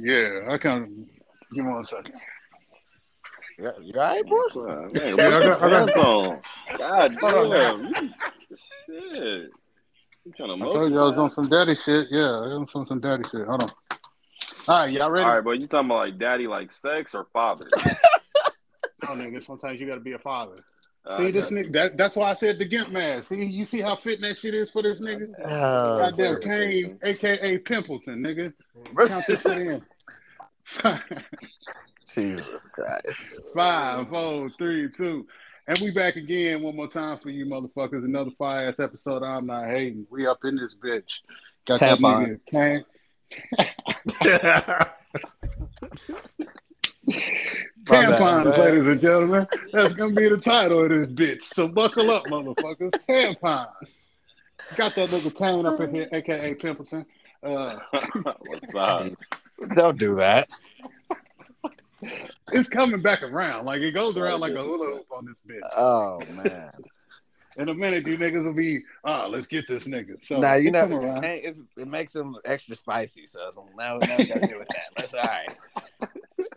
Yeah, I can. Give me one second. You, you all right, boy? Man, Yeah, I got- I got- on. God damn. you- Shit. You trying to I told you I was on some daddy shit. Yeah, I was on some daddy shit. Hold on. All right, y'all ready? All right, but you talking about like daddy, like sex or father? Oh, nigga, sometimes you got to be a father. Uh, See this nigga? That, that's why I said the Gimp man. See, you see how fitting that shit is for this nigga? Oh, Goddamn sure. Kane, aka Pimpleton, nigga. Count this shit in. Jesus Christ. Five, four, three, two. And we back again one more time for you motherfuckers. Another fire ass episode. I'm not hating. We up in this bitch. Got that Tampons. nigga Kane. My bad, Tampons, ladies and gentlemen. That's gonna be the title of this bitch. So buckle up, motherfuckers. Tampons. Got that nigga Kane up in here, aka Pimpleton. Uh, What's up? Don't do that. it's coming back around. Like it goes around like a hula hoop on this bitch. Oh man. In a minute, you niggas will be, ah, let's get this nigga. So now you know come around. hey, it's, it makes them extra spicy. So now, now we gotta deal with that. That's all right.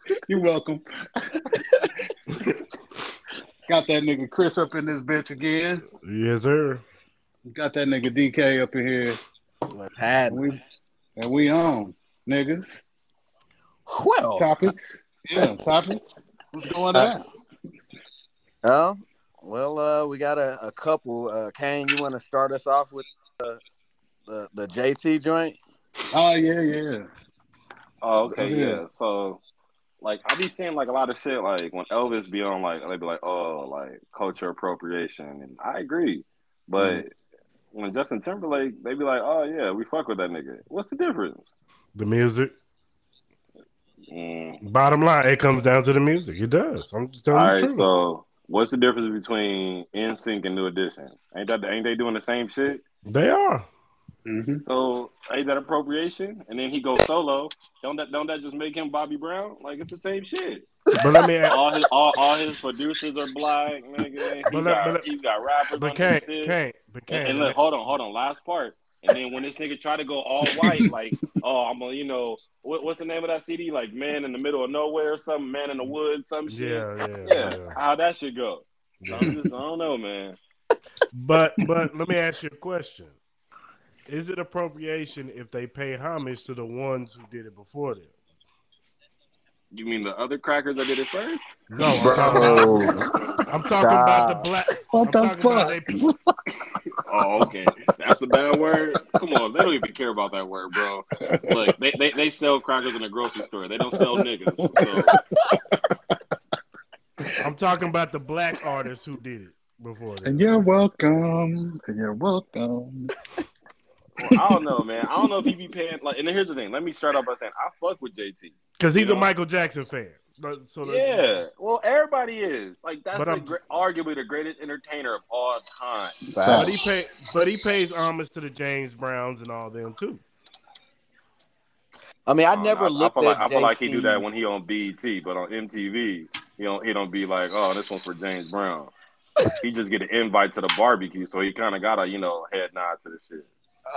You're welcome. Got that nigga Chris up in this bitch again. Yes, sir. Got that nigga DK up in here. What's happening? And we, and we on, niggas. Well, Topics. Yeah, topics. What's going on? oh, well, uh, we got a, a couple. Uh, Kane, you want to start us off with uh, the the JT joint? Oh, yeah, yeah. Oh, okay, Yeah. yeah. So, like, I be seeing like a lot of shit. Like when Elvis be on, like they be like, "Oh, like culture appropriation," and I agree. But when Justin Timberlake, they be like, "Oh yeah, we fuck with that nigga." What's the difference? The music. Mm. Bottom line, it comes down to the music. It does. I'm just All telling you right, the truth. so what's the difference between NSYNC and New Edition? Ain't that ain't they doing the same shit? they are. Mm-hmm. So ain't that appropriation? And then he goes solo. Don't that don't that just make him Bobby Brown? Like it's the same shit. But let me ask, All his all, all his producers are black, nigga. He But got, but he's got rappers but can't, can't, but can't. and look, hold on, hold on. Last part. And then when this nigga try to go all white, like, oh, I'm gonna, you know, what, what's the name of that CD? Like, Man in the Middle of Nowhere or something, Man in the Woods, some shit. Yeah, yeah, Yeah, yeah. how that should go. So. I'm just, I don't know, man. But but let me ask you a question. Is it appropriation if they pay homage to the ones who did it before them? You mean the other crackers that did it first? No, I'm talking about, I'm talking about the black. What I'm the talking about fuck? they, Oh, okay. That's a bad word. Come on, they don't even care about that word, bro. Look, they, they, they sell crackers in the grocery store. They don't sell niggas. So I'm talking about the black artists who did it before them. And you're welcome. And you're welcome. Well, I don't know, man. I don't know if he be paying like. And here's the thing. Let me start off by saying I fuck with JT. Because he's You a? Michael Jackson fan. But, so Yeah. Well, everybody is like that's But the I'm- arguably the greatest entertainer of all time. But he pay, but he pays homage to the James Browns and all them too. I mean, I don't never know. looked I feel at like, I feel like he do that when he on BET, but on MTV, he don't he don't be like, oh, this one for James Brown. he just get an invite to the barbecue, so he kind of got a you know head nod to the shit.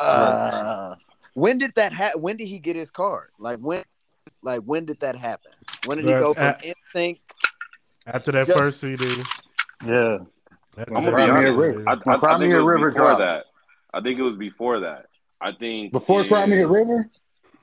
Uh, when did that happen? When did he get his card? Like when? Like when did that happen? When did he go from at- NSYNC? After that Just- first CD, Yeah. after I'm gonna be Cry Me a honest. River. I, When I, Cry I think it was River before dropped. that. I think it was before that. I think Before in, Cry Me a River?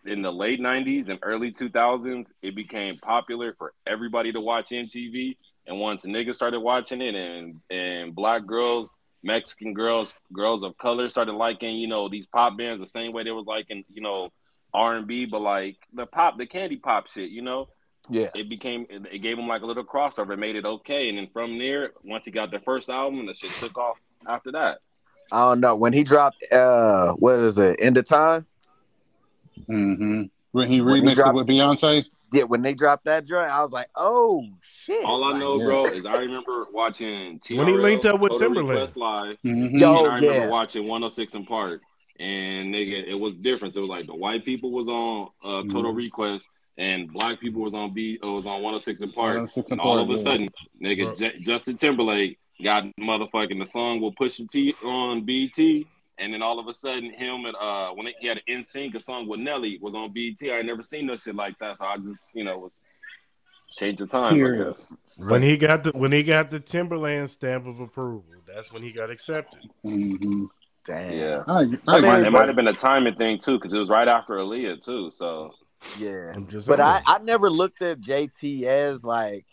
in the late '90s and early 2000s, it became popular for everybody to watch MTV. And once niggas started watching it, and and black girls, Mexican girls, girls of color started liking, you know, these pop bands the same way they was liking, you know, R and B, but like the pop, the candy pop shit, you know Yeah. it became it it gave him like a little crossover, it made it okay, and then from there, once he got the first album, the shit took off after that. I don't know when he dropped. Uh, what is it? End of time. Mm-hmm. When he When he remixed dropped- it with Beyonce? Yeah, when they dropped that joint, I was like, oh shit. All I know, Yeah. bro, is I remember watching TRL, When he linked up with Total Timberlake. Live, Mm-hmm. Yo, I remember yeah. watching 106 in Park, and nigga, it was different. It was like the white people was on uh, Total Mhm. Request, and black people was on B, uh, was on 106 in Park. 106 in And all Park, of a yeah. sudden, nigga, J- Justin Timberlake got motherfucking the song will push T on BET, and then all of a sudden, him and uh, when he had an NSYNC a song with Nelly was on BET. I never seen no shit like that, so I just you know was change of time. I guess. When he got the when he got the Timberland stamp of approval, that's when he got accepted. Mm-hmm. Damn. Yeah. I, I, I It mean, might, it might have been a timing thing too, because it was right after Aaliyah too. So Yeah. Just But I. I never looked at JT as like,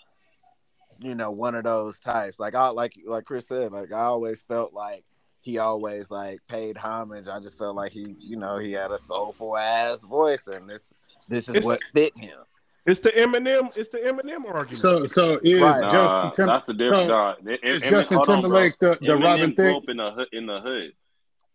you know, one of those types. Like I like like Chris said, like I always felt like he always like paid homage. I just felt like he, you know, he had a soulful ass voice, and this this is It's- what fit him. it's the Eminem. It's the Eminem argument. So so is Right. nah, Justin Tim- that's the difference. so nah, Em- is Em- Justin hold on. Timberlake the, the Eminem Robin grew Thicke? up in the hood. In the hood,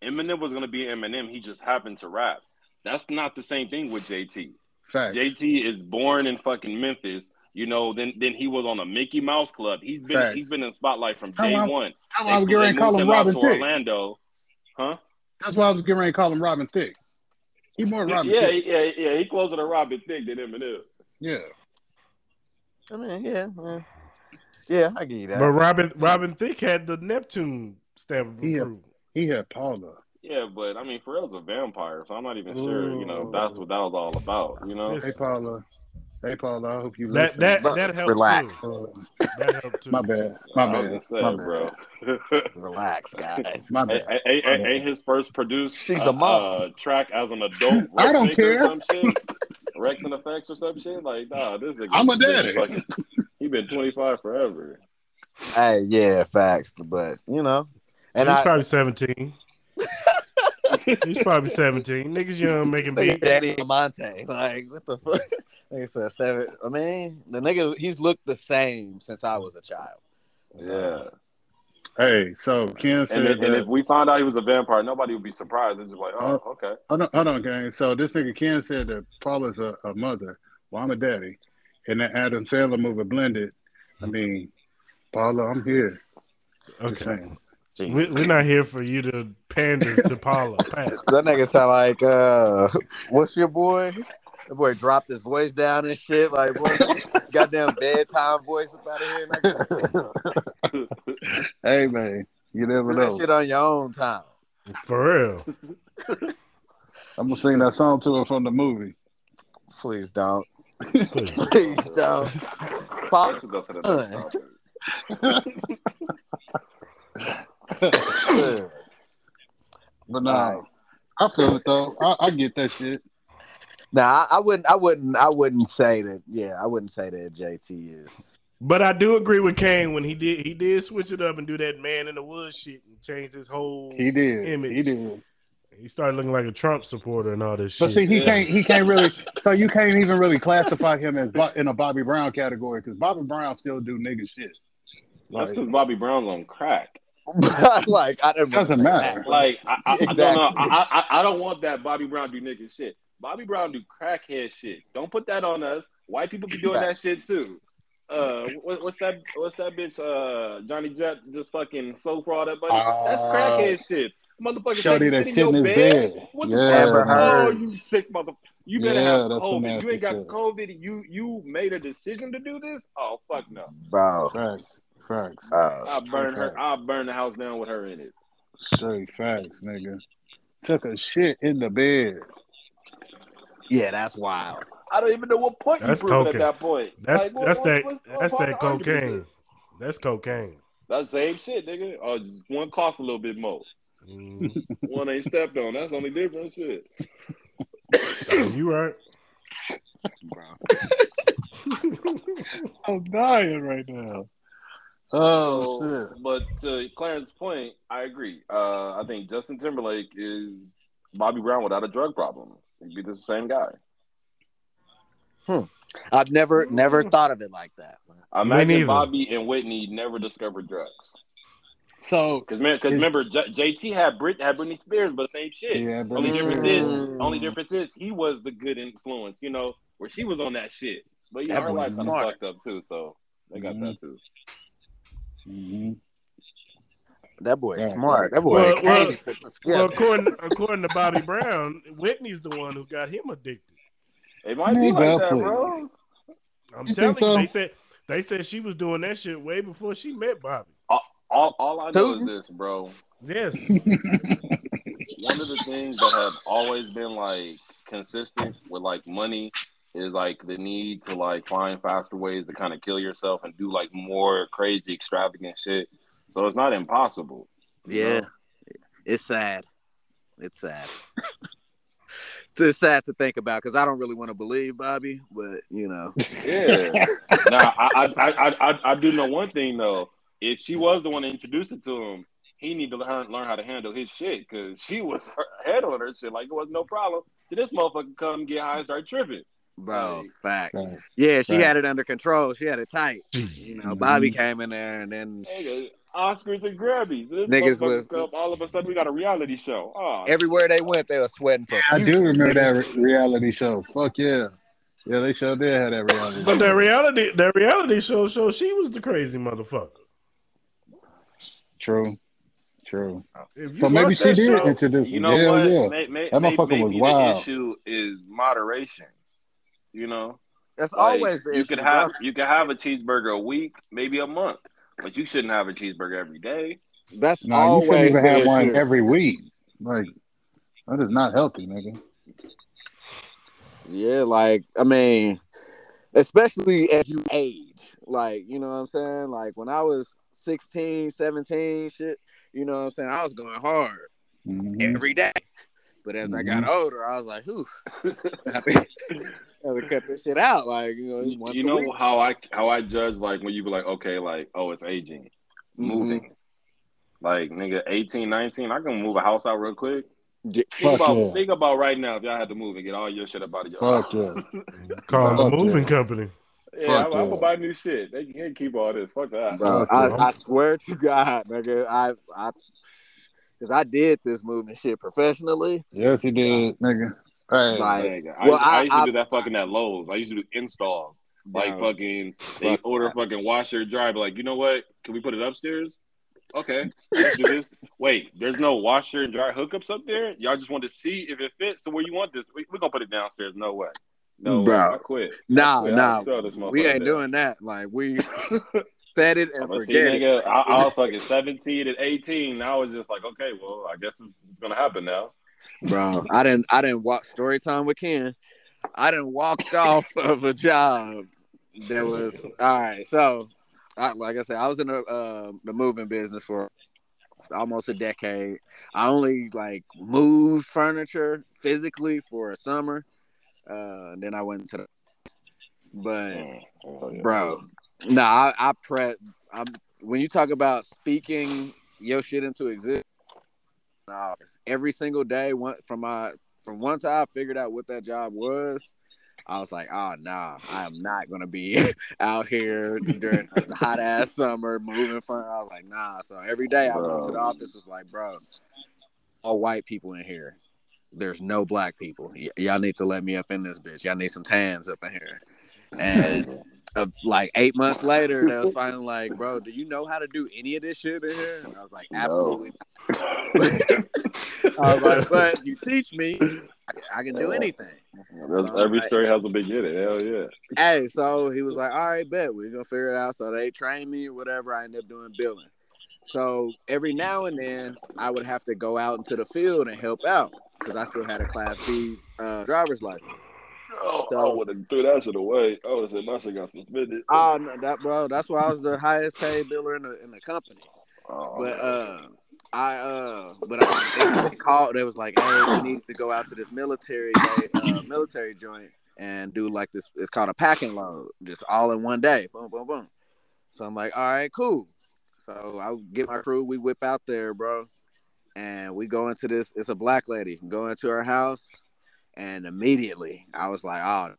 Eminem was gonna be Eminem. He just happened to rap. That's not the same thing with JT. Fact. JT is born in fucking Memphis. You know, then then he was on a Mickey Mouse Club. He's been Facts. he's been in spotlight from day I- one. How They- I was getting ready to call him him Robin to Thicke. Orlando, huh? That's why I was getting ready to call him Robin Thicke. He more Robin yeah, Thicke. yeah, yeah. He closer to Robin Thicke than Eminem. Yeah. I mean, yeah, yeah, yeah I get you that. but Robin Robin Thicke had the Neptune stamp of Yeah. approval. He had Paula. Yeah, but I mean, Pharrell's a vampire, so I'm not even sure. You know, that's what that was all about. You know, Hey Paula. Hey Paula, I hope you That listen. that that helped relax. too. Uh, That helped too. my bad. My bad. just saying, My bro. Relax, guys. My Hey, bad. hey, hey, ain't his first produced She's uh, a mom. uh, track as an adult? I don't care. Or some shit? Rex and Effects or some shit? Like, nah, this nigga. I'm a daddy. fucking- he been 25 forever. Hey, yeah, facts. But you know, and He's I, probably seventeen. He's probably seventeen. Niggas young making Nigga, beats. Danny Monte. Like, what the fuck? Nigga said seven. I mean, the nigga, he's looked the same since I was a child. Yeah. Hey, so Ken said And, if- and if we found out he was a vampire, nobody would be surprised. It's just like, oh, oh. okay. hold on, hold on, gang. So this nigga Ken said that Paula's a, a mother. Well, I'm a daddy. And the Adam Sandler movie blended. I mean, Paula, I'm here. Just Okay, saying. we, we're not here for you to pander to Paula. That nigga sound like, uh, what's your boy? That boy dropped his voice down and shit. Like, boy, goddamn bedtime voice about out of here. Hey man, you never Do that know. shit on your own time. For real. I'm gonna sing that song to her from the movie. Please don't. Please. Please don't. Pop, Let's go to the next topic. But nah, I feel it though. I, I get that shit. Nah, I, I wouldn't. I wouldn't. I wouldn't say that. Yeah, I wouldn't say that JT is. But I do agree with Kane when he did he did switch it up and do that man in the woods shit and change his whole. He did. Image. He did. He started looking like a Trump supporter and all this But shit. see, he Yeah. can't. He can't really. So you can't even really classify him as in a Bobby Brown category because Bobby Brown still do nigga shit. That's Like, because Bobby Brown's on crack. like I didn't. Doesn't matter. that. Like I, I, I don't know. I, I I don't want that Bobby Brown do nigga shit. Bobby Brown do crackhead shit. Don't put that on us. White people be doing that shit too. Uh, what, what's that? What's that bitch? Uh, Johnny Depp just fucking so for all that money. That's Uh, crackhead shit. Motherfucker, Shorty that shit in your his bed. bed. What Yeah, the fuck? Oh, you sick mother. You better Yeah, have that's some COVID. You ain't got shit. COVID. You you made a decision to do this? Oh fuck no. bro. facts, facts, Uh, I'll burn her. I'll burn the house down with her in it. straight facts, nigga. Took a shit in the bed. yeah, that's wild. I don't even know what point That's you proving cocaine. at that point. That's Like, what- that's what- that what's- what that's part that of the argument is cocaine. That's cocaine. That's the same shit, nigga. Uh, one costs a little bit more. Mm, One ain't stepped on. That's the only difference. Shit. you right. I'm dying right now. Oh So, shit. But to Clarence's point, I agree. Uh, I think Justin Timberlake is Bobby Brown without a drug problem. He'd be the same guy. Hmm. I've never, never thought of it like that. I Me imagine. Bobby and Whitney never discovered drugs. So Because because remember, J- JT had Brit had Britney Spears, but same shit. yeah, but Only difference is, only difference is, he was the good influence, you know, where she was on that shit. But yeah, That her boy's life kind of smart. fucked up too, so they got that too. Mhm. That boy's Yeah. smart. That boy Well, well, even put this Well, according according to Bobby Brown, Whitney's the one who got him addicted. It might Man, be like that, bro. I'm You telling think you, so? they said they said she was doing that shit way before she met Bobby. All, all I know is this, bro. Yes, one of the things that have always been like consistent with like money is like the need to like find faster ways to kind of kill yourself and do like more crazy extravagant shit. So it's not impossible. Yeah, know? it's sad. It's sad. it's sad to think about because I don't really want to believe Bobby, but you know, Yeah. now I, I I I I do know one thing though. If she was the one to introduce it to him, he need to learn learn how to handle his shit because she was her head on her shit like it was no problem. To this motherfucker come get high and start tripping. Bro, Right. fact. Right. Yeah, she Right. had it under control. She had it tight. You know, Bobby came in there and then Nigga, Oscars and Grammys. This Niggas motherfucker was- come, all of a sudden we got a reality show. Oh, everywhere they went, they were sweating. I do remember that re- reality show. Fuck yeah. Yeah, they sure did have that reality But show. that reality, that reality show, show she was the crazy motherfucker. True. True. So maybe she did show- introduce you him. know Hell what? yeah. May, may, That motherfucker maybe was the wild. issue is moderation. You know, That's Like, always the you issue. could bro. have you could have a cheeseburger a week, maybe a month, but you shouldn't have a cheeseburger every day. That's No, you always shouldn't even have one issue. every week. Like, that is not healthy, nigga. Yeah, like I mean, especially as you age. Like, you know what I'm saying? Like when I was 16, 17, shit, you know what I'm saying? I was going hard Mhm. every day. But as I got Mhm. older, I was like, whew, I have to cut this shit out. Like, you know, You, once you a know week. how I how I judge like when you be like, okay, like oh it's aging, Mhm. moving. Like nigga, 18, 19, I can move a house out real quick. Yeah. Think about yeah. think about right now if y'all had to move and get all your shit up out of your Fuck house. Calling Fuck the moving yeah. company. yeah, Fuck I'm, I'm gonna buy new shit. They can't keep all this. Fuck that. Bro, Fuck I. I swear to God, nigga, I, I, because I did this moving shit professionally. Yes, he did, nigga. Hey, Like, Nigga, I, well, used, I I- used to I- do that fucking at Lowe's. I used to do installs. Like Bro, fucking, they fuck order that. fucking washer and dryer. Like, you know what? Can we put it upstairs? Okay, let's do this. Wait, there's no washer and dryer hookups up there. Y'all just want to see if it fits. So where you want this? We, we're gonna put it downstairs. No way. No. Bro. I quit. Nah, Yeah, nah, we ain't down. doing that. Like we set it and see, forget it. nigga, I, I was fucking 17 and 18. Now it's just like, okay, well, I guess it's, it's gonna happen now. bro. I didn't. I didn't walk story time with Ken. I didn't walked off of a job that was all right. So, I, like I said, I was in the uh, the moving business for almost a decade. I only like moved furniture physically for a summer. Uh, and then I went to the. But Mm, oh, yeah. bro. No, I, I prep. I'm when you talk about speaking your shit into existence. Every single day, one from my from once I figured out what that job was, I was like, oh nah, I am not gonna be out here during the hot ass summer moving front. I was like, nah. So every day I went to the office was like, bro, all white people in here. There's no black people. Y- y'all need to let me up in this bitch. Y'all need some tans up in here. And uh, like eight months later, they was finally like, "Bro, do you know how to do any of this shit in here?" And I was like, "Absolutely." not." I was like, "But you teach me, I, I can do anything." There's- Every story has a beginning. Hell yeah. Hey, so he was like, "All right, bet we're gonna figure it out." So they trained me or whatever. I ended up doing billing. So every now and then, I would have to go out into the field and help out because I still had a Class B uh, driver's license. Oh, So- I would have threw that shit away. I would have said my shit got suspended. Oh no, that bro, that's why I was the highest paid biller in the in the company. Oh, But uh, I uh, but I, they, they called. They was like, "Hey, we need to go out to this military day, uh, military joint and do like this. It's called a packing load, just all in one day. Boom, boom, boom." So I'm like, "All right, cool." So I get my crew. We whip out there, bro, and we go into this. It's a black lady. Go into her house, and immediately I was like, "Oh."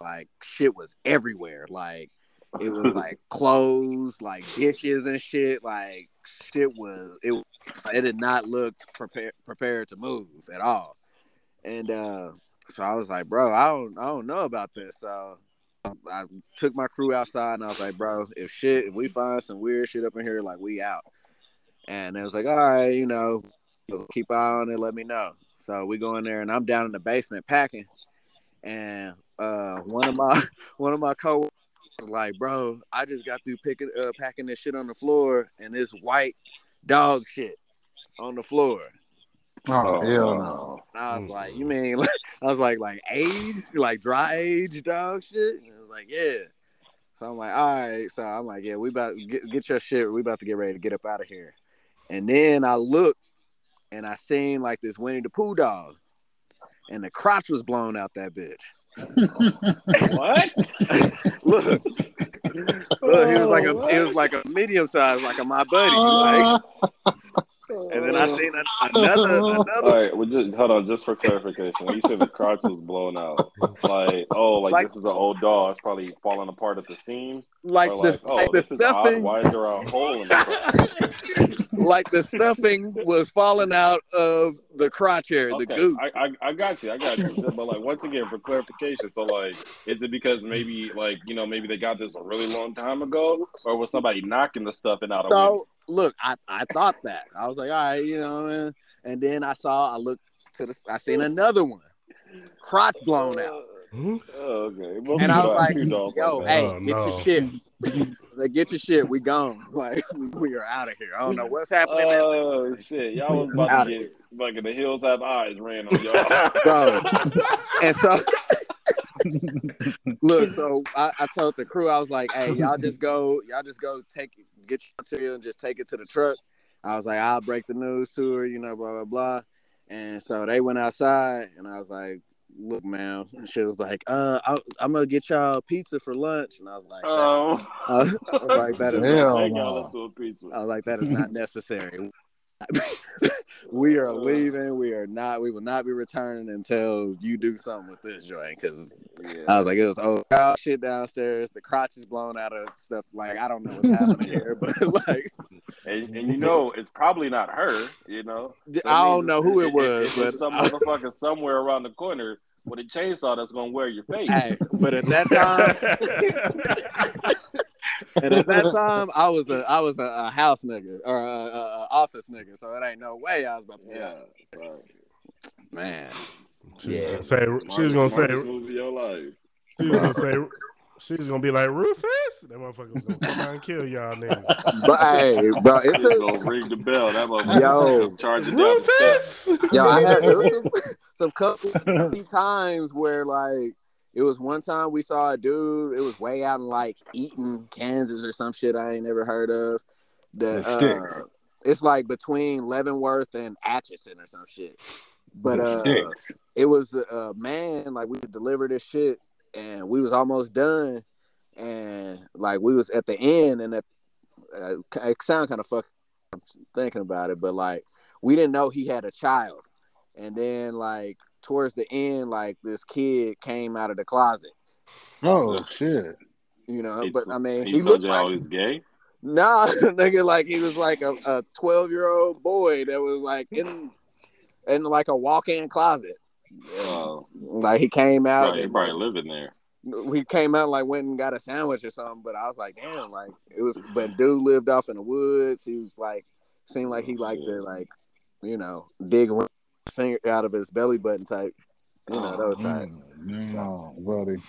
Like shit was everywhere. Like it was like clothes, like dishes and shit. Like shit was it. It did not look prepared prepared to move at all. And uh, so I was like, bro, I don't I don't know about this. So I took my crew outside and I was like, bro, if shit, if we find some weird shit up in here, like we out. And it was like, all right, you know, keep eye on it, let me know. So we go in there and I'm down in the basement packing. And uh, one of my one of my co like, bro, I just got through picking uh, packing this shit on the floor and this white dog shit on the floor. Oh, Oh, hell no. no. And I was Mm. like, you mean? Like, I was like, like age, like dry age, dog shit. And it was like, yeah. So I'm like, all right. So I'm like, yeah, we about get, get your shit. We about to get ready to get up out of here. And then I looked and I seen like this Winnie the Pooh dog, and the crotch was blown out that bitch. What? look, look, he was like a he was like a medium size, like a my buddy. Like, and then I oh. seen a, another All another right, well, just hold on, just for clarification. When you said the crotch was blown out, like, oh, like, Like- this is an old dog, it's probably falling apart at the seams, like or the like, oh, like the this is odd. Why is there a hole in the like the stuffing was falling out of the crotch area, the Okay, goop. I, I I got you, I got you. But like, once again, for clarification, so like, is it because maybe like you know maybe they got this a really long time ago, or was somebody knocking the stuffing out of So look, I, I thought that. I was like, all right, you know, man. and then I saw I looked to the I seen another one. Crotch blown out. Hmm? Oh, okay. Most And I was like, Yo, hey, Oh, get no. your shit. like, get your shit. We gone. Like, we, we are out of here. I don't know what's happening. man. Oh shit! Y'all was about Outta to get fucking the hills have eyes ran on y'all. bro. And so, look, so I, I told the crew, I was like, "Hey, y'all just go, y'all just go take get your material and just take it to the truck." I was like, "I'll break the news to her," you know, blah blah blah. And so they went outside, and I was like, "Look, man," and she was like, "Uh, I, I'm gonna get y'all pizza for lunch," and I was like, Oh, I was like, "That is." Hell Take no. y'all up to a pizza. I was like, that is not necessary. we are leaving. We are not. We will not be returning until you do something with this joint. Because Yeah. I was like, it was oh shit downstairs. The crotch is blown out of stuff. Like I don't know what's happening here, but like and, and you know it's probably not her. You know, That I don't know who it it- was, but some motherfucker somewhere around the corner with a chainsaw that's gonna wear your face. hey, but at that time, and at that time, I was a I was a, a house nigga or a, a, a office nigga. So it ain't no way I was about to be Yeah, out. right. Man, She Yeah. was gonna say she was gonna say Smartest move of your life. she was gonna say she was gonna be like Rufus. That motherfucker was gonna come out and kill y'all niggas. but hey, bro, it's Just a, gonna ring the bell. That motherfucker Yo. come charging down the. Rufus. Yo, I had some, some couple times where like it was one time we saw a dude. It was way out in like Easton, Kansas, or some shit I ain't never heard of. The uh, it's like between Leavenworth and Atchison or some shit. But uh, it was a man like we would deliver this shit, and we was almost done, and like we was at the end, and at, uh, it sound kind of fucked. up thinking about it, but like we didn't know he had a child, and then like towards the end, like this kid came out of the closet, Oh shit. you know. He- but I mean, He, he, told looked y'all like he's gay. nah, nigga, like he was like a, a 12 year old boy that was like in in like a walk in closet. Oh, Like he came out probably, he and probably like, living there. we came out and, like went and got a sandwich or something. But I was like, damn, like it was. But dude lived off in the woods. He was like, seemed like he liked to like, you know, dig his finger out of his belly button type. You know, those type. Mm, no, buddy.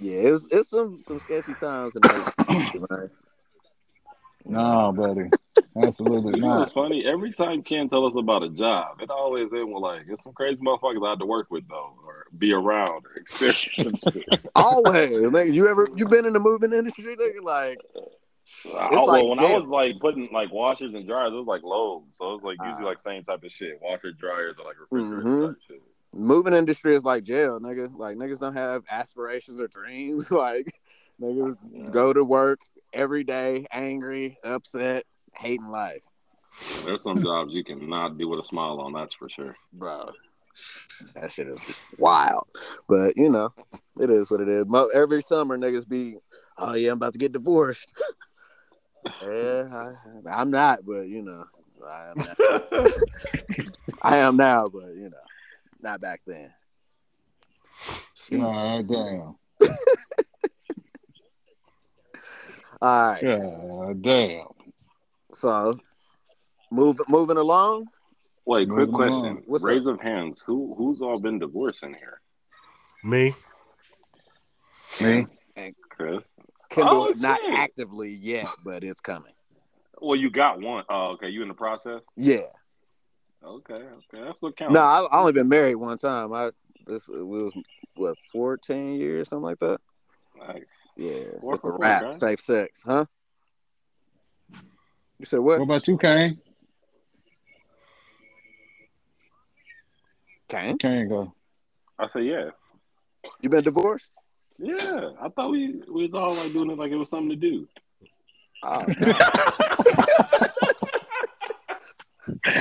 Yeah, it's it's some some sketchy times in there. No, buddy. Absolutely You know not. what's funny? Every time Ken tell us about a job, it always end with like, it's some crazy motherfuckers I had to work with though, or be around, or experience some shit. Always, nigga. You ever you been in the moving industry, nigga? Like, I- like well, when I was like putting like washers and dryers, it was like Lowe's, so it was like usually Ah. like same type of shit. Washer dryers or like refrigerators Mhm. shit. moving industry is like jail, nigga. Like niggas don't have aspirations or dreams. Like niggas go to work every day, angry, upset, hating life, There's some jobs you cannot do with a smile on. That's for sure. bro. That shit is wild. But you know, it is what it is. Every summer, niggas be, oh yeah, I'm about to get divorced. yeah, I, I'm not, but you know, I am. Now. I am now, but you know, not back then. God damn. All right. God damn. So, move moving along. Wait, quick Moving question. on. What's Raise of hands. Who who's all been divorced in here? Me. Me? Kendall, Chris. Oh, not shit. actively yet, but it's coming. Well, you got one. Oh, okay. You in the process? Yeah, Okay, okay, that's what counts. No, I, I only been married one time. I this it was what fourteen years, something like that. Nice. Yeah, Four it's a four, wrap. guys. Safe sex, huh? You said What what? about you, Kane? Kane, Kane go. I say yeah, you been divorced? Yeah. I thought we we was all like doing it like it was something to do. Oh,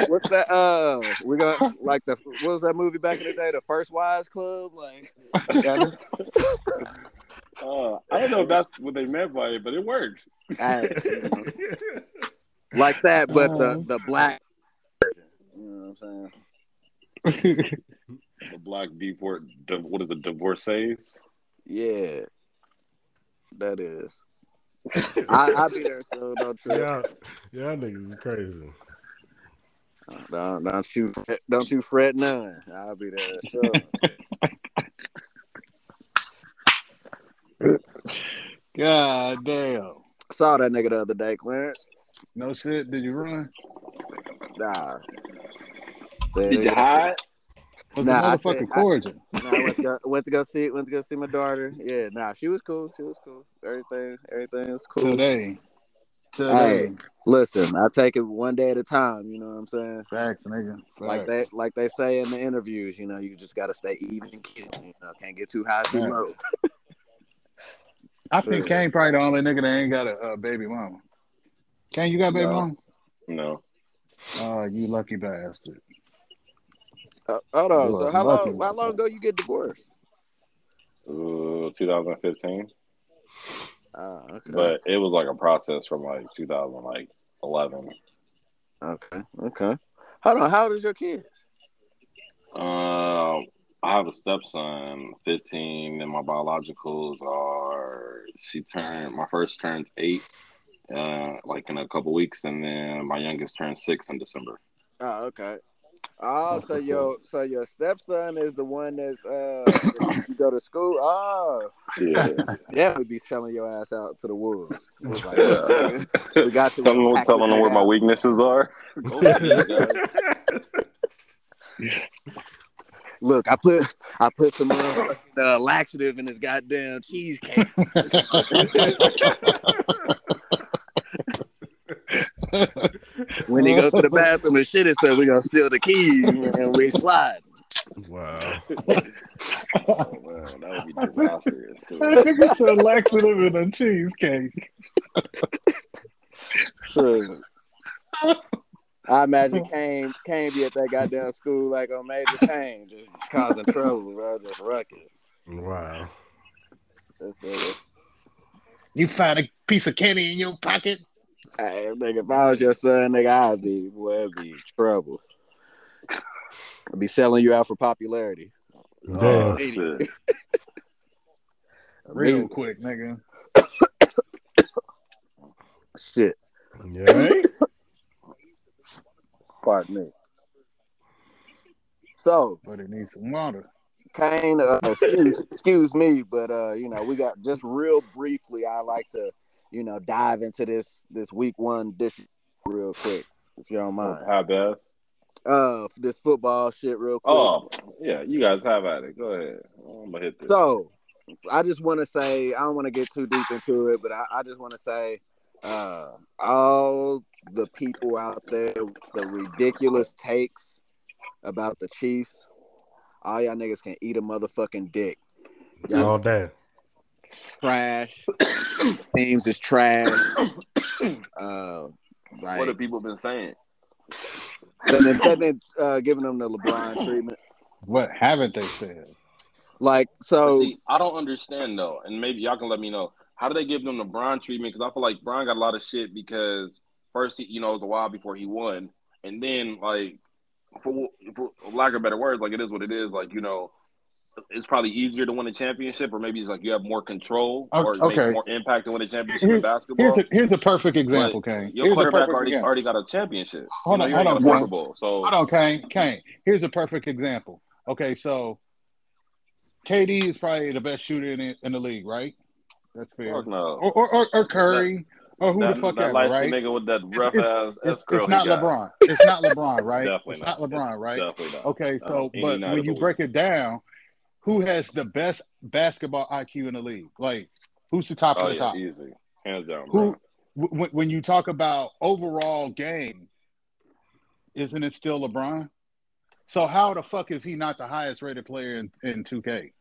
what's that? Uh, we got like the what was that movie back in the day? The First Wives Club, like. Uh, I don't know if that's what they meant by it, but it works. Hey, like that, but the Uh. the black. version. You know what I'm saying? The black divorce, what is it, divorcees? Yeah, that is. I I'll be there, so don't trip. y'all, y'all niggas is crazy. Don't don't you don't you fret none. I'll be there. So God damn. saw that nigga the other day, Clarence. No shit. Did you run? Nah. Did you hide? Was Nah, I the motherfucker said- I- cordial? Nah, I went to, go, went to go see went to go see my daughter. Yeah, nah, she was cool. She was cool. Everything everything was cool. Today. Today. Hey. Listen, I take it one day at a time. You know what I'm saying? Facts, nigga. Like Facts. they like they say in the interviews. You know, you just gotta stay even and kill. You know, can't get too high, too low. I think Kane probably the only nigga that ain't got a, uh baby mama. Kane, you got a baby No. mama? No. Oh, you lucky bastard. Uh, hold on. So how long how long ago you get divorced? Uh, 2015, Oh, okay. but it was like a process from like 2011. okay, okay. Hold on. How old is your kids? Um, I have a stepson, 15, and my biologicals are she turned my first turns eight, uh, like in a couple weeks, and then my youngest turns six in December. Oh, okay. Oh, so your so your stepson is the one that's uh you go to school. Oh, Yeah, definitely be selling your ass out to the wolves. Like, Yeah. we got you. telling, Pack telling them where my weaknesses are. Go for it, guys. Look, I put I put some uh, uh, laxative in this goddamn cheesecake. When he goes to the bathroom and shit, it said we gonna steal the keys and we slide. Wow. Oh, man, that would be disastrous. That nigga said laxative in a cheesecake. Sure. I imagine Kane Kane be at that goddamn school like on major pain, just causing trouble, bro, just ruckus. Wow. That's it. You find a piece of candy in your pocket? Hey, nigga, if I was your son, nigga, I'd be boy, it'd be trouble. I'd be selling you out for popularity. Oh, Damn. shit. Real quick, nigga. shit. You all right? Pardon me. So, But it needs some water. Kane, uh, excuse, excuse me, but uh, you know, we got just real briefly. I like to, you know, dive into this this week one dish real quick, if you don't mind. How bad? Uh, this football shit real quick. Oh, yeah, you guys have at it. Go ahead. I'm gonna hit this. So, I just want to say, I don't want to get too deep into it, but I, I just want to say, uh, all the people out there, the ridiculous takes about the Chiefs, all y'all niggas can eat a motherfucking dick. Y'all All day. Trash. Teams is trash. Uh, like, what have people been saying? they've been, they've uh, giving them the LeBron treatment. What haven't they said? Like, so, See, I don't understand though, and maybe y'all can let me know. How do they give them the Bron treatment? Because I feel like Bron got a lot of shit because first, he, you know, it was a while before he won, and then like, for, for lack of better words, like it is what it is. Like you know, it's probably easier to win a championship, or maybe it's like you have more control oh, or Okay. more impact to win a championship Here- in basketball. Here's a here's a perfect example, But Kane. Your Here's quarterback already example. already got a championship. Hold you know, on, hold on, got a Kane. Super Bowl. So Hold on, Kane. Kane. Here's a perfect example. Okay, so KD is probably the best shooter in the, in the league, right? That's fair. fuck no. Or, or, or, or Curry, Or who that, the fuck that ever, right? nigga with that rough it's, ass it's, escrow. it's not. LeBron. It's not LeBron, right? It's not not. LeBron, right? Definitely not. Okay, so any but when you break it down, who has the best basketball IQ in the league? Like, who's the top Oh of the yeah, top? easy, hands down, Who, w- w- when you talk about overall game, isn't it still LeBron? So how the fuck is he not the highest rated player in, in 2K?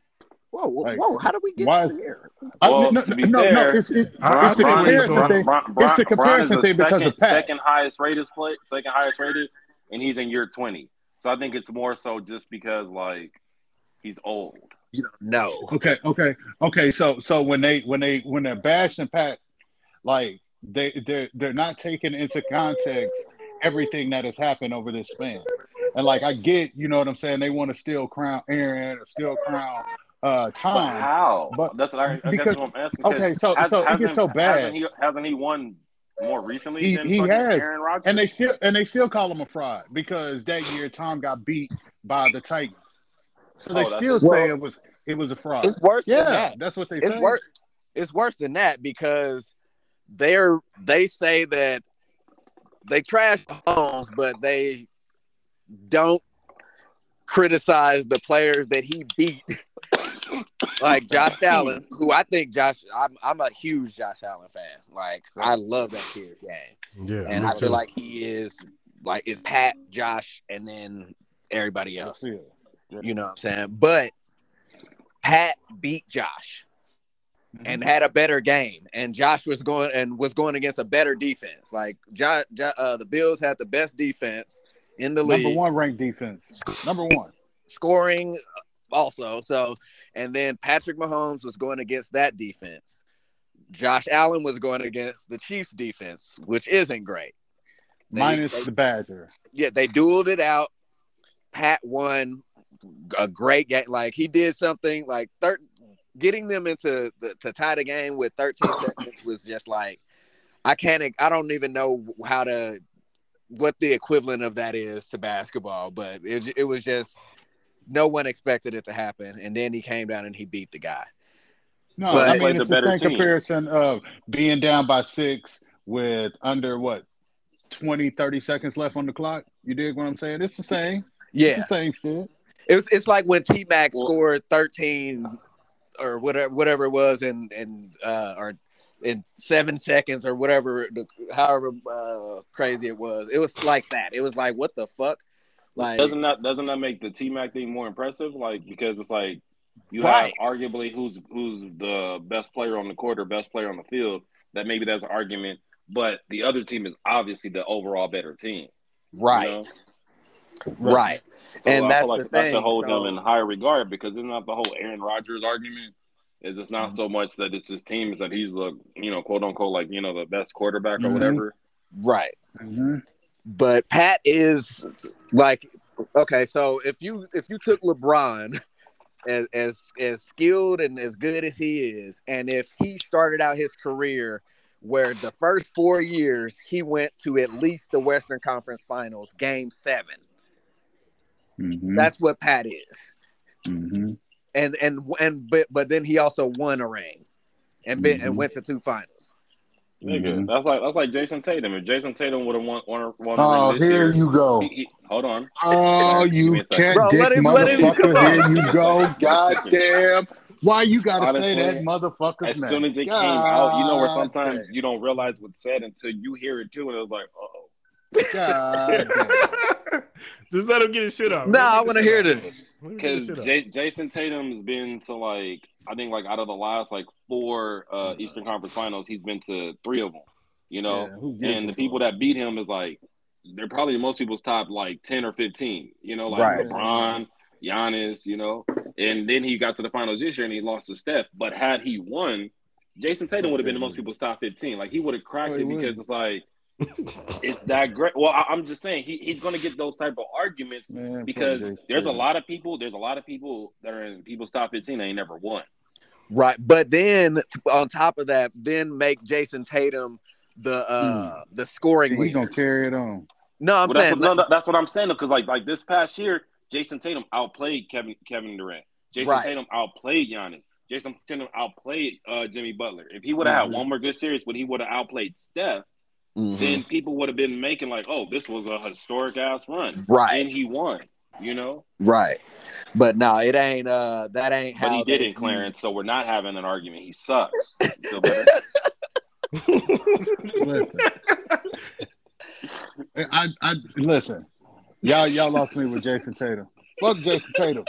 Whoa, whoa, Like, whoa! How do we get why is- here? I- no, to be no, no, fair, it's, it's, I- it's the Bron- comparison Bron- thing. Bron- It's the comparison Bron thing is the because second, of Pat. second highest rated play, second highest rated, and he's in year twenty. So I think it's more so just because like he's old. You don't know. Okay, okay, okay. So so when they when they when they're bashing Pat, like they they're they're not taking into context everything that has happened over this span. And like I get, you know what I'm saying, they want to still crown Aaron or still crown uh But Tom. how? but- that's what I, I guess because- what I'm asking. Okay, so has- so it hasn't- gets so bad. Hasn't he, hasn't he won more recently He- than he has. Aaron Rodgers? And they still and they still call him a fraud because that year Tom got beat by the Titans. So they Oh, still a- say Well, it was it was a fraud. It's worse than Yeah, that. that's what they It's say. worse. It's worse than that because they're they say that they trash Mahomes, but they don't criticize the players that he beat, like Josh Allen, who I think Josh. I'm I'm a huge Josh Allen fan. Like I love that kid's game, Yeah, and me I feel too. like he is like is Pat, Josh, and then everybody else. Yeah. You know what I'm saying? But Pat beat Josh and had a better game, and Josh was going and was going against a better defense. Like Josh, uh, the Bills had the best defense in the Number league, one ranked defense. Number one. scoring also. So, and then Patrick Mahomes was going against that defense. Josh Allen was going against the Chiefs defense, which isn't great. They- Minus they- the Badger. yeah, they dueled it out. Pat won a great game. Like he did something like thir- getting them into the, to tie the game with 13 seconds was just like I can't. I don't even know how to what the equivalent of that is to basketball, but it, it was just no one expected it to happen, and then he came down and he beat the guy. No, But- I mean Played the it's the same team. comparison of being down by six with under what 20, 30 seconds left on the clock. You dig what I'm saying? It's the same. It's Yeah, the same shit. It was. It's like when T Mac Well- scored 13 or whatever whatever it was, and and uh, or in seven seconds or whatever, the- however uh, crazy it was. It was like that. It was like what the fuck, like doesn't that doesn't that make the T Mac thing more impressive? Like because it's like you Right. have arguably who's who's the best player on the court or best player on the field. That maybe that's an argument, but the other team is obviously the overall better team. you right, know? Right. So And I that's feel like the that should thing, hold so- them in higher regard because it's not the whole Aaron Rodgers argument. Is it's Mm-hmm. not so much that it's his team, is that he's the you know quote unquote like you know the best quarterback or Mhm. whatever. Right. Mhm. But Pat is like okay, so if you if you took LeBron as as as skilled and as good as he is, and if he started out his career where the first four years he went to at least the Western Conference Finals, Game Seven. Mhm. That's what Pat is, Mhm. and and and but but then he also won a ring, and been, and Mhm. went to two finals. Nigga, Mhm. that's like that's like Jayson Tatum. If Jayson Tatum would have won won, won Oh, a ring this here year, you go. he, he, hold on. Oh, Give you can't Bro, dick let him- let him- motherfucker. come on. Here you go. second. Give me a God damn. Why you gotta Honestly, say that motherfucker's As name? soon as it came out, you know where sometimes damn. you don't realize what's said until you hear it too, and it was like, oh. God. Just let him get his shit out. No, I want to hear this. Because J- Jayson Tatum's been to like I think like out of the last like four uh, Eastern Conference Finals, he's been to three of them. You know, Yeah, and a the people that beat him is like they're probably most people's top like ten or fifteen. You know, like Right. LeBron, Giannis. You know, and then he got to the finals this year and he lost to Steph. But had he won, Jayson Tatum would have been the most people's top fifteen. Like he would have cracked Oh, he it would. because it's like it's that great. Well, I, I'm just saying he, he's going to get those type of arguments Man, because Jayson there's a lot of people. There's a lot of people that are in people's top 15 that ain't never won. Right. But then on top of that, then make Jayson Tatum the uh the scoring He's leader. gonna carry it on. No, I'm Well, that's, saying what, no, no, that's what I'm saying. Because like like this past year, Jayson Tatum outplayed Kevin Kevin Durant. Jayson Right. Tatum outplayed Giannis. Jayson Tatum outplayed uh, Jimmy Butler. If he would have Mhm. had one more good series, when he would have outplayed Steph, Mhm. then people would have been making like, "Oh, this was a historic ass run," Right. and he won. You know, Right. But no, it ain't uh that ain't how but he didn't, Clarence. So we're not having an argument. He sucks. You feel better? Listen. I, I listen. Y'all, y'all lost me with Jayson Tatum. Fuck Jayson Tatum.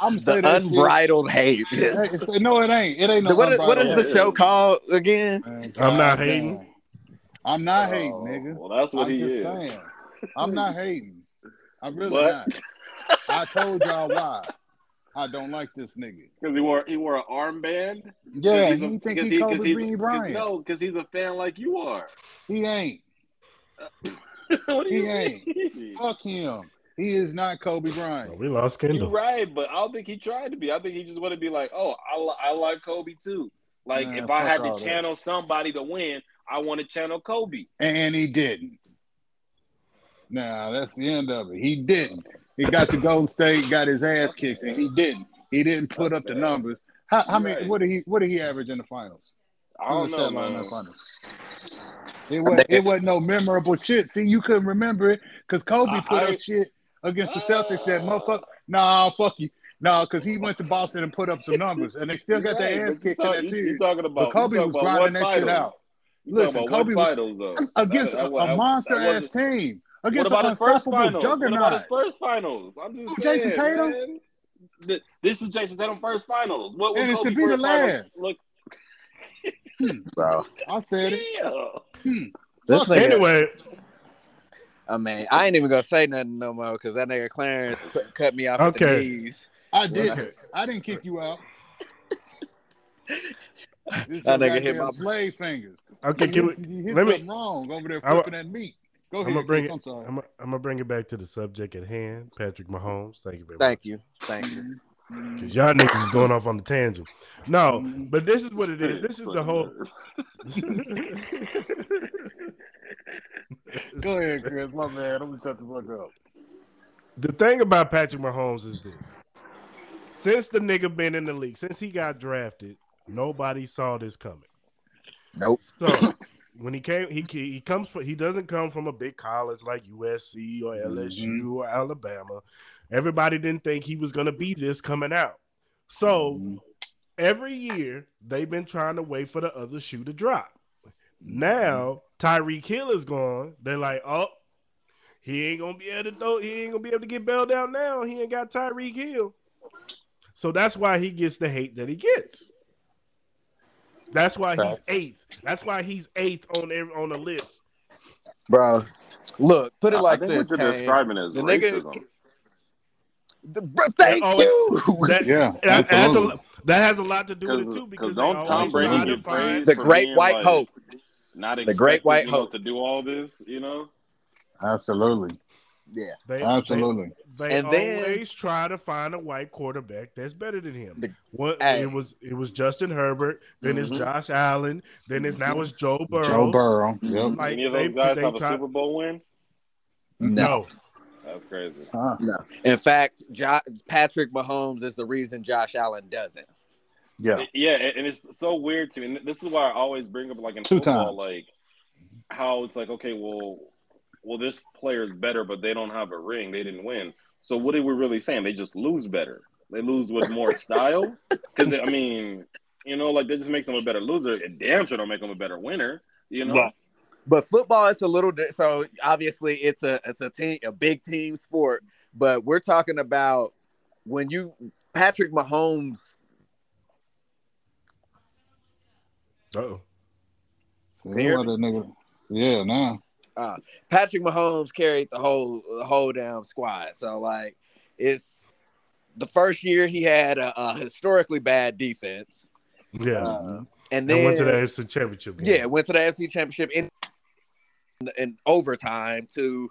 I'm The saying that shit. unbridled hate. Hey, it's- no, it ain't. It ain't no. what is, what is the Yeah. show called again? Man, I'm not hating. damn. I'm not hating, Oh, nigga. Well, that's what I'm he just is. saying. I'm not hating. I'm really What? not. I told y'all why. I don't like this nigga. Because he wore he wore an armband. Yeah, Cause he's he a- think because he he- Kobe cause he's- Bean cause- Bryant. No, because he's a fan like you are. He ain't. what do He you ain't. mean? Fuck him. He is not Kobe Bryant. we lost You're Kendall. right, but I don't think he tried to be. I think he just wanted to be like, oh, I, I like Kobe too. Like Man, if I had all to that. channel somebody to win, I want to channel Kobe. And he didn't. Now that's the end of it. He didn't. He got to Golden State, got his ass kicked, and he didn't. He didn't put That's up the bad. numbers. How, how many? Right. What did he? What did he average in the finals? I don't know, the line in the finals? It wasn't. It wasn't no memorable shit. See, you couldn't remember it because Kobe put I- up shit against the oh. Celtics. That motherfucker. Nah, fuck you. Nah, because he went to Boston and put up some numbers, and they still got Right, their ass kicked in that series. You talking about? But Kobe was grinding that shit out. You Listen, talking about Kobe was- finals though? against That- that a, a monster that ass wasn't- team. What Against about an his first unstoppable finals? What about his first finals? I'm just oh, Who, saying, Jayson Tatum? man. This is Jayson Tatum first finals. What And would it Kobe should be the first finals last. Look, hmm. Bro. I said it. yeah. Hmm. This nigga, Anyway, I mean, I ain't even gonna say nothing no more because that nigga Clarence cut me off at the Okay. knees. I didn't. I didn't kick you out. This That your nigga hit my- slave fingers. Okay, can hit- we, you hit let me- wrong over there I'm a- flipping that meat. Go I'm ahead, gonna bring Chris, it. I'm. I'm, I'm gonna bring it back to the subject at hand. Patrick Mahomes. Thank you very much. Thank you. Thank you. Mm-hmm. Because y'all niggas is going off on the tangent. No, mm-hmm. but this is what it is. This is the whole. Go ahead, Chris. My man. I'm gonna shut the fuck up. the thing about Patrick Mahomes is this: since the nigga been in the league, since he got drafted, nobody saw this coming. Nope. So when he came, he he comes from he doesn't come from a big college like USC or LSU or Alabama. Everybody didn't think he was gonna be this coming out. So Mhm. every year they've been trying to wait for the other shoe to drop. Now Tyreek Hill is gone. They're like, oh, he ain't gonna be able to throw, he ain't gonna be able to get bailed out now. He ain't got Tyreek Hill. So that's why he gets the hate that he gets. That's why he's eighth. That's why he's eighth on every, on the list. Bro. Look, put it like I think this. what you're describing as The nigga- The- bro, thank Oh, you. That, Yeah, that, has a, that has a lot to do with it too because they don't Tom always Brady try to find the great white like, hope. Not The great white you know, hope. to do all this, you know. Absolutely. Yeah. they, Absolutely. They, they And then- always try to find a white quarterback that's better than him. The- What Hey. it was it was Justin Herbert, then it's Mhm. Josh Allen, then it's now it's Joe Burrow. Joe Burrow. Yep. Like, Any of they- those guys they have try- a Super Bowl win? No. That's crazy. Huh. No. In fact, jo- Patrick Mahomes is the reason Josh Allen doesn't. Yeah. Yeah, and and it's so weird to me. And this is why I always bring up like in Two football, times. like how it's like, okay, well, well, this player is better, but they don't have a ring. They didn't win. So what are we really saying? They just lose better. They lose with more style. Because I mean, you know, like that just makes them a better loser. It damn sure don't make them a better winner. You know, Right. But football is a little di- so obviously it's a it's a team a big team sport. But we're talking about when you Patrick Mahomes. Uh-oh. Yeah, what that nigga. Yeah, now. Uh, Patrick Mahomes carried the whole the whole damn squad. So like it's the first year he had a, a historically bad defense, Yeah. uh, and and then went to the AFC championship game. yeah went to the AFC Championship in in overtime to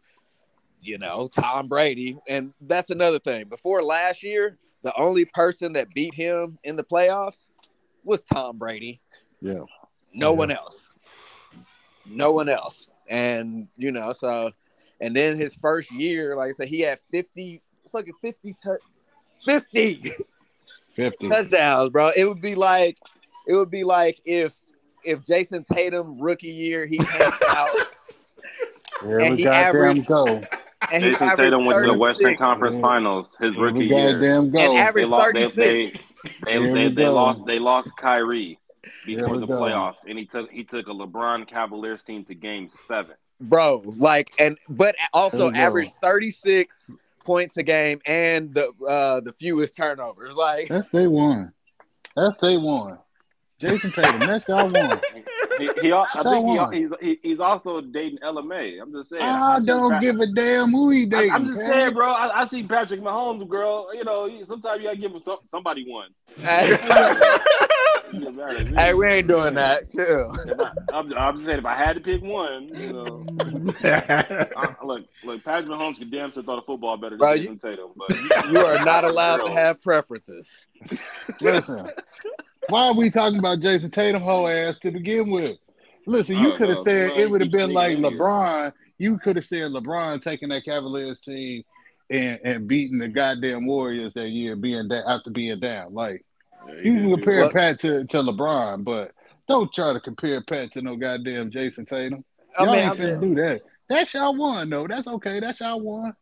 you know Tom Brady, and that's another thing. Before last year, the only person that beat him in the playoffs was Tom Brady. Yeah. No Yeah. one else. No one else. And you know, so and then his first year, like I said, he had 50 fucking 50 tu- 50 50. touchdowns, bro. It would be like it would be like if if Jayson Tatum rookie year he came out Here and we he goddamn averaged- go. and Jayson averaged Tatum went to the Western Conference Yeah. Finals his rookie year. goddamn go. and They averaged lost. They, 36. they, Here they, they, they lost. They lost Kyrie Here before we the go. playoffs, and he took he took a LeBron Cavaliers team to Game Seven. bro. Like and but also we averaged 36 points a game and the uh the fewest turnovers. Like That's day one. That's day one. Jayson Tatum, that's y'all one. He, he al- I So think he, he's he, he's also dating LMA. I'm just saying. I see don't Pat- give a damn who he I, dating. I'm just man. saying, bro. I, I see Patrick Mahomes, girl. You know, sometimes you gotta give some, somebody one. hey, You get mad at me. hey, we ain't doing that. Chill. I'm, I'm just saying, if I had to pick one, you know, I, look, look, Patrick Mahomes could damn sure throw the football better than Bro, Jayson Tatum, but You are not allowed to have preferences. Listen, why are we talking about Jayson Tatum whole ass to begin with? Listen, you could have said it would have been like here. LeBron. You could have said LeBron taking that Cavaliers team and, and beating the goddamn Warriors that year, being that after being down. Like Yeah, you can compare What? Pat to, to LeBron, but don't try to compare Pat to no goddamn Jayson Tatum. I Y'all mean, ain't I'm finna just, do that. That's y'all one though. That's okay. That's y'all one.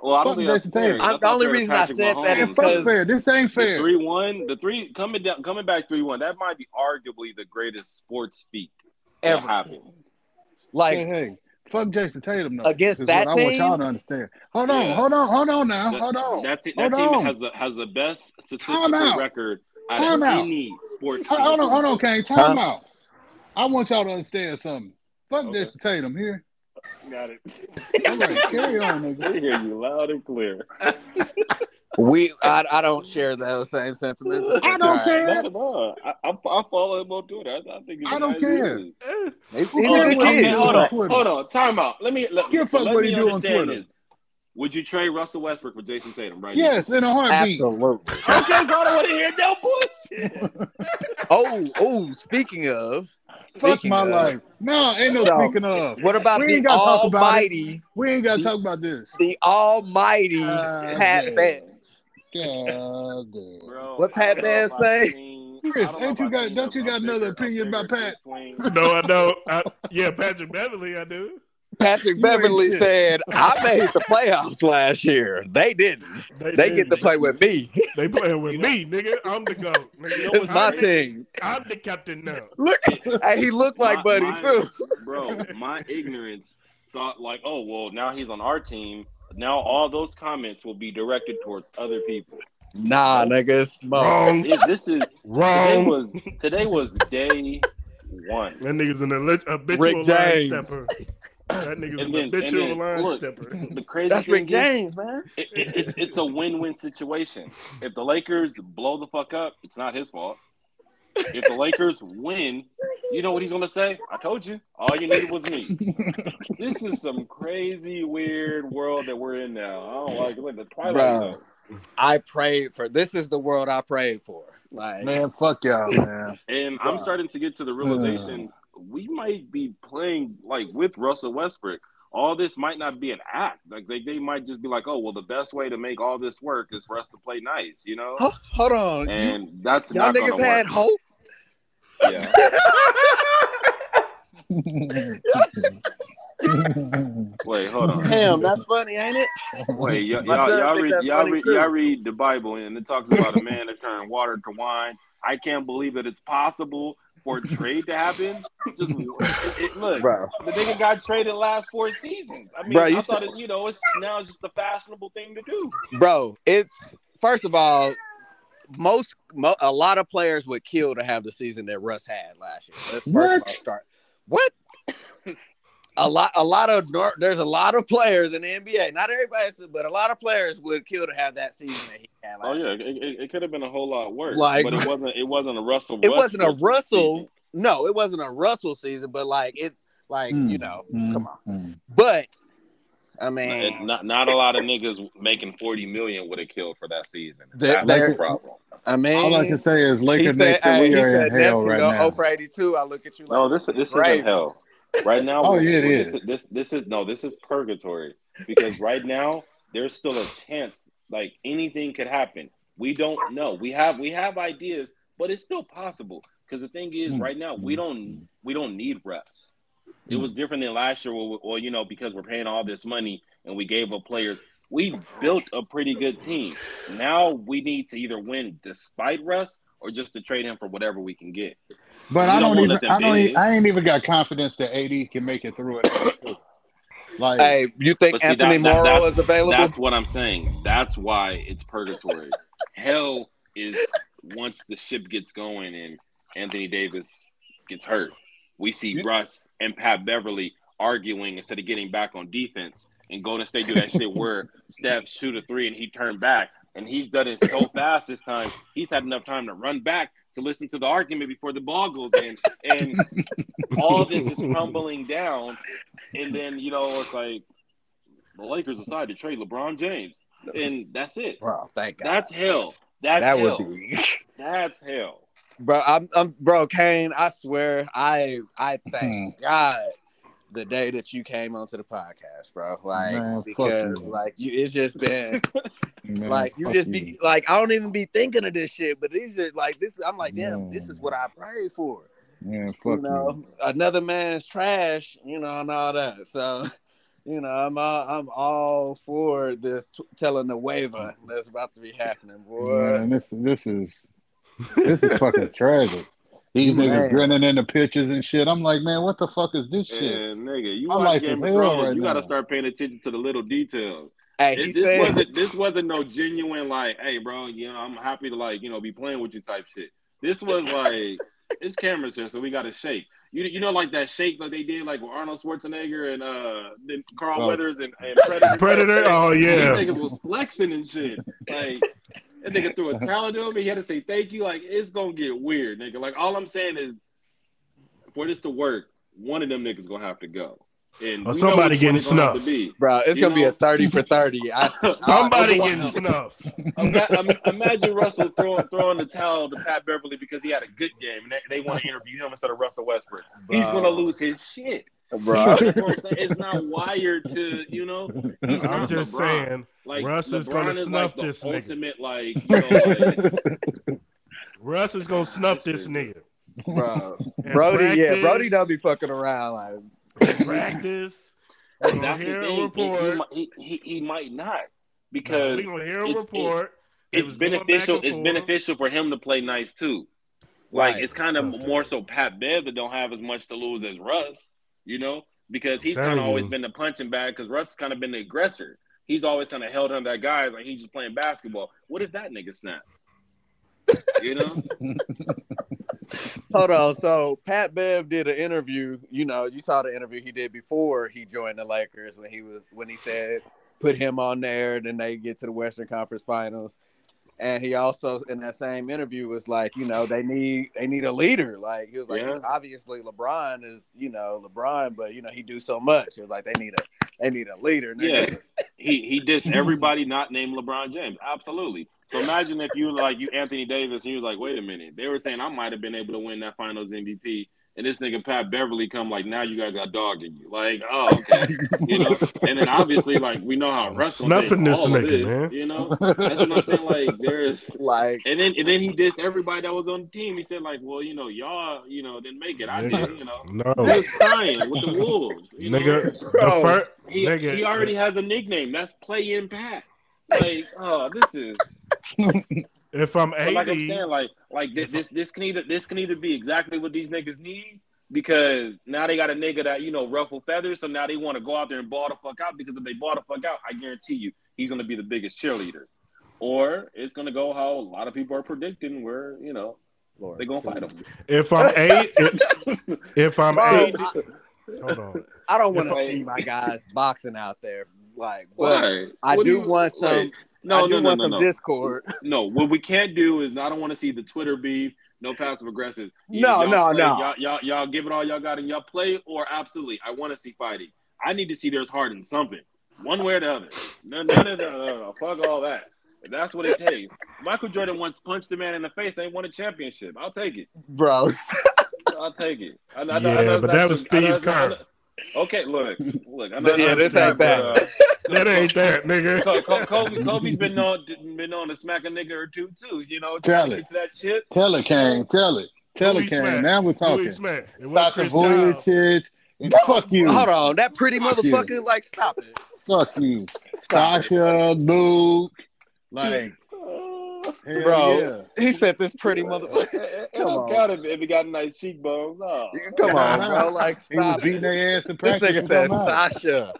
Well, I don't Fuck think that's Jayson fair. I'm- That's the only reason I said that Mahomes. is It's fuck because- fair. This ain't fair. three one, the three coming down, coming back three one. That might be arguably the greatest sports feat Ever. happened. like hey, fuck Jayson Tatum though. Against is that what I want y'all to understand. Hold on, Yeah. hold on, hold on now, That- hold on. That's it. Hold That team on. has the has the best statistical out. record out Time of out. any sports. Hold team. hold on, hold on, Kane. Time out. I want y'all to understand something. Fuck Okay. Jayson Tatum here. Got it. All right, carry on, I nigga. hear you loud and clear. we, I, I don't share those same sentiments. I don't All right. care. Not at all. I, I, I follow him on Twitter. I, I think he's a I don't care. He's, he's Oh, a good okay, kid. hold on, Twitter. hold on. Time out. Let me let, Give so fuck let what me he do on understand Twitter. this. Would you trade Russell Westbrook for Jayson Tatum right now? Yes, in a heartbeat. Absolutely. Okay, so I don't want to hear no bullshit. Oh, oh. Speaking of, Fuck my of, life. No, ain't no So, speaking of. What about We the ain't gotta talk about almighty, We ain't got to talk about this. the almighty Pat damn. Bev? God damn. Bro, What Pat don't know Bev if I've say? Chris, don't ain't you got- don't you got another opinion about Pat? kick no, I don't. I, yeah, Patrick Beverley, I do. Patrick Beverley said, "I made the playoffs last year. They didn't. They get to didn't. play with me. They playing with me, nigga. I'm the goat. Nigga. It's what's my funny? team. I'm the captain now. Look, hey, he looked like My- Buddy my- too. Bro, my ignorance thought like, oh well, now he's on our team. Now all those comments will be directed towards other people. Nah, nigga, it's smoke. Wrong. It, this is wrong. today was today was day one. That nigga's an lit- habitual Rick line James. stepper. That nigga's And an then, and habitual then line look, stepper. the crazy That's thing Rick is, man. it, it, it's it's a win-win situation. If the Lakers blow the fuck up, it's not his fault. If the Lakers win, you know what he's gonna say? I told you. All you needed was me. This is some crazy, weird world that we're in now. I don't like it. Like the Twilight Bro. Zone. I prayed for. This is the world I prayed for. Like, Man, fuck y'all, man. And I'm starting to get to the realization we might be playing like with Russell Westbrook. All this might not be an act. Like they, they might just be like, oh well, the best way to make all this work is for us to play nice, you know. Ho- hold on, you, And that's y'all not niggas gonna had work. hope. Yeah. Wait, hold on. Damn, that's funny, ain't it? Wait, y- My y'all, y'all read y'all read y'all read the Bible and it talks about a man that turned water to wine. I can't believe that it's possible for a trade to happen. Just it, it, look, Bro, the nigga got traded last four seasons. I mean, Bro, you I thought said- it, you know it's now it's just a fashionable thing to do. bro, it's first of all, most mo- a lot of players would kill to have the season that Russ had last year. Let's first What? start. What? a lot, a lot of there's a lot of players in the NBA. Not everybody, but a lot of players would kill to have that season that he had last Oh year. yeah, it, it, it could have been a whole lot worse. Like- but it wasn't. It wasn't a Russell. It wasn't a Russell. season. No, it wasn't a Russell season, but like it, like Mm, you know, mm, come on. mm. But I mean, not not a lot of niggas making forty million would have killed for that season. There- That's the problem. I mean, All I can say is he Lakers said, Nation, hey, we he are said in hell right now. 0 for 82. I look at you like No, this this isn't hell. Right now, Oh, yeah, it this is. This this is no, this is purgatory because right now there's still a chance like anything could happen. We don't know. We have we have ideas, but it's still possible. Because the thing is, Mm. right now we don't we don't need Russ. It was different than last year, or, or you know, because we're paying all this money and we gave up players. We built a pretty good team. Now we need to either win despite Russ or just to trade him for whatever we can get. But You I don't don't even, I don't. Even, I ain't even got confidence that AD can make it through it. Like, Hey, you think see, Anthony that- that- Morrow that's- is available? That's what I'm saying. That's why it's purgatory. Hell is once the ship gets going and Anthony Davis gets hurt. We see Russ and Pat Beverley arguing instead of getting back on defense and Golden State do that shit where Steph shoot a three and he turned back and he's done it so fast this time. He's had enough time to run back to listen to the argument before the ball goes in, and all this is crumbling down. And then you know it's like the Lakers decide to trade LeBron James, and that's it. bro, thank God. That's hell. That's that hell. would be, That's hell. bro. I'm, I'm, bro, Kane. I swear, I, I thank hmm. God the day that you came onto the podcast, bro. Like Man, because you. like you, it's just been man, like you just be like I don't even be thinking of this shit, but these are like this. I'm like, damn, Man. this is what I prayed for. Man, you know, another man's trash, you know, and all that. So, you know, I'm all, I'm all for this t- telling the waiver that's about to be happening, boy. Man, this this is this is fucking tragic. These Man. niggas grinning in the pictures and shit. I'm like, man, what the fuck is this shit? And nigga, you I watch like Game of Thrones, right you got to start paying attention to the little details. Hey, This, he this said, wasn't this wasn't no genuine like, hey, bro, you know, I'm happy to like, you know, be playing with you type shit. This was like, it's cameras here, so we got to shake. You, you know, like that shake like they did like with Arnold Schwarzenegger and uh then Carl Oh. Weathers and, and Predator. Predator. Oh yeah. These niggas was flexing and shit. Like that nigga threw a towel to him. He had to say thank you. Like it's gonna get weird, nigga. Like all I'm saying is, for this to work, one of them niggas gonna have to go. And Or somebody getting it's gonna have snuffed. bro, it's you gonna be a thirty for thirty. I, Somebody I- getting snuffed. Imagine Russell throwing throwing the towel to Pat Beverley because he had a good game, and they, they want to interview him instead of Russell Westbrook. He's gonna lose his shit. bro. That's what It's not wired to, you know. He's I'm not just LeBron. saying, Like Russ is gonna is snuff like the this nigga. ultimate, like, you know, like Russ is gonna snuff this nigga. bro. In Brody, yeah, Brody don't be fucking around. Like, Practice. We're gonna that's the hear a thing. He, he, report. might- he, he, he might not No, because we gonna hear a report. It it's was beneficial. It's forth. beneficial for him to play nice too. Like Right. it's kind of Something. more so Pat Bev that don't have as much to lose as Russ, you know, because he's kind of always been the punching bag because Russ kind of been the aggressor. He's always kind of held on that guy like he's just playing basketball. What if that nigga snap? You know, hold on. So Pat Bev did an interview. You know, you saw the interview he did before he joined the Lakers when he was when he said put him on there, then they get to the Western Conference Finals. And he also in that same interview was like, you know, they need they need a leader. Like he was like, Yeah. obviously LeBron is, you know, LeBron, but you know he do so much. He was like, they need a they need a leader. nigga. Yeah. he he dissed everybody not named LeBron James. Absolutely. So imagine if you like you Anthony Davis and you was like, wait a minute, they were saying I might have been able to win that Finals MVP, and this nigga Pat Beverley come like now you guys got dog in you. Like, oh okay, you know. And then obviously like we know how Russ gonna Snuffing this all nigga, this, man. You know, that's what I'm saying. Like there's. Like And then, and then he dissed everybody that was on the team. He said, like, well, you know, y'all, you know, didn't make it. I Nigga. did, you know. No, He was crying with the Wolves. You know? nigga. The Bro. He, nigga, he already has a nickname. That's Play Impact. Like, oh, this is. If I'm But like I'm saying, like, like this, this, this can either this can either be exactly what these niggas need because now they got a nigga that you know ruffle feathers, so now they want to go out there and ball the fuck out because if they ball the fuck out, I guarantee you he's gonna be the biggest cheerleader. Or it's gonna go how a lot of people are predicting, where you know Lord, they gonna fight him. if I'm eight, if, if I'm Bro, 80, I, hold on. I don't want to see my guys boxing out there. Like, but Why? I What do you- want some. wait. No, I no, do no, want no, some no. discord. No, what we can't do is I don't want to see the Twitter beef. No passive aggressive. No, y'all no, play, no. Y'all, y'all, y'all give it all y'all got and y'all play, or absolutely, I want to see fighting. I need to see there's heart in something, one way or the other. No, no, no, no, no, no. Fuck all that. If that's what it takes. Michael Jordan once punched a man in the face. They won a championship. I'll take it. Bro, I'll take it. I, I, Yeah, but that was Steve I Kerr. Okay, look, look. I know Yeah, this ain't that. uh, That ain't that, nigga. Co- Co- Kobe, Kobe's been known been known to smack a nigga or two too. You know, Tell it. to that chip. Tell it, Kane. Tell it. Tell it, Kane. Now we're talking. he smacked? It wasn't Sasha Chris Childs. Vujacic. And fuck you. Hold on, that pretty Fuck you. motherfucker. Like, stop it. Fuck you. Stop it. Sasha, Luke. Like, hell Bro. yeah. He said this pretty motherfucker. It Come don't on. count if, if he got nice cheekbones. No. Come on, bro. Like, He was stop beating their ass in This practice. nigga it, said don't matter. Sasha.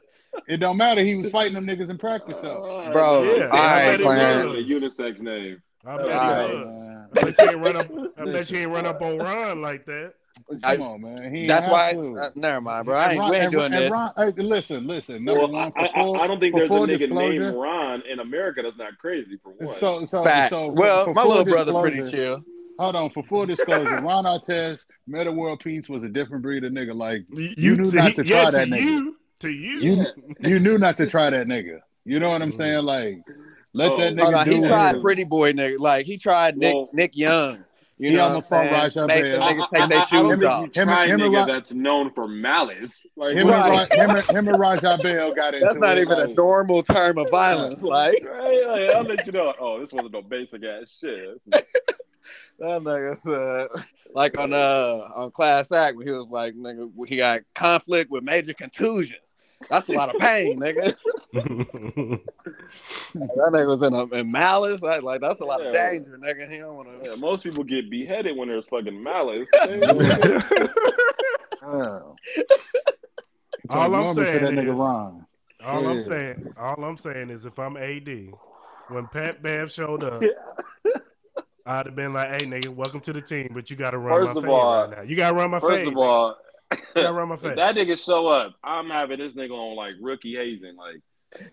it don't matter. He was fighting them niggas in practice though. Alright, Bro. Yeah, all right, I bet he A unisex name. I bet All right. I bet you ain't run up. I bet you ain't run up on Ron like that. I- Come on, man. He That's why. to. Uh, never mind, bro. I ain't, Ron- we ain't doing this. Ron- hey, listen, listen. Number Well, one, I, full, I, I don't think there's a nigga disclosure, named Ron in America that's not crazy for one. So, so, Facts. so. well, for my little brother pretty chill. Hold on, for full disclosure, Ron Artest, Metta World Peace was a different breed of nigga. Like You, knew to, not to yeah, try to that nigga. you, to you. you, you knew not to try that nigga. You know what I'm saying? Like, let Oh, that nigga on, do he tried he- pretty boy nigga. Like he tried Nick Well- Nick Young. You He know almost what I'm fought saying? Raja Make the Bell. niggas take their I, I don't shoes off. you Him and- him nigga Ra- that's known for malice. Like, Him, Right. and, Ra- him, him and Raja Bell got into That's not it. even a normal term of violence. Like Right, like, I'll let you know. Oh, this wasn't no basic ass shit. that nigga said, like on uh on Class Act, when he was like, nigga, he got conflict with major contusions. That's a lot of pain, nigga. That nigga was in, a, in malice. Like, like that's a lot of danger, nigga. He don't want to. Yeah, most people get beheaded when there's fucking malice. Yeah. All I'm Normally for saying that nigga is- Ron. all I'm saying, all I'm saying is, if I'm AD, when Pat Bev showed up, I'd have been like, "Hey, nigga, welcome to the team, but you got to run First my of fade all- right now. You got to run my First fade. of all, you got to run my if that nigga show up, I'm having this nigga on like rookie hazing. Like,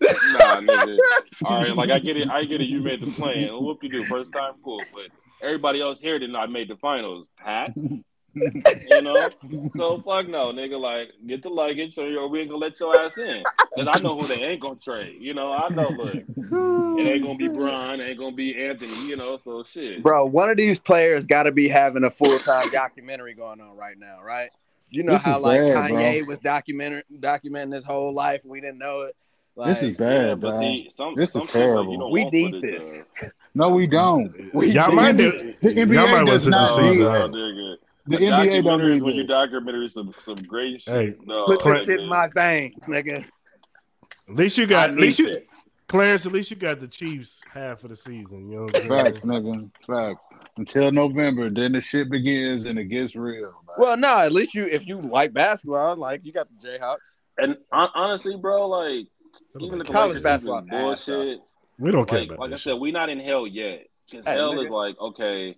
nah, nigga. All right, like I get it, I get it. You made the plan. Whoop you do first time, cool. But everybody else here did not make the finals. Pat, you know. So fuck no, nigga. Like, get the luggage, or we ain't gonna let your ass in. Cause I know who they ain't gonna trade. You know, I know. Look, it ain't gonna be Brian, it ain't gonna be Anthony. You know, so shit. Bro, one of these players got to be having a full time documentary going on right now, right? You know This how is like bad, Kanye was documenting documenting his whole life. We didn't know it. Like, This is bad, but bro. see, some This is some shit, like, terrible. you We need this, this. No, we don't. We Y'all did- might The do. NBA, the Y'all might NBA does listen to not need that. nigga. The NBA don't need when you this. documentary some some great shit. Hey, no, Put this shit in my veins, nigga. At least you got, at least you, that. Clarence. At least you got the Chiefs half of the season. You know what I'm saying? Facts, nigga. Facts. Until November, then the shit begins and it gets real. man. Well, no, at least you if you like basketball, like you got the Jayhawks. And hon- honestly, bro, like even if the College basketball is is ass, bullshit, We don't care like about like I this. said, shit. we not in hell yet. Because Hey, hell nigga. is like okay,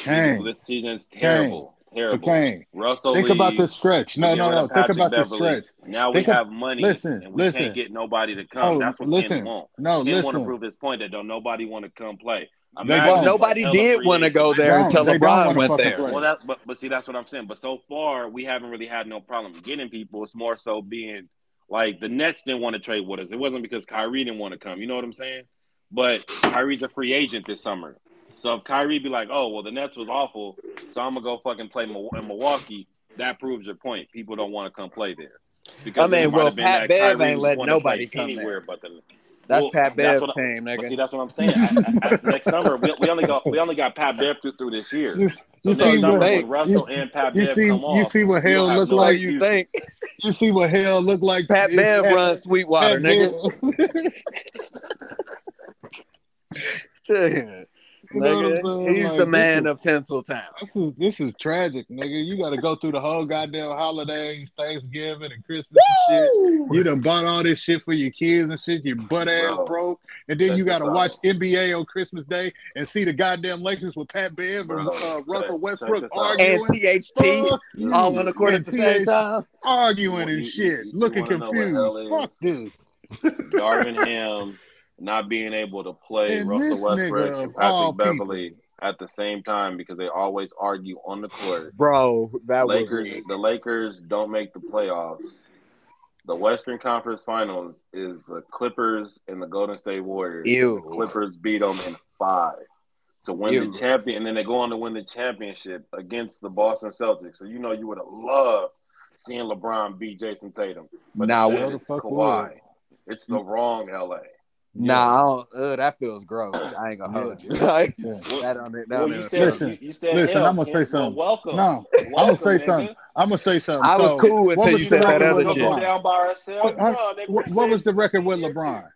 Kane, this season's terrible, but terrible. Kane, Russell, think Lee, about the stretch. we No, no, no. Think Patrick about the stretch. Now we Think of- have money, listen, and we listen. can't get nobody to come. Oh, That's what listen. Ken want. No, Ken want to prove his point that don't nobody want to come play. They Imagine don't. Well, nobody hella did want to go there Don't. until They don't LeBron went there. play. Well, that but but see, that's what I'm saying. But so far, we haven't really had no problem getting people. It's more so being like the Nets didn't want to trade with us. It wasn't because Kyrie didn't want to come. You know what I'm saying? But Kyrie's a free agent this summer. So if Kyrie be like, "Oh, well, the Nets was awful, so I'm gonna go fucking play in Milwaukee," that proves your point. People don't want to come play there. Because I mean, well, have been Pat Bev ain't was letting nobody come anywhere there. but the. That's Well, Pat that's Bev's what I- team, But see, nigga. that's what I'm saying. I, I, I, next summer, we, we only got we only got Pat Bev through, through this year. You, So you next see summer, what Russell you- and Pat you Bev see come you off, see what hell look no like. do you think? You see what hell look like. Pat Bev Pat- runs Sweetwater, Pat nigga. You know what I'm saying? He's Like, the man is- of Tinseltown. This is this is tragic, nigga. You got to go through the whole goddamn holidays, Thanksgiving, and Christmas and shit. You done bought all this shit for your kids and shit. Your butt ass Bro, broke, and then check you got to watch NBA on Christmas Day and see the goddamn Lakers with Pat Bev and uh, Russell Westbrook out. And arguing, THT Fuck all on the court And at the same time. arguing and shit, looking wanna know what hell confused. Fuck this. Darvin Ham not being able to play And Russell this Westbrook and Patrick Beverley at the same time because they always argue on the court. Bro, that Lakers, was the Lakers don't make the playoffs. The Western Conference Finals is the Clippers and the Golden State Warriors. Ew. The Clippers beat them in five to win Ew. the champion, and then they go on to win the championship against the Boston Celtics. So you know you would have loved seeing LeBron beat Jayson Tatum. But Nah, instead what the it's fuck Kawhi. It's the wrong LA. Nah, I don't, uh, that feels gross. I ain't gonna hold you. Like, Yeah. that don't, that Well, you said Listen, you, you said listen, I'ma say something. Well, welcome. No, I'm gonna say nigga. something. I'm gonna say something. I was So, cool what until was you the said that record other with shit. LeBron? down by ourselves. What, huh? No, What, said what was the record with. LeBron?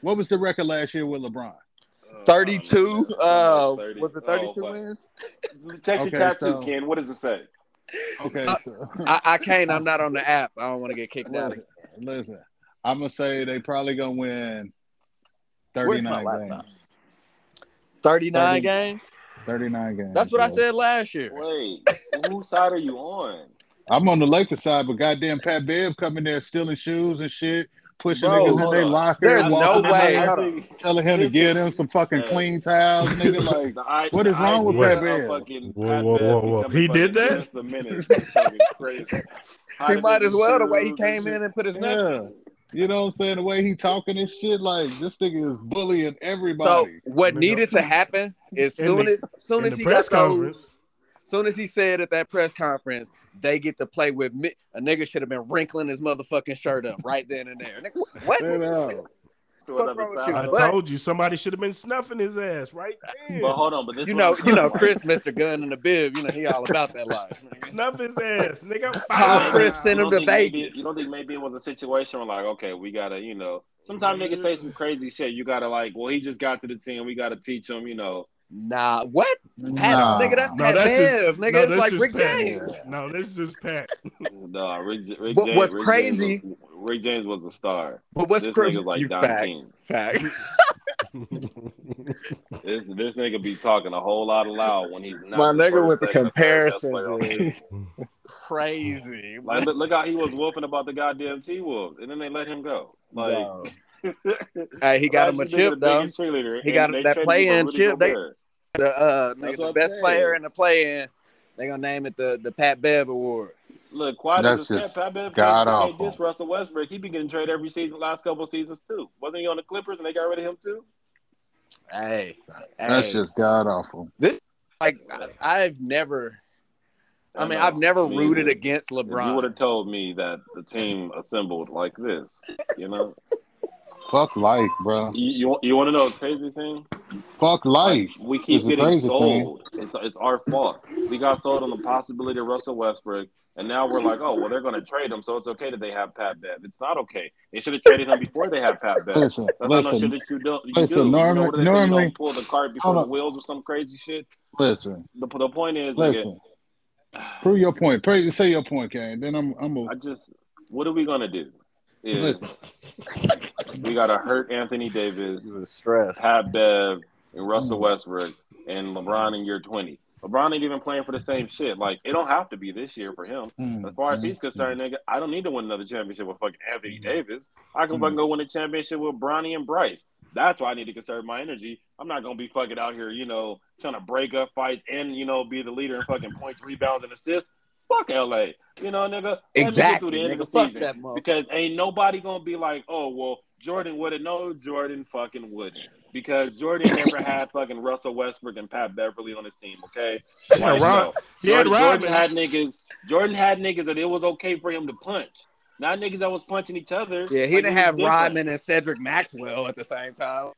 What was the record last year with LeBron? Uh, 32. Uh, don't 30. was it Oh, 32 fuck. wins? Check Okay, your tattoo, so- Ken. What does it say? Okay, Uh, so, I, I can't. I'm not on the app. I don't want to get kicked out. listen, listen, I'm gonna say they probably gonna win Where's my 39 laptop? games. 39 30. games. 39 games. That's what I said last year. Wait, whose side are you on? I'm on the Lakers side, but goddamn Pat Bev coming there stealing shoes and shit, pushing Bro, niggas in their locker, There's no way- there, telling him to give them some fucking Hey. clean towels, nigga. Like, The I- What is the wrong with Pat Bev? Whoa, whoa, whoa, whoa. He did that? Dennis the Menace crazy. He might as well the way he came in and put his yeah, neck. You know what I'm saying? The way he talking and shit, like this nigga is bullying everybody. So everybody. what needed to happen is soon the- as soon as he press got those, soon as he said at that press conference, they get to play with me. A nigga should have been wrinkling his motherfucking shirt up right then and there. Nigga, what? You know? To fuck another time. I But- told you somebody should have been snuffing his ass right then. But hold on, but this You know, you know, saying, Chris, like, Mr. Gun and the bib, you know, he all about that life. nigga. Snuff his ass, nigga. How Bow. Chris sent him to think maybe- Vegas. You don't think maybe it was a situation where like, okay, we gotta, you know, sometimes niggas mm-hmm. say some crazy shit. You gotta like, well, he just got to the team. We gotta teach him, you know. Nah, what? Pat, Nah. nigga, that's No, Pat that's just- nigga. no, it's like Rick Pat. James. No, this is just Pat. no, Rick, Rick What- James, what's Rick crazy- James was, Rick James was a star. But what's This crazy? nigga's like you Don facts, King. facts. This this nigga be talking a whole lot of loud when he's not. My nigga with the second, or third best comparisons player on the is team. crazy. Like, look, look how he was wolfing about the goddamn T Wolves, and then they let him go. Like, Bro. Hey, he got him a chip though. He got they that play-in for chip. They- Gobert. The uh, nigga, the best saying. player in the play-in. They're gonna name it the the Pat Bev Award. Look, quiet That's as a cat, just Pat Bev god can't awful. this Russell Westbrook. He been getting traded every season, last couple of seasons too. Wasn't he on the Clippers and they got rid of him too? Hey, That's hey. just god awful. This like I, I've never. I mean, know. I've never Me rooted either. against If you would have told me that the team assembled like this, you know, Fuck life, bro. you you, you want to know a crazy thing? Fuck life. We keep It's getting crazy sold. It's it's our fault. We got sold on the possibility of Russell Westbrook, and now we're like, oh well, they're going to trade him, so it's okay that they have Pat Bev. It's not okay. They should have traded him before they had Pat Bev. That's Listen, not no shit listen, that you don't. You listen, do. You know normally- what you don't pull the cart before the wheels or some crazy shit. listen, The, the point is, nigga, listen. Prove your point. Pray, say your point, Kane. Then I'm, I'm. A, I just, what are we gonna do? Is listen. we gotta hurt Anthony Davis, This is stress. Pat Bev, and Russell Mm. Westbrook, and LeBron in year twenty. LeBron ain't even playing for the same shit. Like it don't have to be this year for him. Mm, As far as he's concerned, nigga, I don't need to win another championship with fucking Anthony Mm. Davis. I can Mm. fucking go win a championship with Bronny and Bryce. That's why I need to conserve my energy. I'm not gonna be fucking out here, you know, trying to break up fights and you know be the leader in fucking points, rebounds, and assists. Fuck LA, you know, nigga. Let me get Exactly. through the end nigga, of the season because ain't nobody gonna be like, oh well, Jordan would have. No, Jordan fucking wouldn't because Jordan never had fucking Russell Westbrook and Pat Beverley on his team. Okay, Yeah, Like, Rod- no. He had Jordan, Jordan had niggas. Jordan had niggas that it was okay for him to punch. Not niggas that was punching each other. Yeah, he Like, didn't have different. Rodman and Cedric Maxwell at the same time.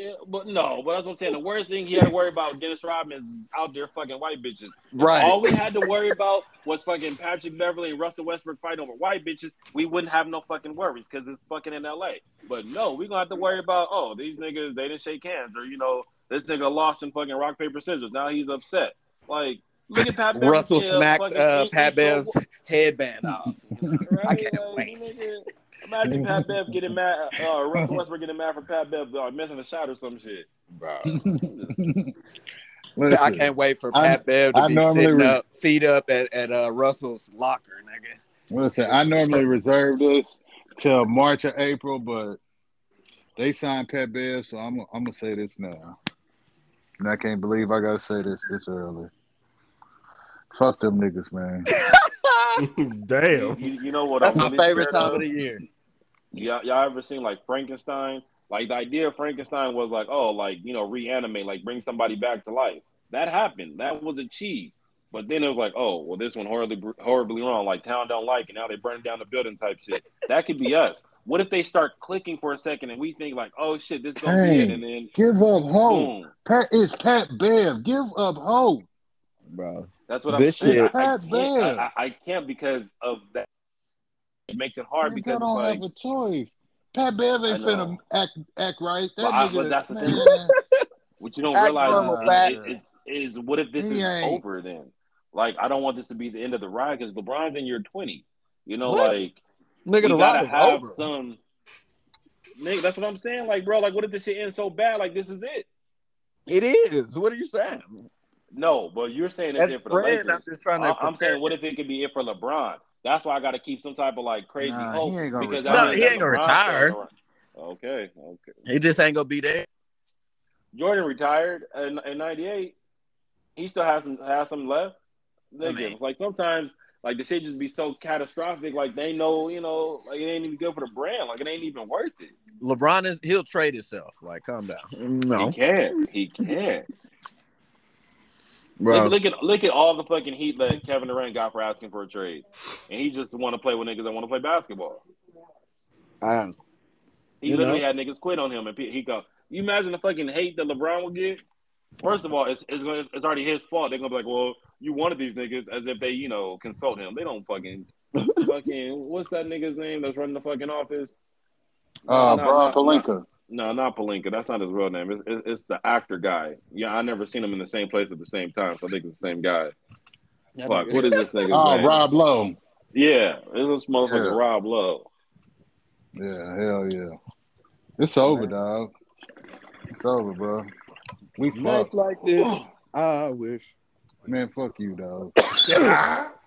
Yeah, but no, but that's what I'm saying. The worst thing he had to worry about Dennis Rodman is out there fucking white bitches. If Right. All we had to worry about was fucking Patrick Beverley and Russell Westbrook fighting over white bitches. We wouldn't have no fucking worries because it's fucking in LA. But no, we gonna have to worry about oh these niggas they didn't shake hands or you know this nigga lost in fucking rock paper scissors. Now he's upset. Like look at Pat. Beverley, Russell yeah, smacked uh, Pat Bev's headband off. Right? I can't wait. Nigga, Imagine Pat Bev getting mad, uh, Russell Westbrook getting mad for Pat Bev uh, missing a shot or some shit. Bro. Listen, I can't wait for I- Pat Bev to I be normally sitting re- up, feet up at, at uh, Russell's locker, nigga. Listen, I normally reserve this till March or April, but they signed Pat Bev, so I'm I'm gonna say this now. And I can't believe I gotta say this this early. Fuck them niggas, man. Damn. You, you know what? That's I'm my really favorite time of the year. Y'all, y'all ever seen like Frankenstein? Like the idea of Frankenstein was like, oh, like you know, reanimate, like bring somebody back to life. That happened. That was achieved. But then it was like, oh, well, this one horribly horribly wrong. Like town don't like, and now they burning down the building type shit. That could be us. What if they start clicking for a second and we think like, oh shit, this is gonna be it, and then Give up hope. boom. Pat it's Pat Bev. Give up hope. bro. That's what This I'm saying. shit- I, I Pat can't, Bev. I, I, I can't because of that. It makes it hard Man, because they it's don't like, have a choice. Pat Bev ain't I finna act act right. That But I- nigga, but that's the thing. what you don't Act realize normal, is, is, is, is what if this He is ain't. over then? Like, I don't want this to be the end of the ride because LeBron's in your 20. You know, What? like, Nigga, we the gotta ride is have over. some. Nigga, that's what I'm saying. Like, bro, like, what if this shit ends so bad? Like, this is it. It is. What are you saying? No, but you're saying it's That's it for the Fred, Lakers. I'm just trying to I- I'm saying, what if it could be it for LeBron? That's why I got to keep some type of like crazy Nah, hope he ain't gonna because retire. that No, he that ain't gonna LeBron's retire. Okay, okay. He just ain't gonna be there. Jordan retired in, in '98. He still has some has some left. I Nigga, mean- it's like sometimes like the shit just be so catastrophic. Like they know, you know, like it ain't even good for the brand. Like it ain't even worth it. LeBron is he'll trade himself. Like, calm down. No, He can't. He can't. Bro. Look, look at look at all the fucking heat that Kevin Durant got for asking for a trade, and he just want to play with niggas that want to play basketball. I- He You literally know? had niggas quit on him, and he go. You imagine the fucking hate that LeBron would get. First of all, it's it's, gonna, it's already his fault. They're gonna be like, well, you wanted these niggas as if they, you know, consult him. They don't fucking fucking. What's that nigga's name that's running the fucking office? Uh, Not- Brian not- Pelinka. No, not Pelinka. That's not his real name. It's, it's it's the actor guy. Yeah, I never seen him in the same place at the same time, so I think it's the same guy. Fuck, what is this nigga's Oh, name? Rob Lowe. Yeah, it's this motherfucker Yeah. Rob Lowe. Yeah, hell yeah. It's over, dog. It's over, bro. We Nights fucked. like this, I wish. Man, fuck you, dog.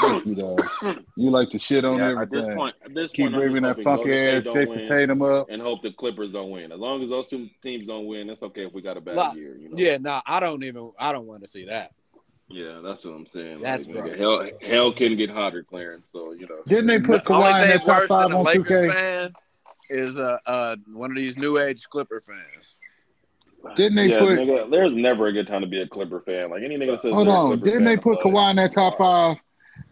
fuck you, dog. You like to shit on Yeah, at this everything. point, at this Keep point, I'm bringing just that hoping funky ass Jayson Tatum up. and hope the Clippers don't win. As long as those two teams don't win, it's okay if we got a bad Look, year. You know? Yeah, no, I don't even. I don't want to see that. yeah, that's what I'm saying. That's like, nigga, hell, hell can get hotter, Clarence. So you know, Didn't they put the only Kawhi in thing that top worse than five a on Lakers 2K? fan is uh, uh one of these new age Clipper fans. Didn't they yeah, put- nigga, there's never a good time to be a Clipper fan. Like any nigga that says, Hold on. Didn't fan, they put like, Kawhi in that top five?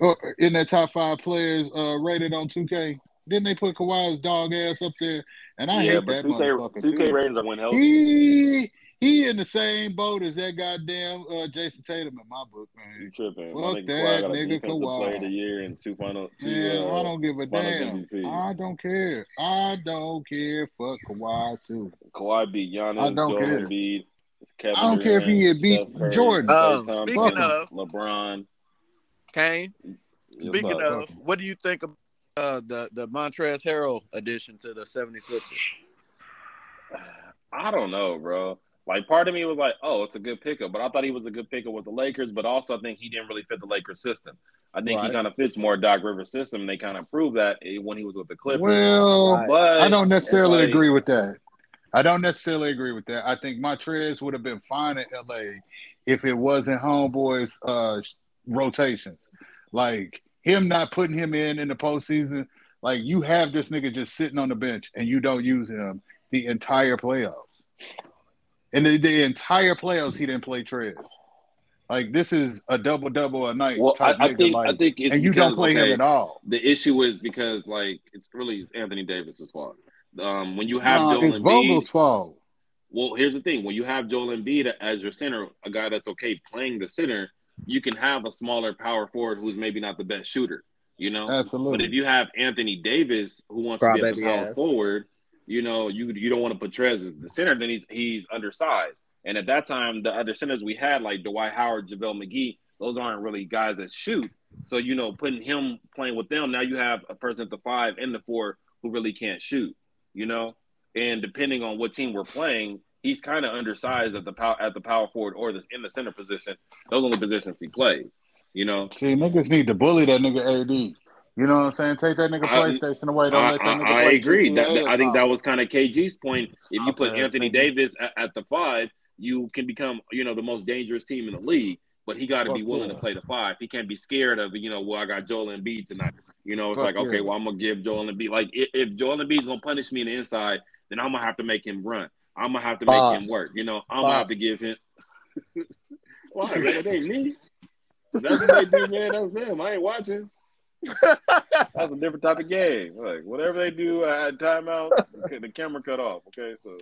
Or in that top five players uh, rated on 2K? Didn't they put Kawhi's dog ass up there? And I Yeah, hate but that 2K motherfucker 2K too. ratings are when healthy. He he in the same boat as that goddamn uh, Jayson Tatum in my book, You man. tripping? Fuck My nigga that Kawhi got a nigga Kawhi. player of the year and two final two. Man, uh, I don't give a damn. MVP. I don't care. I don't care. Fuck Kawhi too. Kawhi beat Giannis, I don't Joel care. Embiid, Kevin I don't care if he Durant, had beat Steph Curry, Jordan. Klay Um, Thompson, speaking of- LeBron. Kane, speaking up? of, what do you think of uh, the the Montrezl Harrell addition to the 76ers? I don't know, bro. Like part of me was like, oh, it's a good pickup, but I thought he was a good pickup with the Lakers, but also I think he didn't really fit the Lakers system. I think he kind of fits more Doc Rivers system, and they kind of proved that eh, when he was with the Clippers. Well, but I don't necessarily like- agree with that. I don't necessarily agree with that. I think Montrez would have been fine in LA if it wasn't homeboys uh rotations. Like him not putting him in in the postseason. Like you have this nigga just sitting on the bench and you don't use him the entire playoffs. And the, the entire playoffs he didn't play Trez. Like this is a double double a night Well, I, type I think like, I think it's and you don't play okay, him at all. The issue is because like it's really it's Anthony Davis's fault. Um, when you have Nah, Joel it's Embiid, Vogel's fault. Well, here's the thing: when you have Joel Embiid as your center, a guy that's okay playing the center, you can have a smaller power forward who's maybe not the best shooter. You know, Absolutely. but if you have Anthony Davis who wants to be at the power ass. forward, you know, you you don't want to put Trez as the center, then he's he's undersized. And at that time, the other centers we had, like Dwight Howard, JaVale McGee, those aren't really guys that shoot. So, you know, putting him playing with them, now you have a person at the five and the four who really can't shoot, you know? And depending on what team we're playing, he's kind of undersized at the power at the power forward or the in the center position. Those are the positions he plays, you know. See, niggas need to bully that nigga AD. You know what I'm saying? Take that nigga I- PlayStation away. Don't I, let that I, nigga I play agree. That, that- I think that was kind of KG's point. If you put Anthony. Davis at, at the five, you can become, you know, the most dangerous team in the league. But he got to be willing yeah. to play the five. He can't be scared of, you know, well, I got Joel Embiid tonight. You know, it's Fuck like, okay, well, I'm gonna give Joel Embiid. Like, if, if Joel Embiid's gonna punish me in the inside, then I'm gonna have to make him run. I'm gonna have to make him work. You know, I'm gonna have to give him. Why? That they me? That's what they do, man. That's them. I ain't watching. That's a different type of game. Like whatever they do at timeout, the camera cut off. Okay, so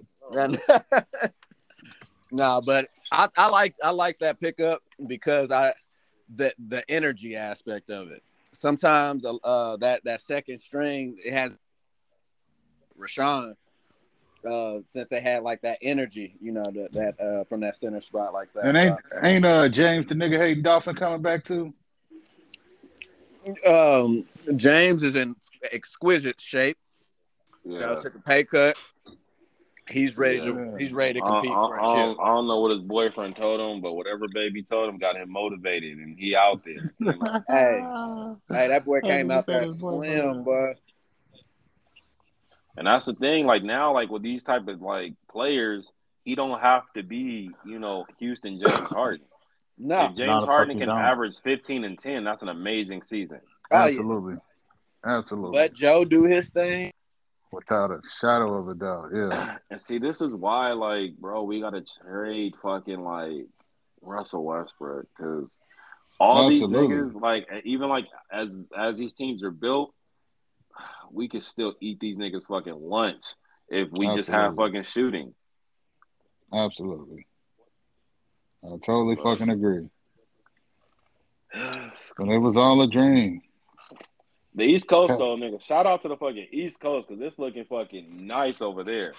no, but I, I like I like that pickup because I the the energy aspect of it. Sometimes uh that that second string it has Rashawn uh since they had like that energy, you know, that that uh from that center spot like that. And ain't ain't uh James the nigga hating Dolphin coming back too? um James is in exquisite shape. You know, yeah. took a pay cut. He's ready to he's ready to compete I- for I a don't. I don't know what his boyfriend told him, but whatever baby told him got him motivated, and he out there. Hey. Hey, that boy came out there Better boy, slim, boy. And that's the thing. Like now, like with these type of like players, he don't have to be, you know, Houston James Harden. No, if James No, Harden can don't. average fifteen and ten, that's an amazing season. Oh, yeah. Absolutely. Absolutely. let Joe do his thing. Without a shadow of a doubt. Yeah. And see, this is why, like, bro, we gotta trade fucking like Russell Westbrook because all Absolutely. these niggas, like, even like as as these teams are built, we could still eat these niggas fucking lunch if we just have fucking shooting. Absolutely. I totally fucking agree. But it was all a dream. The East Coast though, nigga. Shout out to the fucking East Coast because it's looking fucking nice over there.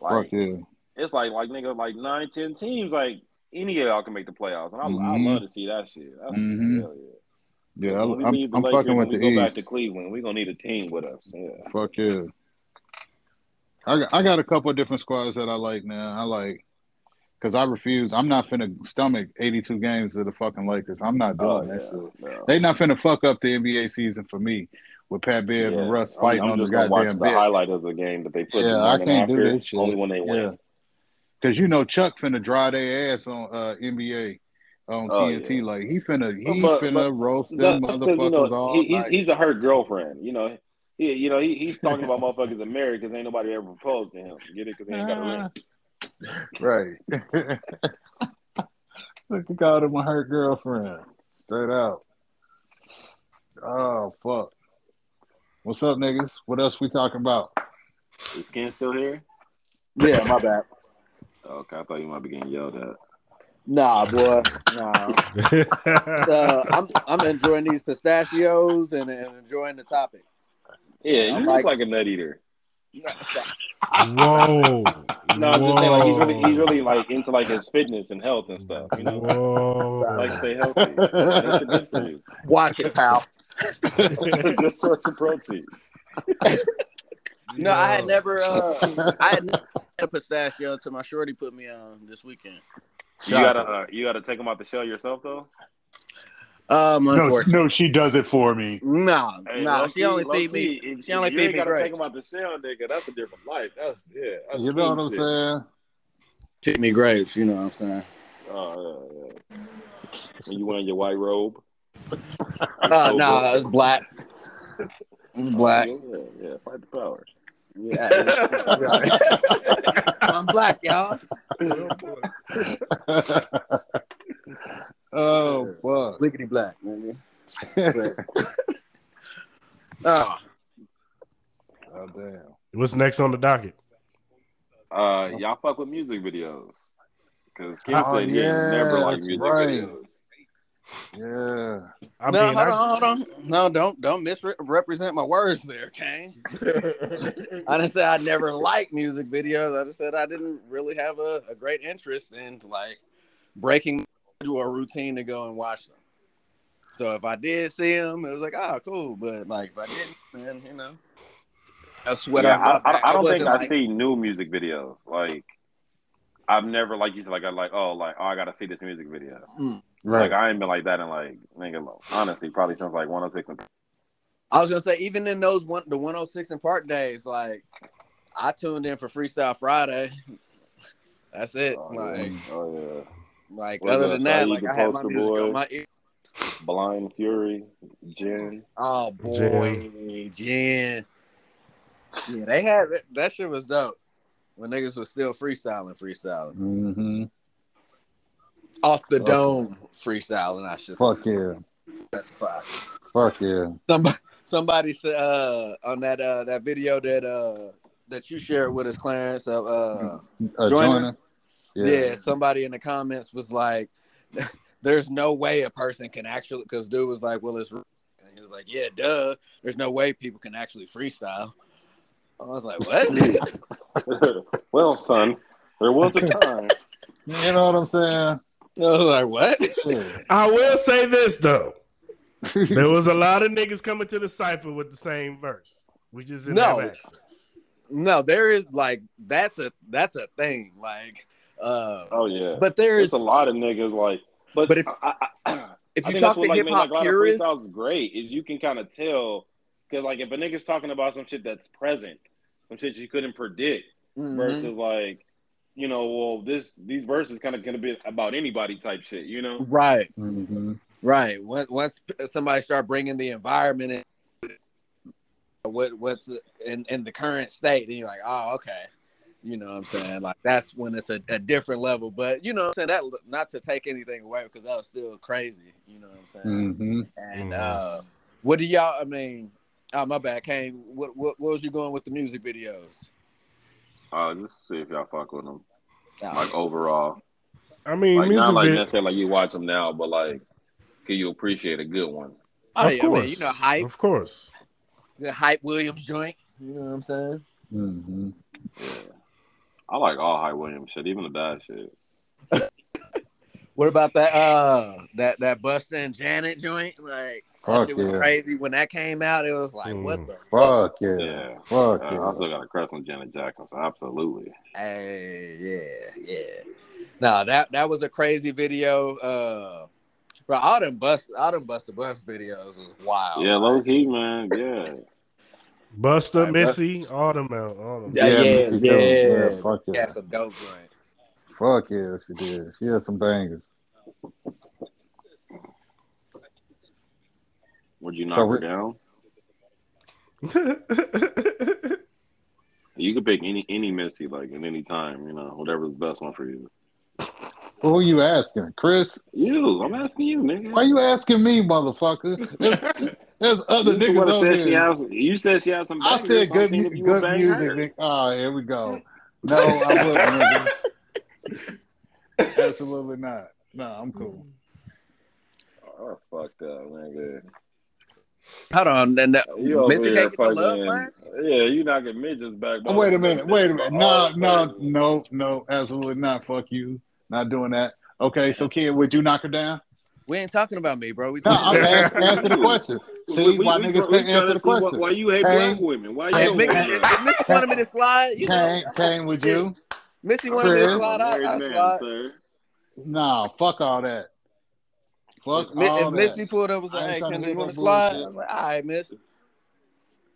Like Fuck yeah. it's like like nigga like nine, ten teams. Like any of y'all can make the playoffs, and I, I Mhm. love to see that shit. That's, Mhm. hell yeah. Yeah, I, we I'm, I'm fucking with the go back East. to Cleveland. We're gonna need a team with us. Yeah. Fuck yeah. I got, I got a couple of different squads that I like now. I like because I refuse. I'm not finna stomach 82 games of the fucking Lakers. I'm not doing Oh that yeah. shit. yeah. They not finna fuck up the NBA season for me with Pat Bev Yeah. and Russ I'm- fighting I'm, on the gonna watch goddamn the highlight of the game that they put. Yeah, I can't do this shit. Only when they win. Yeah. Cause you know Chuck finna dry their ass on uh, NBA on Oh, TNT. yeah. Like he finna he But- finna but roast them That's 'cause, motherfuckers you know, all he, he's, he's a hurt girlfriend. You know, he, you know, he, he's talking about motherfuckers that married because ain't nobody ever proposed to him. Get it? Because he ain't got a ring. right. Look, he called him a hurt girlfriend. Straight out. Oh fuck. What's up, niggas? What else we talking about? Is Ken still here? Yeah, my bad. Okay, I thought you might be getting yelled at. Nah, boy. Nah. Uh, I'm I'm enjoying these pistachios and, and enjoying the topic. Yeah, you I'm look like- like a nut eater. Whoa. No, I'm just saying like he's really he's really like into like his fitness and health and stuff. You know, Whoa. like stay healthy. Makes good for you. Watch it, pal. good source of protein. No, I had never uh I had never had a pistachio until my shorty put me on this weekend. You gotta uh, you gotta take them out the shell yourself though. Um no, no, she does it for me. Nah, Hey, nah, low-key- she only feed me. If, she only feed ain't me gotta grapes. take them out the shell, nigga. That's a different life. That's yeah. That's You know what I'm shit. saying? Feed me grapes, you know what I'm saying? Oh yeah, yeah. When you wearing your white robe. Uh nah, it's black. It's black. Yeah, yeah. Fight the power. Yeah. I'm black, y'all. oh fuck. Lickety black, nigga. But- oh, Oh damn. What's next on the docket? Uh, y'all fuck with music videos. Because Ken Oh, said he never liked music right. videos. Yeah. I no, mean, hold I, on, hold on. No, don't don't misrepresent my words there, Kane. I didn't say I never liked music videos. I just said I didn't really have a, a great interest in like breaking into a routine to go and watch them. So if I did see them, it was like, oh, cool. But like if I didn't, then you know, that's what yeah, I. I, I, I don't think wasn't I like- see new music videos. Like, I've never, like you said, like I like, oh, like oh, I gotta see this music video. Hmm. Right. Like I ain't been like that in like, nigga, honestly, probably since like 106 and I was gonna say even in those one the 106 and Park days, like I tuned in for Freestyle Friday. That's it. Oh, like, yeah. oh yeah, like Was other than that, Saeed like I had my Poster music Boy? on my ear. Blind Fury, Jin. Oh boy, Jin. Yeah, they had that shit was dope when niggas was still freestyling, freestyling. Mm-hmm. Off the dome freestyle, and I should Fuck yeah. specify. Fuck yeah. Somebody, somebody said uh, on that uh, that video that uh, that you shared with us, Clarence. Of, uh, A Joiner? joiner. yeah. somebody in the comments was like, "There's no way a person can actually," because dude was like, "Well, it's," and he was like, "Yeah, duh. There's no way people can actually freestyle." I was like, "What?" well, son, there was a time. You know what I'm saying? I was like, "What?" I will say this though. There was a lot of niggas coming to the cipher with the same verse. We just didn't No. have access. No, there is like that's a that's a thing. Like, uh, Oh yeah, but there's a lot of niggas like. But, But if- I, I, I, if you think talk that's to like, hip made, hop like, a lot purists, great is you can kind of tell because like if a nigga's talking about some shit that's present, some shit you couldn't predict, Mhm. versus like, you know, well this these verses kind of gonna be about anybody type shit, you know. right, Mhm. right. Once once somebody start bringing the environment in, what what's in in the current state, and you're like, oh, okay. You know what I'm saying? Like that's when it's a, a different level. But you know what I'm saying? That not to take anything away because that was still crazy. You know what I'm saying? Mhm. And Mhm. uh what do y'all I mean, oh my bad, Kane. What what, what was you going with the music videos? Uh, just to see if y'all fuck with them, like overall, I mean, like not like vid- necessarily like you watch them now, but like, can you appreciate a good one? oh, of yeah, I course, mean, you know, hype, of course. the Hype Williams joint. You know what I'm saying? Mm-hmm. Yeah, I like all Hype Williams shit, even the bad shit. What about that uh that that Busta and Janet joint? Like that Fuck shit was yeah. crazy when that came out. It was like, Mm. what the fuck? Fuck yeah. Yeah. Fuck Uh, yeah. I still got a crush on Janet Jackson, so absolutely. Hey, yeah, yeah. No, that that was a crazy video. Uh bro, all them bust all them Busta Bus videos was wild. Yeah, low key, man. Yeah. Busta, Like, Missy, all them out, all them. Yeah, yeah, me too. yeah. Fuck yeah. Yeah, some dope joint. Fuck yeah, she did. She had some bangers. Would you knock So her down? You could pick any any Missy like at any time, you know, whatever's the best one for you. Who are you asking? Chris? You, I'm asking you, nigga. Why you asking me, motherfucker? There's, there's other You niggas one that over said she has. You said she has some. I said so good, seeing mu- if you would good music. Oh, here we go. No, I wouldn't. nigga. Absolutely not. No, I'm cool. Oh, fucked up, nigga. Hold on, then that, You over Missy can't get the love fucking- Clarence? Yeah, you knocking midgets back. Oh, wait a minute. Wait a minute. No, no, of a sudden. no, no. Absolutely not. Fuck you. Not doing that. Okay, so kid, would you knock her down? We ain't talking about me, bro. We No, I'm about asking, answer the question. See why niggas can't answer the question. Why you hate Hey. black women? Why you If Hey, Missy, want if Missy wanted me to slide, you Kane, know, Kane, would you? Missy wanted me to slide a out, married I man, slide. sir? Nah, fuck all that. Fuck Mi- all If that. Missy pulled up and was like, "Hey, tryna can hear you want to slide?" I was like, "All right, Miss."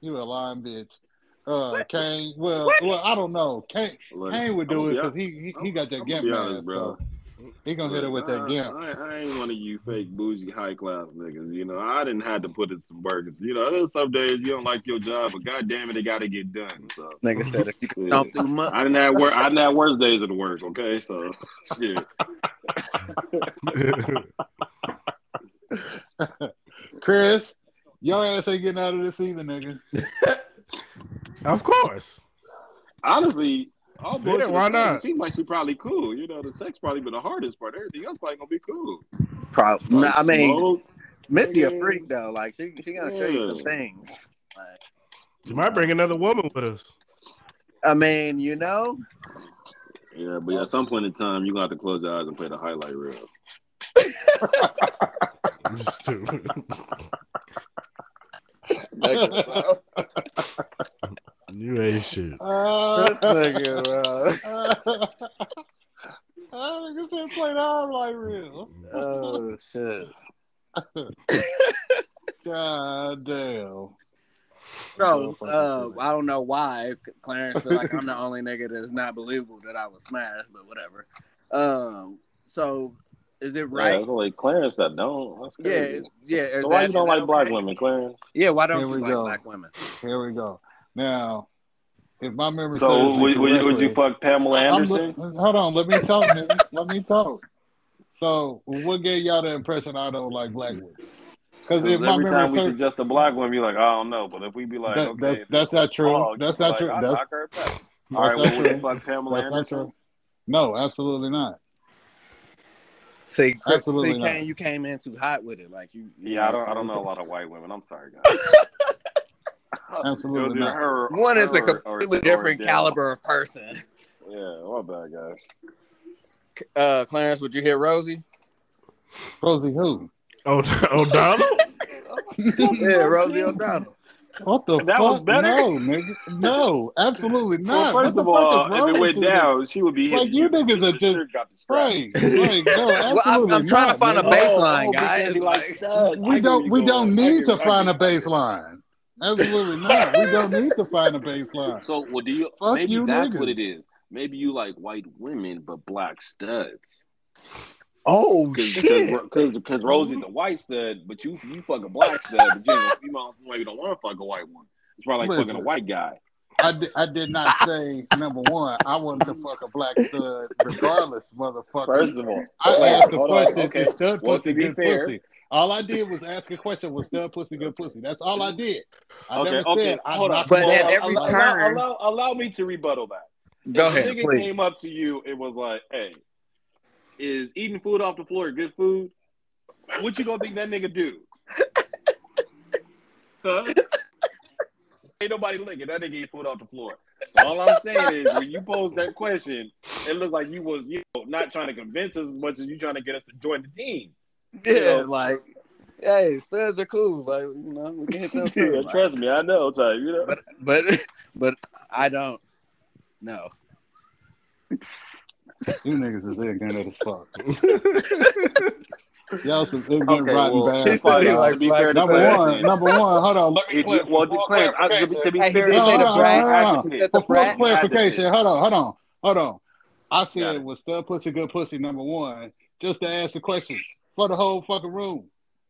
You a lying bitch. Uh, Kane. Well, What? well, I don't know. Kane, Look, Kane would I'ma do it because he he, he I'm- got that I'ma gimp man, honest, bro. so he gonna hit her with that I, gimp. I, I ain't one of you fake bougie high class niggas. You know, I didn't have to put in some burgers. You know, there's some days you don't like your job, but god damn it, it got to get done. So Nigga said, "If you can Yeah. through mud." I didn't have work. I didn't have worse days at work. Okay, so shit. Chris, your ass ain't getting out of this either, nigga. of course. Honestly, all Yeah, bullshit. why not? It seems like she probably cool. You know, the sex probably been the hardest part. Everything else probably gonna be cool. Probably. Like I mean, smoke. Missy a freak though. Like she, she gonna show you some things. Like, You might bring another woman with us. I mean, you know, Yeah, but at some point in time, you gonna have to close your eyes and play the highlight reel. You stupid. you ain't shit. Uh, this nigga, bro. I nigga said play the like real. Oh shit, God damn. bro. Uh, I don't know why Clarence feel like I'm the only nigga that's not believable that I was smashed, but whatever. Um, so is it Yeah, right? it's like Clarence that don't. That's Yeah, crazy. yeah. is So why you don't is that like black women, Clarence? Yeah, why don't Here you like go. black women? Here we go. Now, if my memory serves So me would, would, would you fuck Pamela I'm Anderson? look- hold on, let me talk, nigga. Let me talk. So what gave y'all the impression I don't like black women? Because if Every my time memory we serves, suggest a black one, be like, I don't know. But if we be like, That- okay, that's- if that's not true. small, That's not be true. I That's- knock her that's All right, not well, would you fuck Pamela That's not Anderson? true. No, absolutely not. See, Absolutely see, not. Kane, you came in too hot with it. Like you. you Yeah, I don't. I don't know a lot of white women. I'm sorry, guys. Absolutely It was either not. her- One is a completely or different them. caliber of person. Yeah, my bad, guys. Uh, Clarence, would you hit Rosie? Rosie who? Oh, O'Donnell. Yeah, Rosie O'Donnell. What the That fuck? was better? No, nigga. No, absolutely not. Well, first of all, if it went with you? down, she would be Like, hitting you niggas are just- should've got the strap. Right, right, no, Well, I'm, absolutely I'm trying to not, find a baseline, Oh, guys. because he Like, likes studs. I We don't. We don't need to find a get- I get- baseline. Absolutely not. We don't need to find a baseline. So, well, do you? Fuck maybe you that's niggas. what it is. Maybe you like white women, but black studs. Oh Because shit! because Rosie's a white stud, but you you fuck a black stud, but you, ain't- you might- maybe don't want to fuck a white one. It's probably like fucking a white guy. I did, I did not say number one. I wanted to fuck a black stud, regardless, motherfucker. First of all, I hold on, asked a hold on, question. Okay, Is stud Well, pussy good fair- pussy? All I did was ask a question. Was stud pussy good pussy? That's all I did. I okay, never okay. said I Hold on. But him at off. every allow, turn- allow, allow, allow me to rebuttal that. Go if ahead, nigga please. came up to you, it was like, "Hey, is eating food off the floor good food?" What you gonna think that nigga do? Huh? Ain't nobody licking. That nigga eat food off the floor. So all I'm saying is, when you posed that question, it looked like you was you know not trying to convince us as much as you trying to get us to join the team. Yeah, like, hey, studs are cool. Like, you know, we can hit them. Yeah, Like, trust me, I know. Type, you know. but, but, but I don't. No. You niggas is ignorant as fuck. Y'all some ignorant, Okay, rotten well, bastards. he said like be black Number studs. Clarence, one, number one. Hold on. Let me If you, well, For Clarence, I, to, be, clarification. to be Hey, fair, did to say you, the I brat. had to He pick. said the For full brat. I had to clarification, hold on, hold on, hold on. I said it. was stud pussy good pussy number one, just to ask the question for the whole fucking room.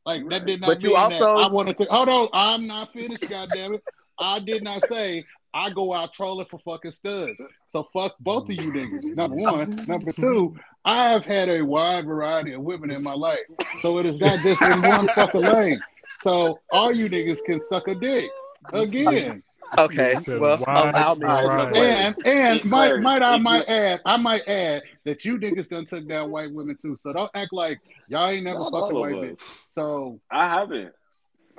Like that did not But you mean that I wanted to. Hold on, I'm not finished. goddamn it! I did not say I go out trolling for fucking studs. So fuck both of you niggas. Mm. Number one, number two. I have had a wide variety of women in my life, so it is not just in one fucking lane. So all you niggas can suck a dick again. Okay, well, why- allow me. All right, so to- Clarence, And and might might I might add I might add that you niggas done took down white women too. So don't act like y'all ain't never Not fucked a white of bitch. So I haven't.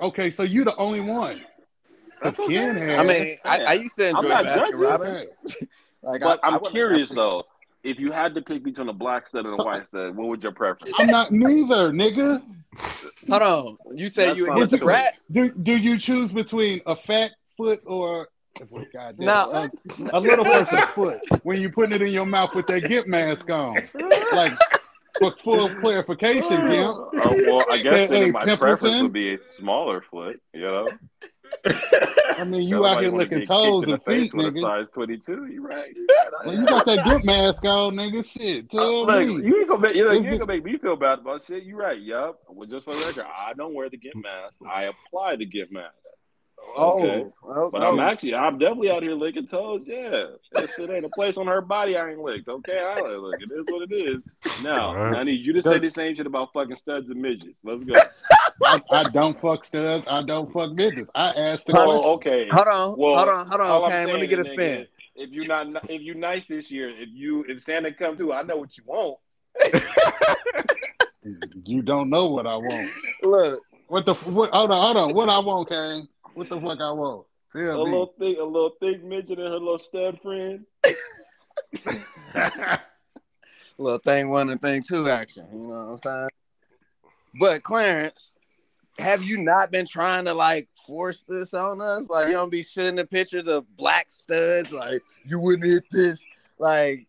okay, so you the only one. That's okay. I mean, I, I used to enjoy not Baskin. Robbins. Like, But I, I'm I curious though. If you had to pick between a black stud and a So- white stud, what would your preference? I'm not neither, nigga. Hold on, you said That's you would hit the a brat. Do do you choose between a fat foot or God damn, No. a, a little person's foot when you putting it in your mouth with that get mask on? Like for full clarification, uh, Kim. Oh, well, I guess Hey, then my hey, preference would be a smaller foot. You know, I mean, you Nobody out here wanna licking toes and feet, face with nigga. size 22. You right? Well, you got that get mask on, nigga. Shit, Uh, tell look, me. you ain't gonna make you, know, you ain't gonna make me feel bad about shit. You right? Yup. Well, just for the record, I don't wear the get mask. I apply the get mask. Oh, Okay. oh, But. I'm actually, I'm definitely out here licking toes. Yeah, if shit ain't a place on her body, I ain't licked. Okay, I ain't licked. It is what it is. Now, Alright. I need you to say the same shit about fucking studs and midgets. Let's go. I, I don't fuck studs. I don't fuck bitches. I asked the Oh, okay. Hold on, Well, hold on, hold on, I'm Let me get a spin. nigga, If you not, if you nice this year, if you, if Santa come through, I know what you want. You don't know what I want. Look, What the? What? Hold on, hold on. What I want, Kane? What the fuck I want? A me. little thick, a little thick midget and her little stud friend. little thing one and thing two action. You know what I'm saying? But Clarence, have you not been trying to like force this on us? Like you don't be shooting the pictures of black studs. Like you wouldn't hit this. Like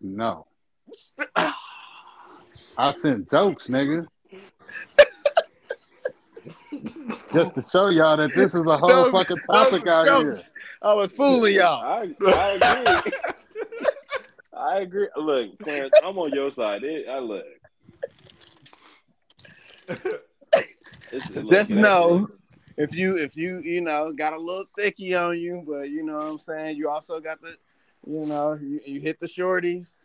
No. I sent jokes, nigga. Just to show y'all that this is a whole Those- fucking topic out jokes. here. I was fooling y'all. I, I agree. I agree. Look, Clarence, I'm on your side. It, I look. It's, look, Just know if you if you you know got a little thicky on you, but you know what I'm saying you also got the you know you, you hit the shorties.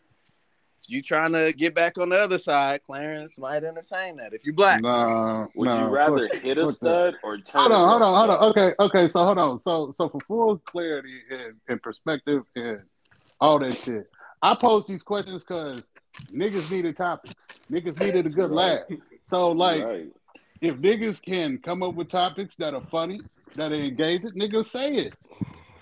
you trying to get back on the other side, Clarence might entertain that if you black. Nah, Would nah, you rather fuck- hit a fuck that. stud or turn? Hold on, hold on, hold on. Okay, okay. So hold on. So so for full clarity and, and perspective and all that shit, I pose these questions because niggas needed topics. Niggas needed a good laugh. So like, Right. if niggas can come up with topics that are funny, that are engaging, niggas say it.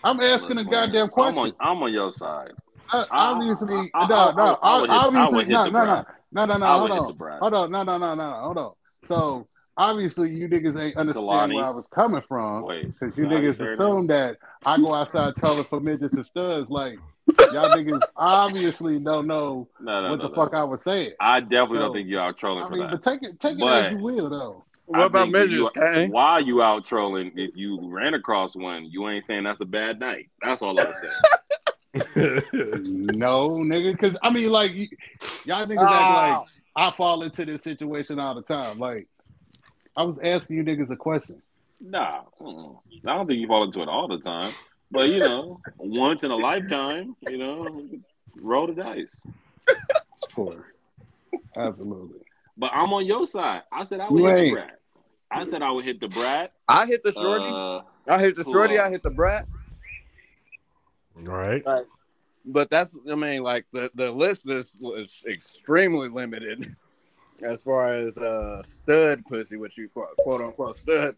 I'm asking a goddamn I'm question. on, I'm on your side. Uh, obviously, I- I- no, no, I- I would hit- I would obviously, no, no, no, no, no, no. Hold would hit the on, hold on, no, no, no, no, hold on. So obviously, you niggas ain't understand Kalani. where I was coming from because you niggas assume that I go outside trolling for midgets and studs. Like y'all niggas obviously don't know No, no, what no, the no. fuck I was saying. I definitely So, don't think y'all trolling I for mean, that. but take it, take it But- as you will, though. What I about think if midgets, you- Why you out trolling? If you ran across one, you ain't saying that's a bad night. That's all I'm saying. No, nigga, because I mean, like y'all niggas Oh. act like I fall into this situation all the time. Like I was asking you niggas a question. Nah. I don't think you fall into it all the time. But you know, once in a lifetime, you know, roll the dice. Of course, absolutely. But I'm on your side. I said I would You hit the brat. I said I would hit the brat. I hit the shorty. Uh, I hit the shorty. I hit the brat. right. But that's, I mean, like the the list is, is extremely limited as far as uh stud pussy, what you quote, quote unquote stud.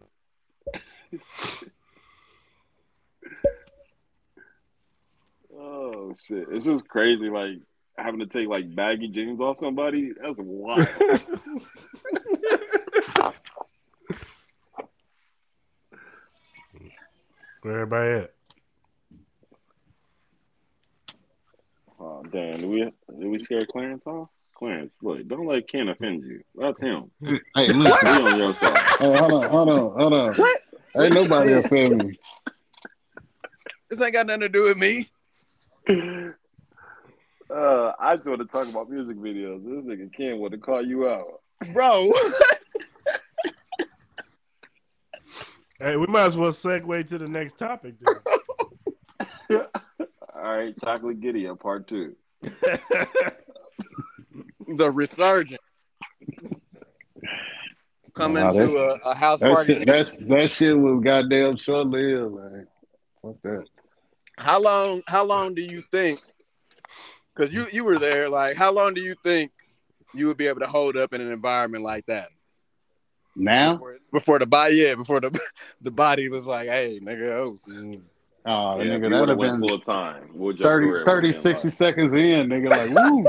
oh shit! It's just crazy. Like having to take like baggy jeans off somebody. That's wild. Where everybody at? oh damn! Did we did we scare Clarence off? Clarence, look, don't let Ken offend you. That's him. Hey, We listen. on your side. hey, hold on, hold on, hold on. What? Ain't nobody offend me. This ain't got nothing to do with me. Uh, I just want to talk about music videos. This nigga Ken want to call you out. Bro. Hey, we might as well segue to the next topic. All right, Chocolate Giddy up part two. The resurgent. Coming Nah, to a, a house That party. shit, that's that shit was goddamn short lived, man. Fuck that. How long? How long do you think? Because you you were there. Like, how long do you think you would be able to hold up in an environment like that? Now, Before, before the body, yeah, before the the body was like, "Hey, nigga, oh, mm. Oh yeah, nigga, if that'd have been full time. What your 30, 30 60 like. seconds in, nigga. Like, woo,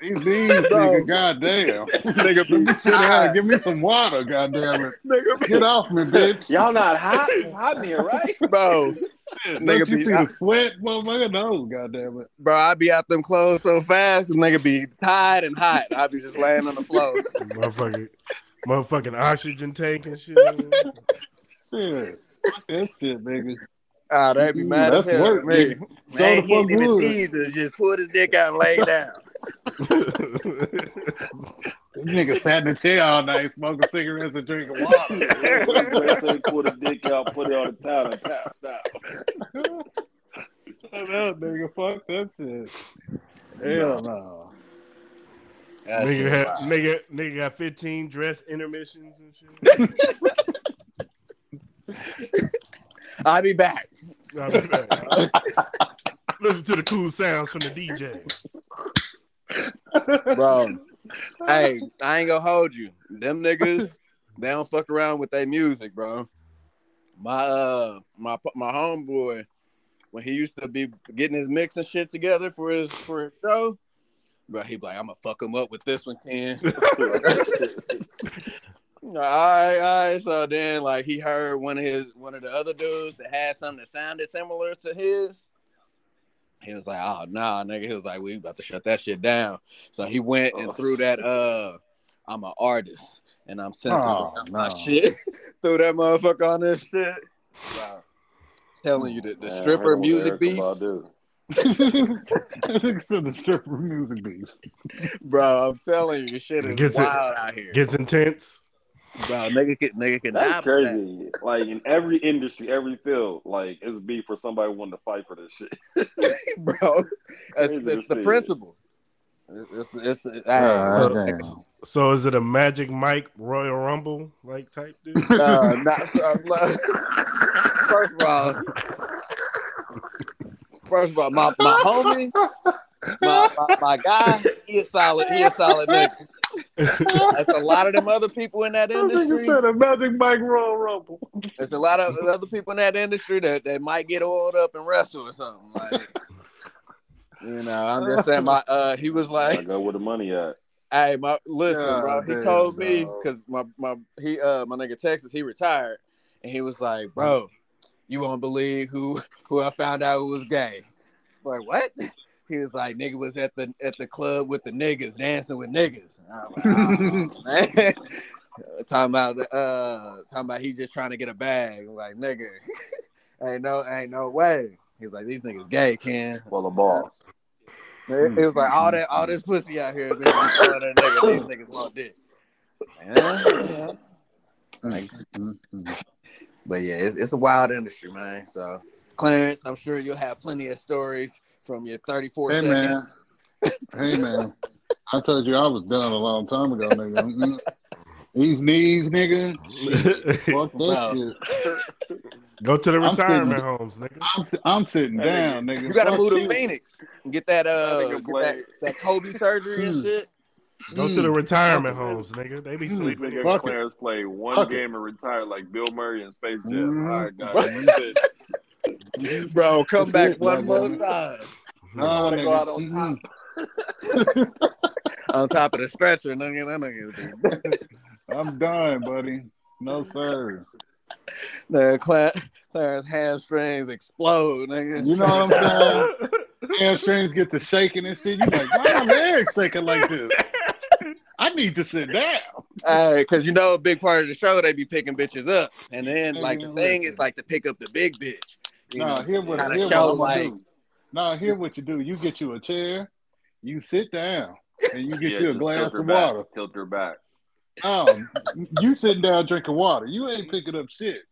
these knees, Bro. nigga. Goddamn. nigga, Let me be sit down. Give me some water. Goddamn it. nigga, Get off me, bitch. Y'all not hot? It's hot in here, right? bro, Shit, nigga Don't you be- see the sweat, motherfucker? No, goddamn it. bro, I be out them clothes so fast, nigga be tired and hot. I be just laying on the floor. motherfucker, motherfucking oxygen tank and shit. Shit. That shit, nigga. Ah, they be Ooh, mad as that's hell. work, at me. nigga. So Man, the he fuck ain't even would. teased Just put his dick out and lay down. This nigga sat in the chair all night smoking cigarettes and drinking water. They say pull the dick out, put it on the towel, and passed out. Shut up, nigga. Fuck that shit. Hell no. That nigga, had, wild. nigga, nigga got 15 dress intermissions and shit. I'll be back. I'll be back. Listen to the cool sounds from the DJ. bro. hey, I ain't gonna hold you. Them niggas, they don't fuck around with their music, bro. My uh, my my homeboy, when he used to be getting his mix and shit together for his for his show, bro, he be like, I'm gonna fuck him up with this one, Ken. all right, all right. So then, like, he heard one of his one of the other dudes that had something that sounded similar to his. He was like, "Oh nah, nigga." He was like, "We about to shut that shit down." So he went and Oh, threw that. Uh, I'm an artist and I'm sensitive Oh, my no. shit. threw that motherfucker on this shit. Wow. Telling you that the Man, stripper music Erykah beef, Badu. The stripper music beef. bro. I'm telling you, shit is Gets it- wild out here, Gets intense. Bro. Nigga can nigga can die. That's that. crazy. Like in every industry, every field, like it's beef for somebody wanting to fight for this shit. bro. It's, Crazy it's the see. principle. It's, it's, it's, hey, damn. So is it a Magic Mike Royal Rumble like type dude? uh, not, uh, look, first of all, first of all, my, my homie, my, my, my guy, he a solid, he a solid nigga. That's a lot of them other people in that industry. a Magic Mike Royal Rumble. There's a lot of other people in that industry that, that might get oiled up and wrestle or something. Like, you know, I'm just saying. My uh, he was I like, go where the money at. "Hey, my listen, bro." He damn, told me because my my he uh my nigga Texas he retired, and he was like, "Bro, you won't believe who who I found out who was gay." It's like what? He was like, "Nigga was at the at the club with the niggas dancing with niggas." And I was like, "Oh, man." talking about uh talking about he just trying to get a bag. Like nigga, ain't no ain't no way. He's like these niggas gay, Ken. Well, the boss. It, it was like all that all this pussy out here, bitch, that nigga, these niggas want dick. Yeah. Like, but yeah, it's, it's a wild industry, man. So Clarence, I'm sure you'll have plenty of stories from your 34 Hey, man. Hey man, I told you I was done a long time ago, nigga. Mm-mm. These knees, nigga. Fuck that shit. Go to the I'm retirement sitting- homes, nigga. I'm, I'm sitting That down, nigga. You gotta Fuck move to. Phoenix and get that uh That get that, that Kobe surgery and Mm. shit. Go to the retirement homes, nigga. They be Mm. sleeping. Nigga Fuck it. Clarence played one Fuck it. game and retired like Bill Murray and Space Jam. Mhm. All right, guys. That's it. Bro, come That's back it, one more goddamn time. No, I wanna go out on Mm-mm. On top of the stretcher, nigga, that nigga. I'm done, buddy. No sir. The Cla- Clarence hamstrings explode, nigga. You know what I'm saying? Hamstrings get to shaking and shit. You like, why my legs shaking like this? I need to sit down. Hey, because you know a big part of the show they be picking bitches up, and then like the thing is like to pick up the big bitch. You Nah, know, here what, kinda here what show I'm gonna like do. Nah, here what you do. You get you a chair, you sit down, and you get Yeah, you a glass of back. water. Tilt her back. Um, you sitting down drinking water. You ain't picking up shit.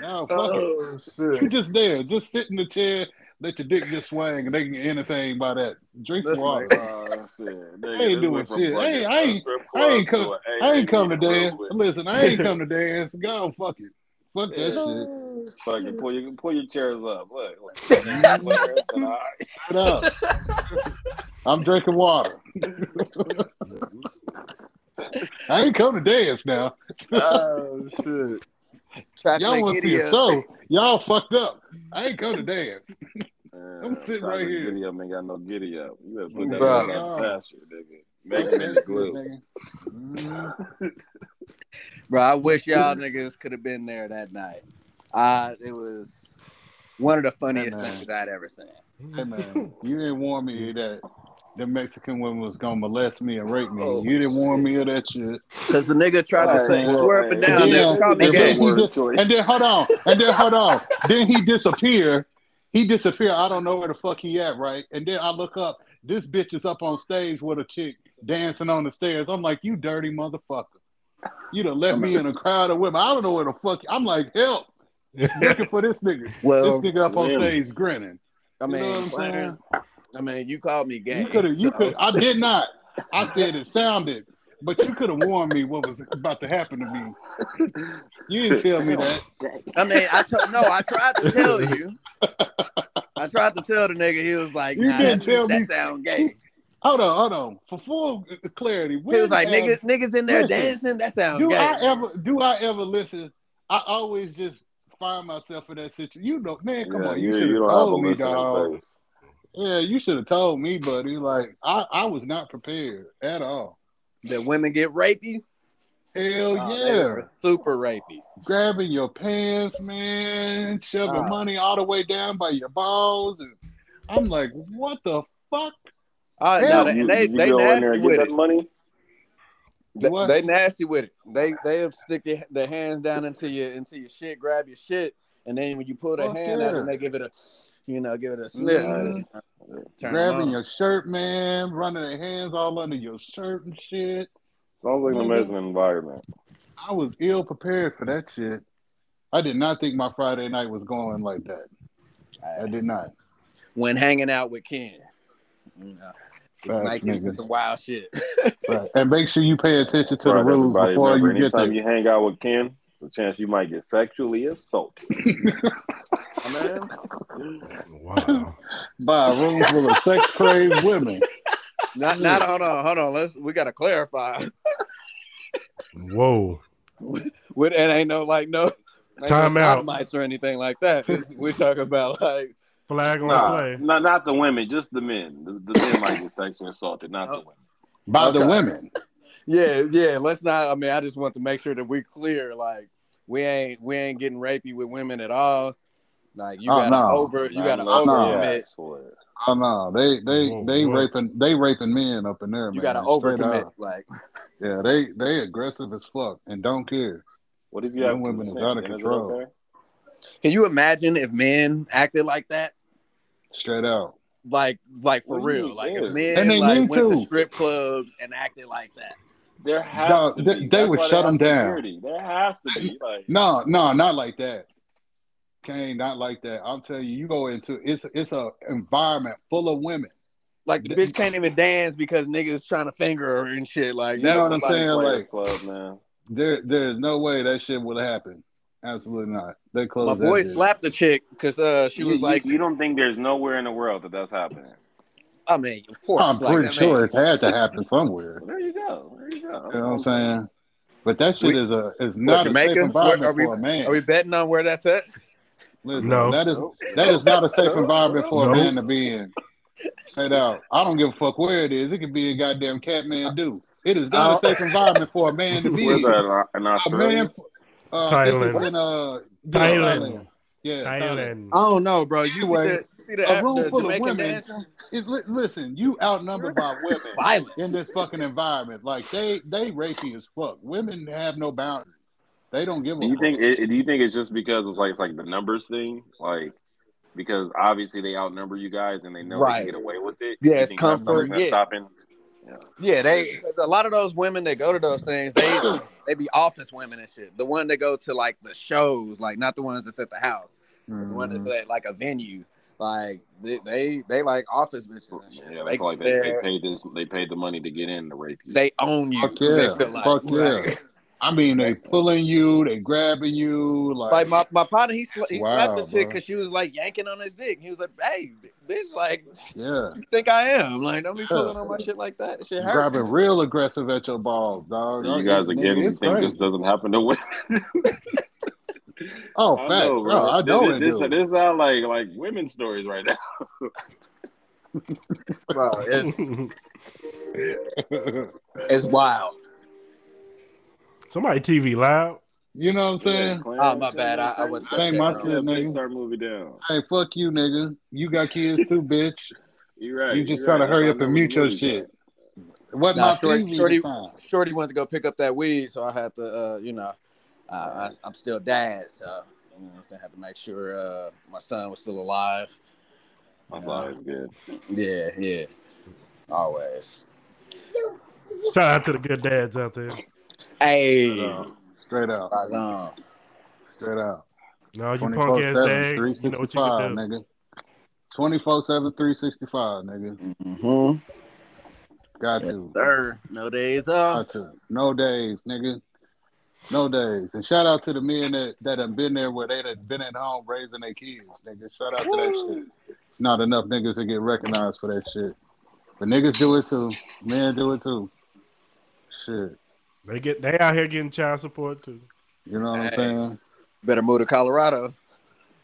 No, fuck it. oh You just there. Just sit in the chair, let your dick just swing, and they can get anything by that. Drink Listen, water. Oh, shit. Nigga, I ain't doing shit. I ain't- uh, I ain't- strip I ain't club come- to ain't come to dance. Listen, I ain't come to dance. Go fuck it. Fuck that shit. Oh, Fucking pull your pull your chairs up. Look, look. I- Shut up. I'm drinking water. I ain't come to dance now. oh shit. Chocolate Y'all want to see giddy a show? Y'all fucked up. I ain't come to dance. Man, I'm sitting right here. Giddy up ain't got no giddy up. You better put that Bruh. in that pasture, nigga. Make him in the glue. Mm. Bro, I wish y'all niggas could have been there that night. Uh, it was one of the funniest Hey, things I'd ever seen. Hey man, you didn't warn me that the Mexican woman was gonna molest me and rape me. Oh, you didn't warn me of that shit. Cause the nigga tried to Hey, say, well, swear up and down, and nigga, then- call and then he Word just- And then hold on, and then hold on. then he disappeared. He disappeared. I don't know where the fuck he at, right? And then I look up. This bitch is up on stage with a chick dancing on the stairs. I'm like, you dirty motherfucker. You done left me in a crowd of women. I don't know where the fuck. I'm like, help. Looking for this nigga. Well, this nigga up on Slim. stage grinning. I You know mean, what I'm Clarence, I mean, you called me gay. You could have. You so- could. I did not. I said it sounded, but you could have warned me what was about to happen to me. You didn't tell me that. I mean, I told no, I tried to tell you. I tried to tell the nigga. He was like, You nah, didn't that, tell that me. sound gay. Hold on, hold on. For full clarity, He was like, when niggas, niggas in there listen, dancing. That sounds Do gay. I ever? Do I ever listen? I always just find myself in that situation. You know, man, come Yeah, on. You, you, should have don't have a told me, dog. Yeah, you should have told me, buddy. Like, I, I was not prepared at all. that women get rapey. Hell Oh, they yeah. were super rapey. grabbing your pants, man, shoving Ah. money all the way down by your balls, and I'm like, what the fuck? Oh, Hell, no, You- they you they go in there nasty with it. money. They, they nasty with it. They they'll stick your, their hands down into your into your shit, grab your shit, and then when you pull their Fuck hand out, and they give it a, you know, give it a sniff. Mhm. Turn grabbing your shirt, man, running their hands all under your shirt and shit. Sounds like an amazing environment. I was ill prepared for that shit. I did not think my Friday night was going like that. I did not. when hanging out with Ken. You know. Facts, might get nigga. some wild shit. Right. And make sure you pay attention to the rules everybody, before remember, you get anytime there. you hang out with Ken, there's a chance you might get sexually assaulted. Wow. By a room full of sex crazed women. not not hold on, hold on. Let's we gotta clarify. Whoa. With it ain't no like no ain't Time no out. sodomites or anything like that. We're talking about like Flag on Nah, play. not, not the women, just the men. The, the men might get sexually assaulted, not the Oh. women. By the women. yeah, yeah. Let's not. I mean, I just want to make sure that we're clear. Like we ain't we ain't getting rapey with women at all. Like you Oh, gotta no. over you gotta Not- over not commit. for it. Oh no, they they Whoa, they whoa. raping they raping men up in there, man. You gotta Straight over Like Yeah, they they aggressive as fuck and don't care. What if you Them have women is out of Then is control. okay? can you imagine if men acted like that? Straight out. Like like for What real. mean, Like if men And they like went to to. strip clubs and acted like that. There has Dog, to they- be. they That's would why shut have 'em down. security. There has to be. Like, No, no, not like that. Kane, not like that. I'll tell you, you go into it's it's a environment full of women. Like the bitch can't even dance because niggas trying to finger her and shit. Like You that know what I'm like, saying? Like- Club, man. There there's no way that shit would happen. Absolutely not. They My boy that slapped the chick because uh, she You- was you- like, you, don't think there's nowhere in the world that that's happening? I mean, of course. I'm like, pretty I sure mean, it's had to happen somewhere. Well, there you go. There you go. You know what I'm saying? But that shit We- is a is not a safe environment are we- for a man. Are we betting on where that's at? Listen, No. that is that is not a safe environment for No. a man to be in. Straight out. I don't give a fuck where it is. It could be a goddamn Kathmandu. It is not a safe environment for a man to be in. that in A man, uh, I Thailand. in uh, yeah, Thailand. Yeah, Thailand. Thailand. I don't know, bro. You Anyway, see the, see the, a room the full of women. dancing? It's, listen, you outnumbered by women Violent. in this fucking environment. Like they they rapey as fuck. Women have no boundaries. They don't give a Do you fuck. think? It, do you think it's just because it's like it's like the numbers thing, like because obviously they outnumber you guys and they know they can get away with it. Yeah, it's think that's something comfort, that's yeah. stopping. Yeah, they a lot of those women that go to those things, they they be office women and shit. The one that go to like the shows, like not the ones that's at the house, the one that's Mhm. at like a venue. Like they they, they like office bitches and shit. Yeah, they they feel like they, they paid this. They paid the money to get in to rape you. they own you. Fuck yeah. They feel like, Fuck yeah. like, I mean, they pulling you, they grabbing you, like, like my, my partner, he, sla- he Wow, slapped the chick because she was like yanking on his dick. He was like, "Hey, bitch, like, yeah, you think I am? Like, don't be pulling on my shit like that. That Shit hurt." grabbing real aggressive at your balls, dog. And you guys again it's think crazy. this doesn't happen to women? Oh, I facts. know, bro. I know this, do. this, this sound like like women's stories right now. Bro, it's it's wild. Somebody TV loud. you know what I'm saying? Oh, my bad. I- I went- Ain't my Turn shit, that nigga. Pixar movie down. Hey, fuck you, nigga. You got kids too, bitch. You right. You just trying right. to hurry That's up and mute your shit. are. It wasn't Nah, my shorty- TV shorty- at. Shorty went to go pick up that weed, so I had to, uh, you know, uh, I, I'm still dad, so you know, what I'm saying, I had to make sure uh, my son was still alive. That's Uh, always good. Yeah, yeah, always. Shout out to the good dads out there. Hey, Straight out. Eyes on. Straight out. No, you 24 punk ass 7, dags. You know what you can do. nigga. 24 7, 365, nigga. Mm-hmm. Got to. Sir, no days off. No days, nigga. No days. And shout out to the men that, that have been there where they done been at home raising their kids, nigga. Shout out to that shit. It's not enough niggas to get recognized for that shit. But niggas do it too. Men do it too. Shit. They get they out here getting child support too. You know what Hey. I'm saying? Better move to Colorado.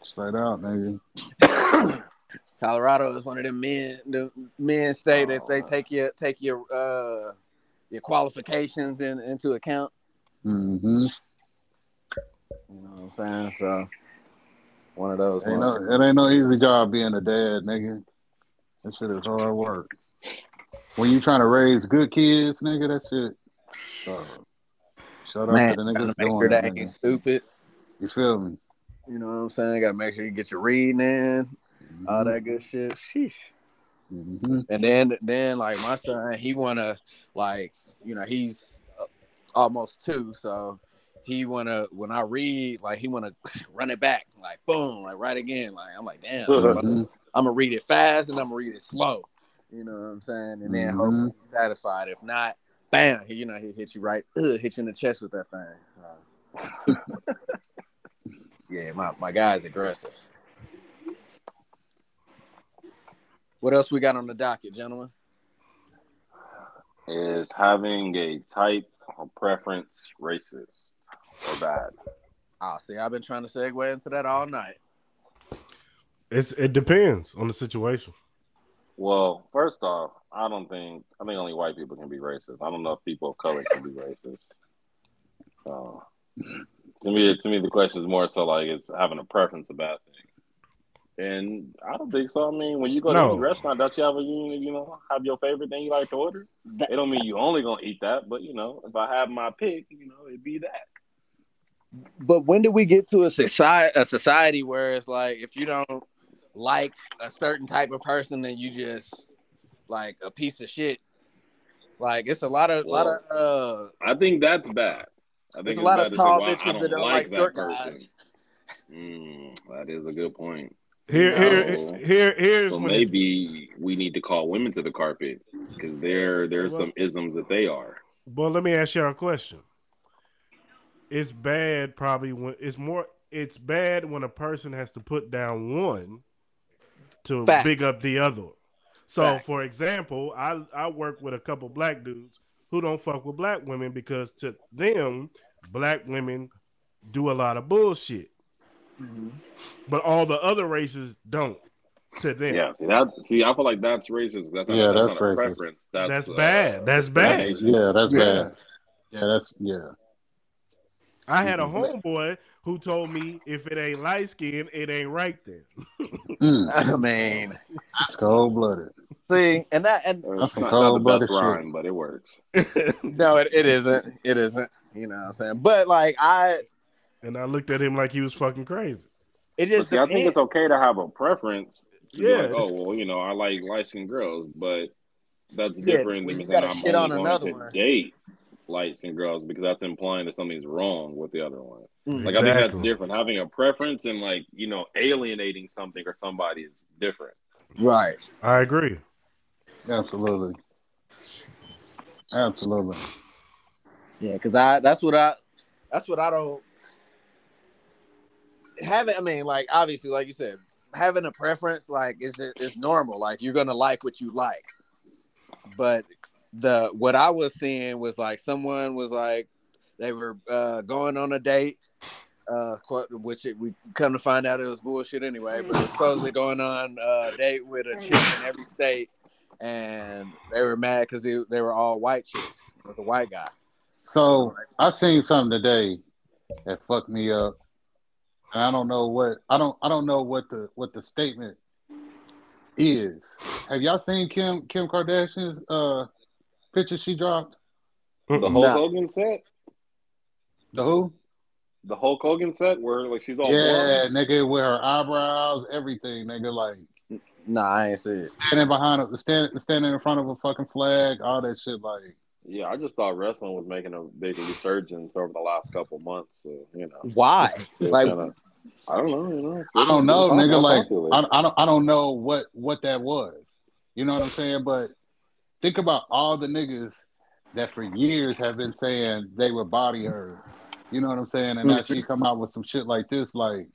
Straight out, nigga. Colorado is one of them men, the men state that they Oh. take your take your uh your qualifications in, into account. Mm-hmm. You know what I'm saying? So one of those Ain't no, it ain't no easy job being a dad, nigga. That shit is hard work. When you trying to raise good kids, nigga, that shit. Uh, shout out Man, to the niggas make doing sure that. ain't stupid. You feel me? You know what I'm saying? Got to make sure you get your reading in, all Mm-hmm. that good shit. Sheesh. hmm And then, then like my son, he wanna like, you know, he's uh, almost two, so he wanna when I read, like he wanna run it back, like boom, like right again. Like I'm like, damn, so I'm, Mhm. I'm gonna read it fast and I'm gonna read it slow. You know what I'm saying? And then Mhm. hopefully he's satisfied. If not, bam, he, you know, he hit you right, ugh, hit you in the chest with that thing. Uh, so. yeah, my, my guy's aggressive. What else we got on the docket, gentlemen? Is having a type or preference racist or bad? Oh, see, I've been trying to segue into that all night. It's it depends on the situation. Well, first off, I don't think I think only white people can be racist. I don't know if people of color can be racist. So, to me, to me, the question is more so like is having a preference a bad thing. And I don't think so. I mean, when you go No. to a restaurant, don't you have a you you know have your favorite thing you like to order? That- It don't mean you only gonna eat that, but you know, if I have my pick, you know, it'd be that. But when do we get to a society a society where it's like if you don't like a certain type of person, then you just like a piece of shit? Like it's a lot of lot of uh I think that's bad. I think there's a lot of tall well, I bitches don't that don't like like that short person. guys. Mm, that is a good point. Here, here, No. here, here's So when maybe we need to call women to the carpet because there there's Well- some isms that they are. Well, let me ask y'all a question. It's bad probably when it's more it's bad when a person has to put down one to Facts. big up the other. So Facts. for example, I I work with a couple black dudes who don't fuck with black women because to them, black women do a lot of bullshit. But all the other races don't to them. Yeah, see that. See, I feel like that's racist. That's not, Yeah, that's, that's not a racist. preference. That's, That's uh, bad. That's bad. Yeah, that's Yeah. bad. Yeah, that's yeah. I had a homeboy who told me if it ain't light skin, it ain't right then. Mm, I mean, that's cold blooded. see, and that and That's It's some not, not the best cold-blooded shit. rhyme, but it works. no, it, it isn't. It isn't. You know what I'm saying? But like I and I looked at him like he was fucking crazy. it just see, I think depends. it's okay to have a preference. Yeah, like, oh well, you know, I like light skinned girls, but that's Yeah, different when than you saying I'm shit only on going another to one. date light skinned girls because that's implying that something's wrong with the other one. Mm. Like I think that's different. Having a preference and like you know alienating something or somebody is different. right. I agree. Absolutely. Absolutely. Yeah, because I that's what I that's what I don't having. I mean, like obviously, like you said, having a preference like is is normal. Like you're gonna like what you like, but the what I was seeing was like someone was like they were uh, going on a date. Uh, which it, we come to find out it was bullshit anyway. But supposedly going on a date with a chick in every state, and they were mad because they, they were all white chicks with a white guy. So I seen something today that fucked me up. And I don't know what I don't I don't know what the what the statement is. Have y'all seen Kim Kim Kardashian's uh picture she dropped? The Hulk Nah. Hogan set, The who? the Hulk Hogan set, where like she's all Yeah, warm. nigga, with her eyebrows, everything, nigga, like Nah, I ain't see it. standing behind a stand, standing in front of a fucking flag, all that shit. Like, Yeah, I just thought wrestling was making a big resurgence over the last couple months. So you know, Why? Like- kinda- I don't know. You know, I don't know, nigga. Like. I, I don't, I don't know what what that was. You know what I'm saying? But think about all the niggas that for years have been saying they would body her. You know what I'm saying? And now she come out with some shit like this, like.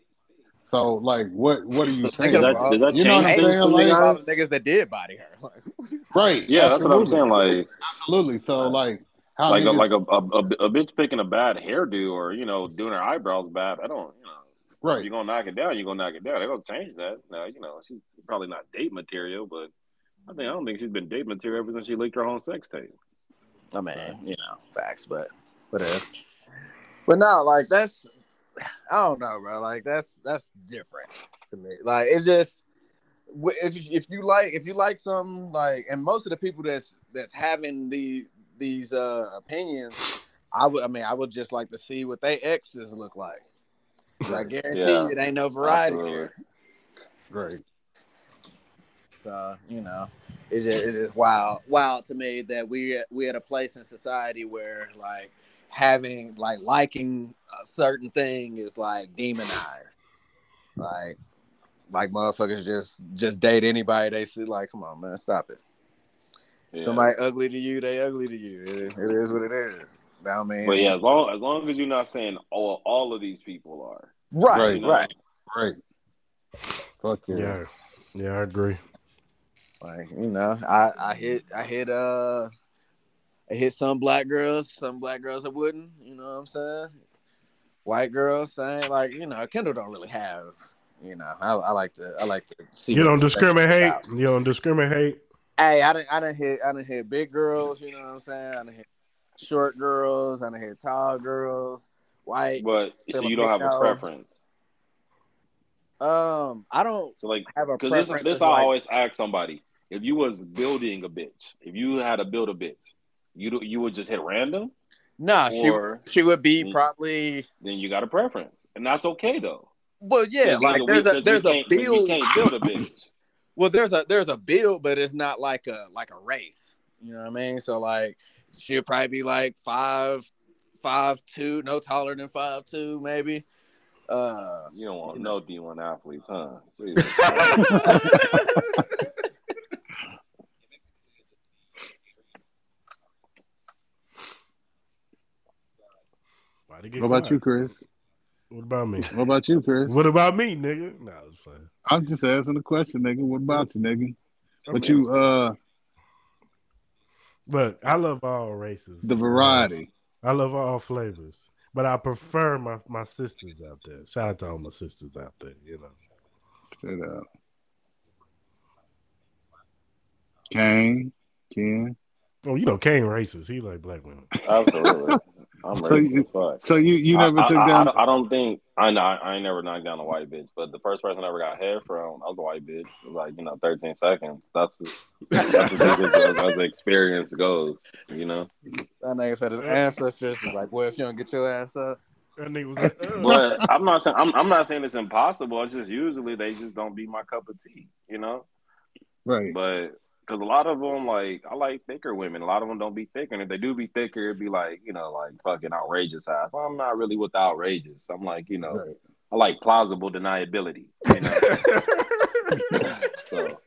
So, like, what what are you Think saying? Does that, does that You know what I'm saying? for Like- you all guys? the niggas that did body her. Like, Right? Yeah, that's what I'm saying. Like, Absolutely. So, like, how like, a, like a, a, a, a bitch picking a bad hairdo or you know doing her eyebrows bad. I don't. You know, right? you're gonna knock it down. You're gonna knock it down. They're gonna change that. Now, you know, she's probably not date material, but I think I don't think she's been date material ever since she leaked her own sex tape. I mean, you know, facts, but what else? But no, like that's I don't know, bro. Like that's that's different to me. Like it's just if you- if you like if you like something like, and most of the people that's that's having the these uh opinions, I would I mean I would just like to see what they exes look like. I guarantee Yeah. you it ain't no variety Absolutely. here. Right. So uh, you know, it's just it's just wild, wild to me that we we at a place in society where like having like liking a certain thing is like demonized. Like, like motherfuckers just just date anybody they see. Like, come on, man, stop it. Yeah. Somebody ugly to you, they ugly to you. It, it is what it is. I mean, But yeah, as long as long as you're not saying all all of these people are. right, you know? right. Right. Fuck yeah. Yeah, yeah, I agree. Like you know, I I hit I hit uh I hit some black girls, some black girls I wouldn't. You know what I'm saying? White girls, saying like you know, Kendall don't really have. You know, I, I like to I like to see. You don't discriminate. You don't discriminate. Hey, I didn't I didn't hit I didn't hit big girls. You know what I'm saying? I didn't hit short girls. I didn't hit tall girls. White. But so you don't have a preference. Um, I don't So like have a because preference. this this I like- always ask somebody. If you was building a bitch, if you had to build a bitch, you you would just hit random, Nah, she she would be Mm. probably. then you got a preference, and that's okay though. Well, yeah, like there's a there's a can't- 'cause We build. can't build a bitch. Well, there's a there's a build, but it's not like a like a race. You know what I mean? So like she'll probably be like five five two, no taller than five two, maybe. Uh You don't want You no D one athletes, huh? Jesus Christ. Why they get What about quiet? you, Chris? What about me? What about you, Chris? What about me, nigga? No, it's fine. I'm just asking a question, nigga. What about you, nigga? I What you uh Look, I love all races. the variety. I love all flavors, but I prefer my my sisters out there. Shout out to all my sisters out there. You know, Straight up. Kane, Ken. oh, you know, Kane racist. He like black women. Absolutely. I'm So ready you- as fuck. So you you never I, took I, down I, I don't think I know. I ain't never knocked down a white bitch, but the first person I ever got head from, I was a white bitch. It was like you know, 13 seconds. That's that's as deep as, as the experience goes. You know, that nigga said his ancestors was like, Well, if you don't get your ass up. That nigga was like, "Ugh." but I'm not saying I'm, I'm not saying it's impossible. It's just usually they just don't be my cup of tea. You know, right. but because a lot of them like I like thicker women. A lot of them don't be thicker, and if they do be thicker, it'd be like you know like fucking outrageous ass. I'm not really with the outrageous. I'm like you know right. I like plausible deniability. You know, so.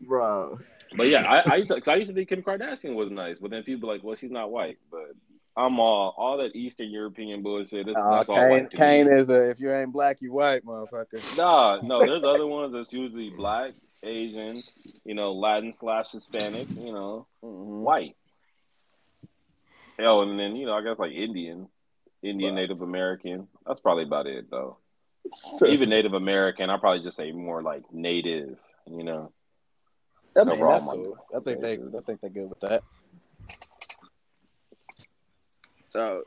Bro. But yeah, I, I used to, 'cause I used to think Kim Kardashian was nice, but then people be like, well, she's not white. But I'm all all that Eastern European bullshit. That's, Uh, that's all Kane, Kane is a if you ain't black, you white, motherfucker. Nah, no, there's other ones that's usually black, Asian, you know, Latin slash Hispanic, you know, Mhm. white. Hell, and then you know, I guess like Indian, Indian Native American. That's probably about it though. Even Native American, I probably just say more like native. You know, I mean, that's cool. I think they I think they're good with that. So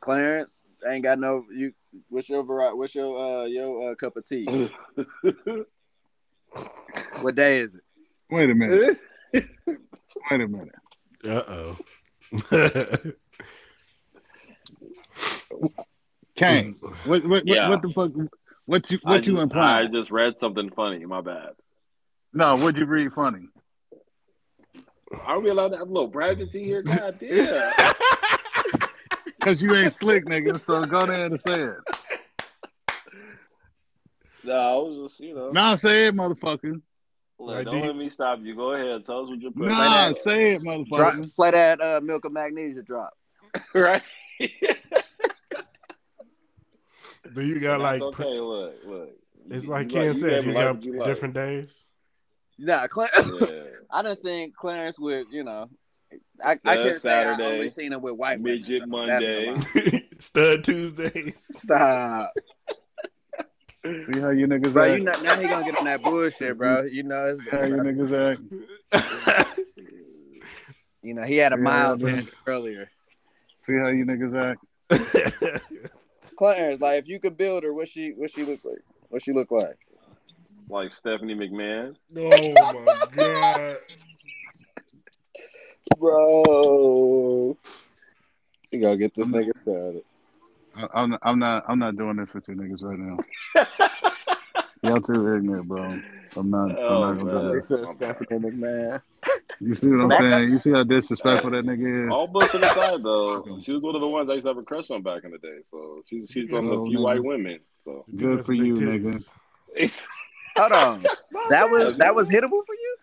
Clarence ain't got no you what's your variety what's your uh your uh, cup of tea? what day is it? Wait a minute. Wait a minute. Uh oh. Kane. What what, Yeah. what what the fuck what you I what you just- I just read something funny. My bad. No, what'd you read funny? Are we allowed to have a little privacy here? God damn. Cause you ain't slick, nigga. So go there and say it. No, I was just, you know. Nah, say it, motherfucker. Look, Right, don't do you- let me stop you. Go ahead. Tell us what you're putting. Nah, that- say it, Drop, motherfucker. play that uh, milk of magnesia drop. right? Do you got That's like? okay. Look, look. It's You- like Ken you said. live You got what you like. different days. Nah, Clar- Yeah. I don't think Clarence with you know. I, I can't say I Saturday, only seen him with white Midget so that'd be a Monday. Stud Tuesday. Stop, See how you niggas bro. act? You know now he gonna get on that bullshit, bro. You know it's See how you niggas act? you know he had a Yeah, mild man. tangent earlier. See how you niggas act? Clarence, like if you could build her, what she what she look like? What she look like? like Stephanie McMahon. oh my god. Bro. You gotta get this nigga started. I- I'm not, I'm not I'm not doing this with you niggas right now. Y'all too ignorant, bro. I'm not. Oh, I'm not oh, gonna man. do It's a Stephanie McMahon. that. You see what I'm saying? You see how disrespectful that nigga is? All bullshit aside, though, she was one of the ones I used to have a crush on back in the day. So she's she's one of the Oh, few nigga. white women. So Good for you, nigga. it's, Hold on. That was that was hittable for you?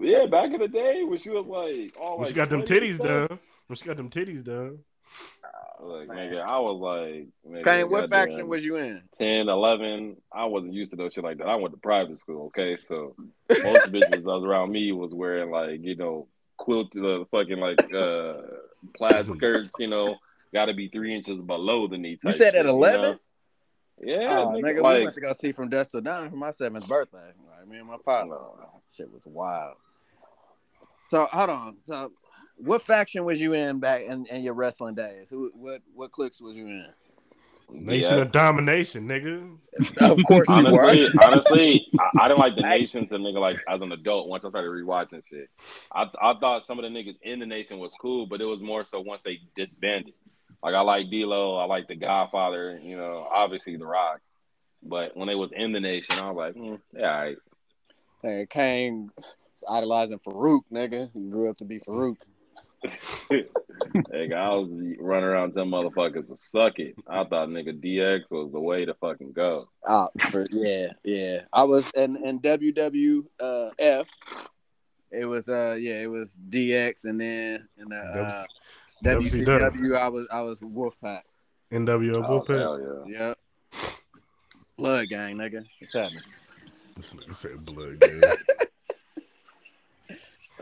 Yeah, back in the day when she was like, oh, When like she got them titties stuff. done. When she got them titties done. Like, nigga, I was like, nigga, Kane, what faction was you in? 10, 11. I wasn't used to those shit like that. I went to private school, okay? So most bitches that was around me was wearing like, you know, quilted uh, fucking like uh plaid skirts, you know, gotta be three inches below the knee. You said shit, at you 11? know? Yeah, oh, nigga, nigga, we like, went to go see From Dust to Dawn for my seventh birthday. Like me and my pops. no. Shit was wild. So hold on. So what faction was you in back in, in your wrestling days? Who what what cliques was you in? Nation Yeah. of domination, nigga. Of course you were. Honestly, honestly, I, I didn't like the Hey. nation to nigga like as an adult. Once I started rewatching shit, I I thought some of the niggas in the nation was cool, but it was more so once they disbanded. Like I like D'Lo, I like the Godfather, you know, obviously The Rock. But when they was in the nation, I was like, mm, yeah, all right. Hey, Kane idolizing Faarooq, nigga. He grew up to be Faarooq. Nigga, I was running around telling motherfuckers to suck it. I thought nigga DX was the way to fucking go. Oh, for, yeah, yeah. I was in, in WWF. It was uh yeah, it was DX and then in the uh, WCW. WCW I was I was Wolfpac. NWO Oh, Bullpen. hell yeah. Yep. Blood gang, nigga. What's happening? This nigga said blood. Gang.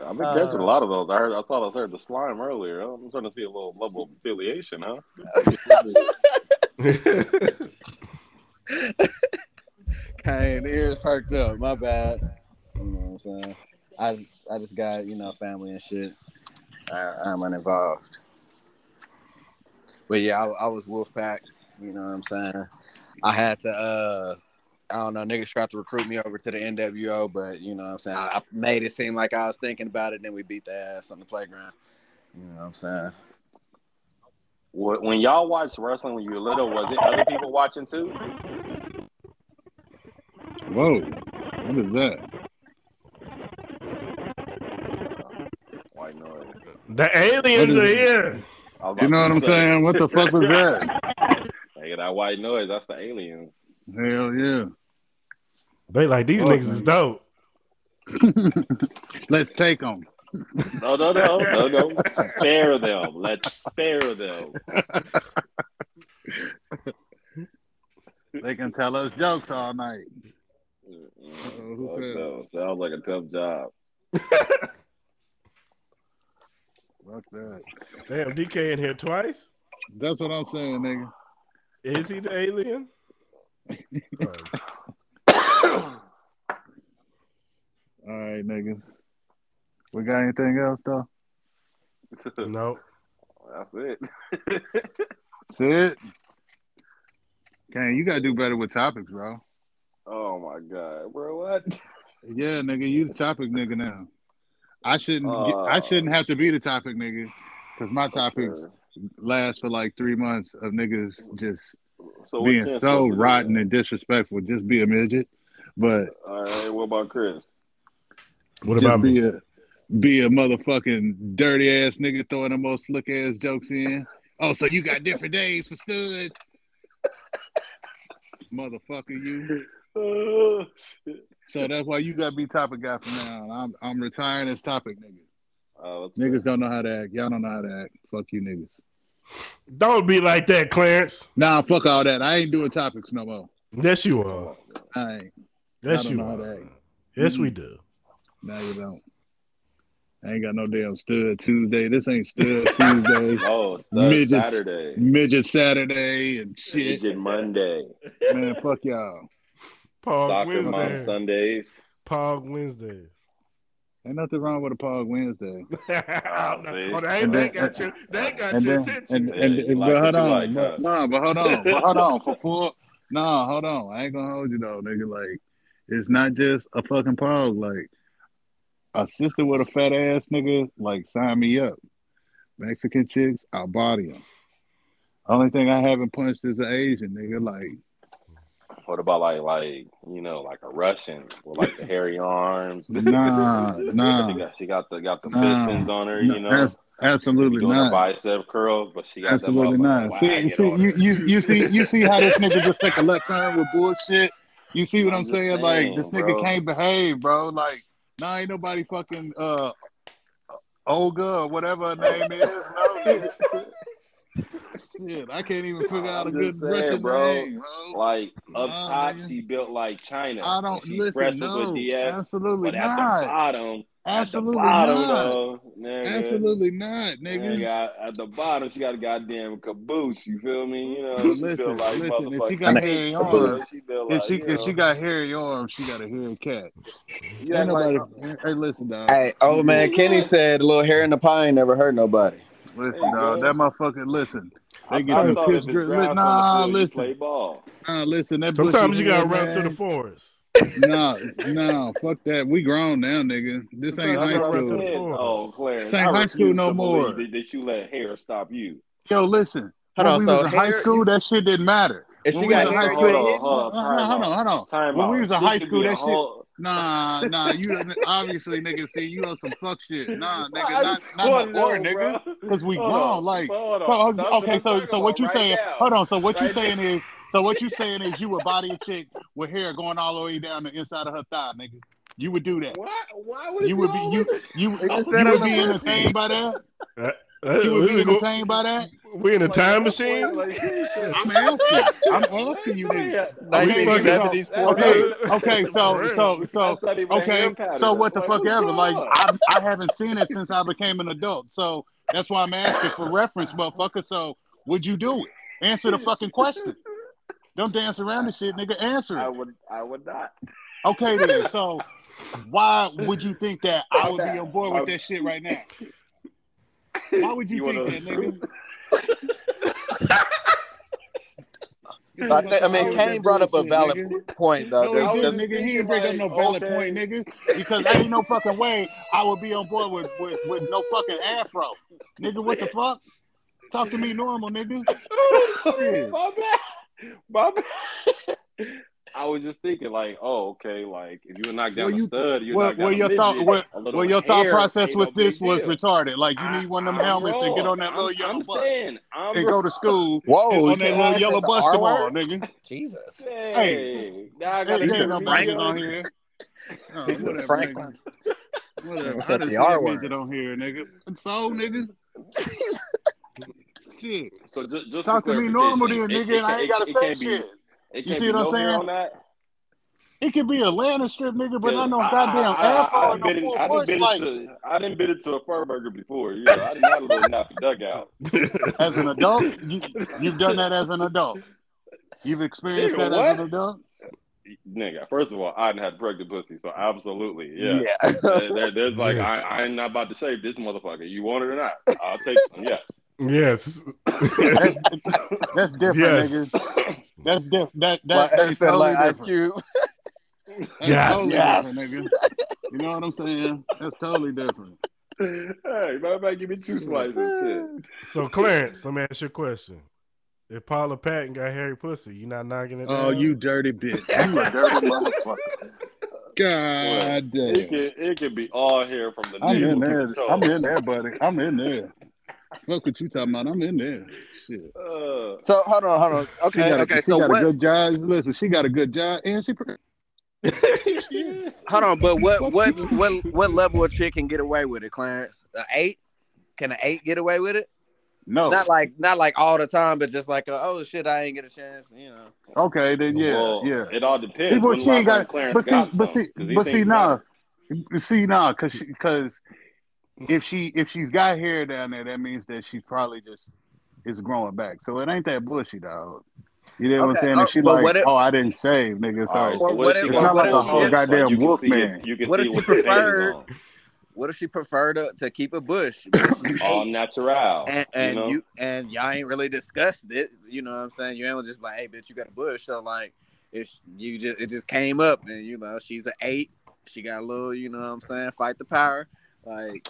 I've been catching Uh, a lot of those. I heard, I saw, I heard the slime earlier. I'm starting to see a little level of affiliation, huh? Kane, ears perked up. My bad. You know what I'm saying? I just, I just got you know family and shit. I, I'm uninvolved. But yeah, I, I was Wolfpac. You know what I'm saying? I had to. uh I don't know. Niggas tried to recruit me over to the NWO, but you know what I'm saying? I, I made it seem like I was thinking about it. Then we beat the ass on the playground. You know what I'm saying? When y'all watched wrestling when you were little, was it other people watching too? Whoa, what is that? White noise. the aliens What are here. You know what I'm saying? What the fuck was that? Nigga, that white noise, that's the aliens. Hell yeah. They like these Fuck, niggas is dope. Let's take them. No, no, no, no, no. Spare them. Let's spare them. They can tell us jokes all night. Oh, who no. Sounds like a tough job. Fuck that. Damn, DK in here twice. That's what I'm saying, nigga. Is he the alien? All right, nigga. We got anything else though? no. That's it. That's it. Can you gotta do better with topics, bro. oh my god, bro, what? Yeah, nigga, you the topic nigga now. I shouldn't. get, I Uh, shouldn't have to be the topic nigga, because my topics So, last for like three months of niggas just so being so supposed to do rotten and disrespectful. Just be a midget, but All right, what about Chris? What about be me? a be a motherfucking dirty ass nigga throwing the most slick ass jokes in. Oh, so you got different days for studs, motherfucker, you. Oh. So that's why you gotta be topic guy from now. on. I'm I'm retiring as topic nigga. Oh, that's Niggas don't know how to act. Y'all don't know how to act. Fuck you niggas. Don't be like that, Clarence. Nah, fuck all that. I ain't doing topics no more. Yes, you are. I ain't. Yes, don't you know how are. Yes, we Mhm. do. No, you don't. I ain't got no damn stud Tuesday. This ain't stud Tuesday. Oh, it's Midgets. Saturday. Midget Saturday and shit. Midget Monday. Man, fuck y'all. Pog Soccer Mom Sundays. Pog Wednesdays. Ain't nothing wrong with a Pog Wednesday. oh, no. see? oh, that, And that then- got you. That got And your then, attention. and, Yeah, and, you and like but hold on, like, but, nah, but hold on, but hold on for full. Nah, hold on. I ain't gonna hold you though, nigga. Like, it's not just a fucking Pog. Like, a sister with a fat ass nigga, like, sign me up. Mexican chicks, I'll body them. Only thing I haven't punched is an Asian nigga. Like, What about like like you know like a Russian with like the hairy arms? nah, She nah, got she got the got the Nah. pistons on her, nah, you know. abs- absolutely doing not. bicep curls, but she got Absolutely not. See, see, you, you, you see, you see how this nigga just take a left turn with bullshit. You see what I'm I'm, just saying? Like this nigga bro. can't behave, bro. Like Nah, ain't nobody fucking uh Olga or whatever her name is. No. Shit, I can't even figure out a I'm good just saying, Russian bro. name. Bro. Like up Nah, top, nigga. she built like China. I don't She listen. wrestled No, with DX, absolutely but at the not. bottom, Absolutely at the bottom not. though, nigga, Absolutely not, nigga. nigga, at the bottom, she got a goddamn caboose. You feel me? You know, she Listen, built like listen, if she got And hairy cake, arms, She built if she you if she got hairy arms, she got a hairy cat. you Ain't like, nobody. Hey, listen, dog. Hey, old man Kenny said, a "Little hair in the pine never hurt nobody." Listen, Hey, dog. bro. That motherfucker. Listen. I, They get I them thought piss drip. Nah, on the field, you listen. play ball. Nah, listen. That Sometimes you gotta run through the forest. Nah, nah. Fuck that. We grown now, nigga. This ain't high you gotta run school. through the saying. forest. Oh, Clarence, This ain't I high school no more. believe that, that you let hair stop you. Yo, listen. Hold When on, we so was in high school, you, that shit didn't matter. if When she we was got in hair, high hold school, hold hold on, on, hold on, hold on. When we was in high school, that shit. Nah, nah. You obviously, nigga. See, you on some fuck shit. Nah, nigga. I Not, not want no more, nigga. Cause we Hold grown. on, Like, so hold so on. Okay. So, so what you right saying? now. Hold on. So what you now. saying is, so what you saying is, you would body a chick with hair going all the way down the inside of her thigh, nigga. You would do that. Why? Why would it You would be you always? you you said would be pussy. entertained by that. Uh, uh, You would we, be we, go, entertained by that. we in a time that machine. I'm asking. I'm asking you, What? nigga. Yeah. Okay. So 1970s That's porno. not okay. So so so That's not even a hair okay. So what the fuck ever? Like? I I haven't seen it since I became an adult. So that's why I'm asking for reference, motherfucker. So would you do it? Answer the fucking question. Don't dance around the shit, nigga. Answer it. I would. I would not. Okay then. So why would you think that I would be on board with that shit right now? Why would you, You think that, nigga? I, think, I mean, Kane brought up a valid Nigga. point though. No, he didn't, nigga. He didn't bring up no valid okay. point, nigga. Because I ain't no fucking way I would be on board with, with, with no fucking afro. Nigga, what the fuck? Talk to me normal, nigga. Shit. My bad. My bad. I was just thinking, like, oh, okay, like if you knock down Well, a stud, you well, knock down well, a your midget, thought- well- a Well, your thought process with no this was deal. retarded. Like, you I- need one of them I'm helmets and get on that I'm- little yellow I'm bus saying, I'm and go to school Whoa, on that little yellow bus R tomorrow, nigga. Jesus. Hey, now I There, gotta there He's ain't a no tell you, midget on Franklin. here. Oh, He's whatever, Franklin. Whatever. What's I up, done the seen R a word? on here, nigga. So, nigga. Shit. So just, just Talk to me normal then, clarification, nigga, and I ain't gotta it say shit. It You see what I'm saying? It could be a Atlanta strip, nigga, but not no I- goddamn I, I, I, and done no been, I done been Like, into, I been into a fur burger before. You know, I didn't have a little nappy dugout. as an adult, you, you've done that as an adult. You've experienced Nigga, that what? as an adult. Nigga, first of all, I didn't have pregnant pussy, so absolutely, yeah. Yeah. There- there- there's like, Yeah. I, I ain't not about to shave this motherfucker. You want it or not? I'll take some. Yes. yes. That's, that's different, yes. nigga. That's diff- that that like, that's totally like Ice different. Cube. That's Yes. totally Yes. different, nigga. You know what I'm saying? That's totally different. hey, matter of fact, give me two slices. Shit. So Clarence, let me ask you a question. If Paula Patton got hairy pussy, you not knocking it Oh, down? you dirty bitch! You a dirty motherfucker. God It damn. can it can be all hair from the I'm navel in to there. the. I'm in there, buddy. I'm in there. Fuck what you talking about? I'm in there. Shit. Uh, So hold on, hold on. She Okay, got a, okay. she So got what? a good job. Listen, she got a good job, and she. pre- Hold on, but what what what what level of chick can get away with it, Clarence? An eight? Can an eight get away with it? No. Not like not like all the time, but just like a, oh shit, I ain't get a chance. You know. Okay, then yeah, well, yeah. It all depends. People, she ain't last time got, but see, got but some, see, 'cause he but see, thinks nah, about see, nah, cause she, cause if she, if she's got hair down there, that means that she's probably just is growing back. So it ain't that bushy, dog. You know what I'm saying? oh, If uh, she but like, what if- oh, I didn't shave, nigga. Sorry. So All right, Or so what what if- she or got what going if she on? just- Like, goddamn wolf man. You can What see if she what the thing preferred- on. What if she prefer to, to keep a bush? All natural. and and you know? you and y'all ain't really discussed it. You know what I'm saying? You ain't just like, hey, bitch, you got a bush. So like, if you just it just came up, and you know she's an eight. She got a little, you know what I'm saying? Fight the power, like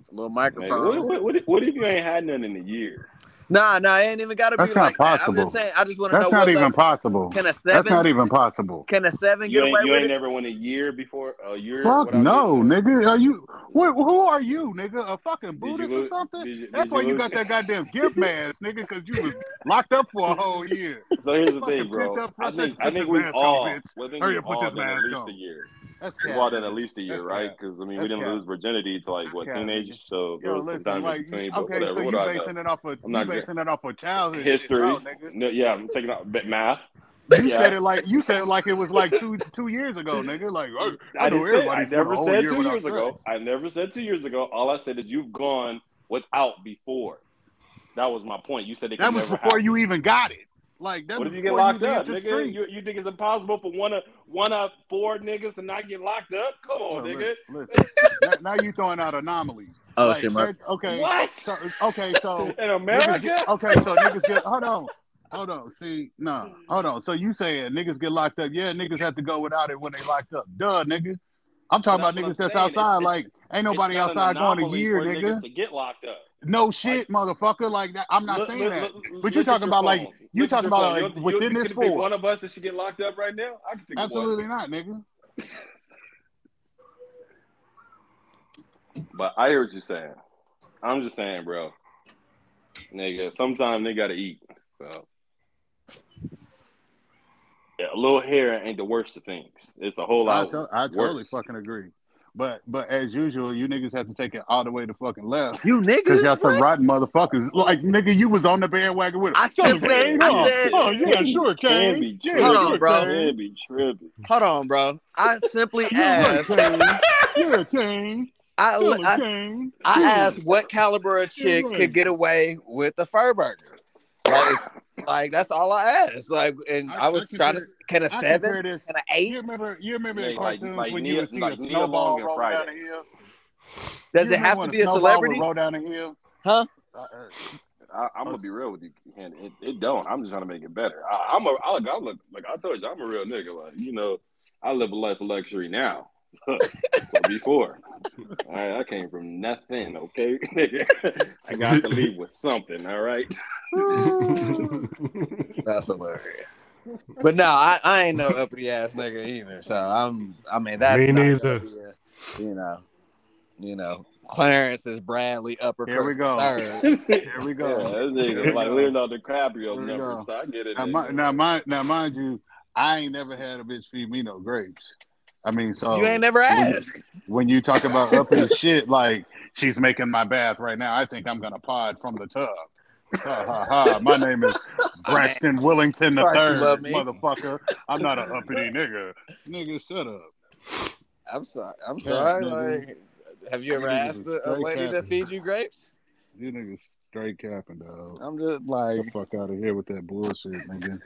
it's a little Man, microphone. what, what, what, if, what if you ain't had none in a year? Nah, nah, it ain't even got to be That's not like that. I'm just saying. I just want to know that's what not even level. possible. Can a That's not seven? even possible. Can a seven You get ain't, away you with ain't it? never went a year before a year. Fuck no, getting nigga. Are you? What, who are you, nigga? A fucking Did you Buddhist or something? did you- That's did why you you got that goddamn gift mask, nigga, because you was locked up for a whole year. So here's the thing, bro. I think. I think we mask all, bitch. I think Hurry we up, put all this done at mask least on. a year. That's We cap, walked in nigga. at least a year, That's right? Because I mean, we didn't cap. lose virginity to like That's what cap, teenage, so Yo, listen, time like, in between. But okay, whatever, so what you basing it off of I'm not basing it off of childhood History, no, yeah, I'm taking out a bit- math. You Yeah. said it like you said it like it was like two two years ago, nigga. Like oh, I, I say. I never going a whole said year two years ago. I never said two years ago. All I said is you've gone without before. That was my point. You said it That was before happen. you even got it. Like that What if you get locked you up, nigga? street. You, you think it's impossible for one of one of four niggas to not get locked up? Come on, Oh, nigga. listen, listen. now, now you throwing out anomalies. Oh Like, shit, my okay. What? So, okay, so In niggas America? get, okay, so niggas get hold on. Hold on. See, no, hold on. So you saying niggas get locked up? Yeah, niggas have to go without it when they locked up. Duh, nigga. I'm talking Well, about niggas that's I'm saying. outside. It's- like, ain't nobody It's not an outside going a year, nigga. to get locked up. No shit, motherfucker. Like that. I'm not Look- saying look- that. look- But you at talking about, like, phone. you Look talking about, phone. like, You- you- within you this four. one of us that should get locked up right now. I can think Absolutely not, nigga. But I hear what you're saying. I'm just saying, bro. Nigga, sometimes they gotta eat. So yeah, a little hair ain't the worst of things. It's a whole I, lot. to- I totally worse. fucking agree. But but as usual, you niggas have to take it all the way to fucking left. you niggas, Cause y'all some rotten motherfuckers. Like nigga, you was on the bandwagon with. I it. Yo, simply- Kane, I oh, said- oh yeah, sure, Kane. be Yeah. Hold on, bro. Kane. Be trippy. Hold on, bro. I simply Yeah, asked. Kane. Yeah, Kane. I, Yeah, I, Kane. I Yeah. asked what caliber of chick could get away with the fur burger. Like, if- like that's all I asked. Like, and I- I, was I trying to can a I seven, compare this. can an You remember? You remember in Like- like- like when Nia- you would see like a Nia snowball Long and rolling down Friday. the hill? Does You it have to be a celebrity? Roll down the hill. Huh? Uh, uh, I, I'm gonna be real with you, Ken. It, it don't. I'm just trying to make it better. I, I'm a. I look. I look like I told you. I'm a real nigga. Like you know, I live a life of luxury now. But before, all right, I came from nothing. Okay, I got to leave with something. All right. That's hilarious. But no, I, I ain't no uppity ass nigga either. So I'm. I mean, that's Me not neither. gonna you know, you know, Clarence is Bradley upper. Here we go. Third. Here we Yeah, go. that nigga like Leonardo DiCaprio Here we numbers. go. So I get it. Now, nigga. mi- now, mind, now, mind you, I ain't never had a bitch feed me no grapes. I mean, so you ain't never when asked. when you talk about up and shit, like she's making my bath right now. I think I'm gonna pod from the tub. Ha ha ha! My name is Braxton Willington the third, motherfucker. I'm not an uppity nigga. Nigga, shut up. I'm sorry. I'm sorry. nigga. Like, have you ever asked a, a lady to feed you grapes? You niggas straight capping, dog. I'm just like, the fuck out of here with that bullshit, nigga.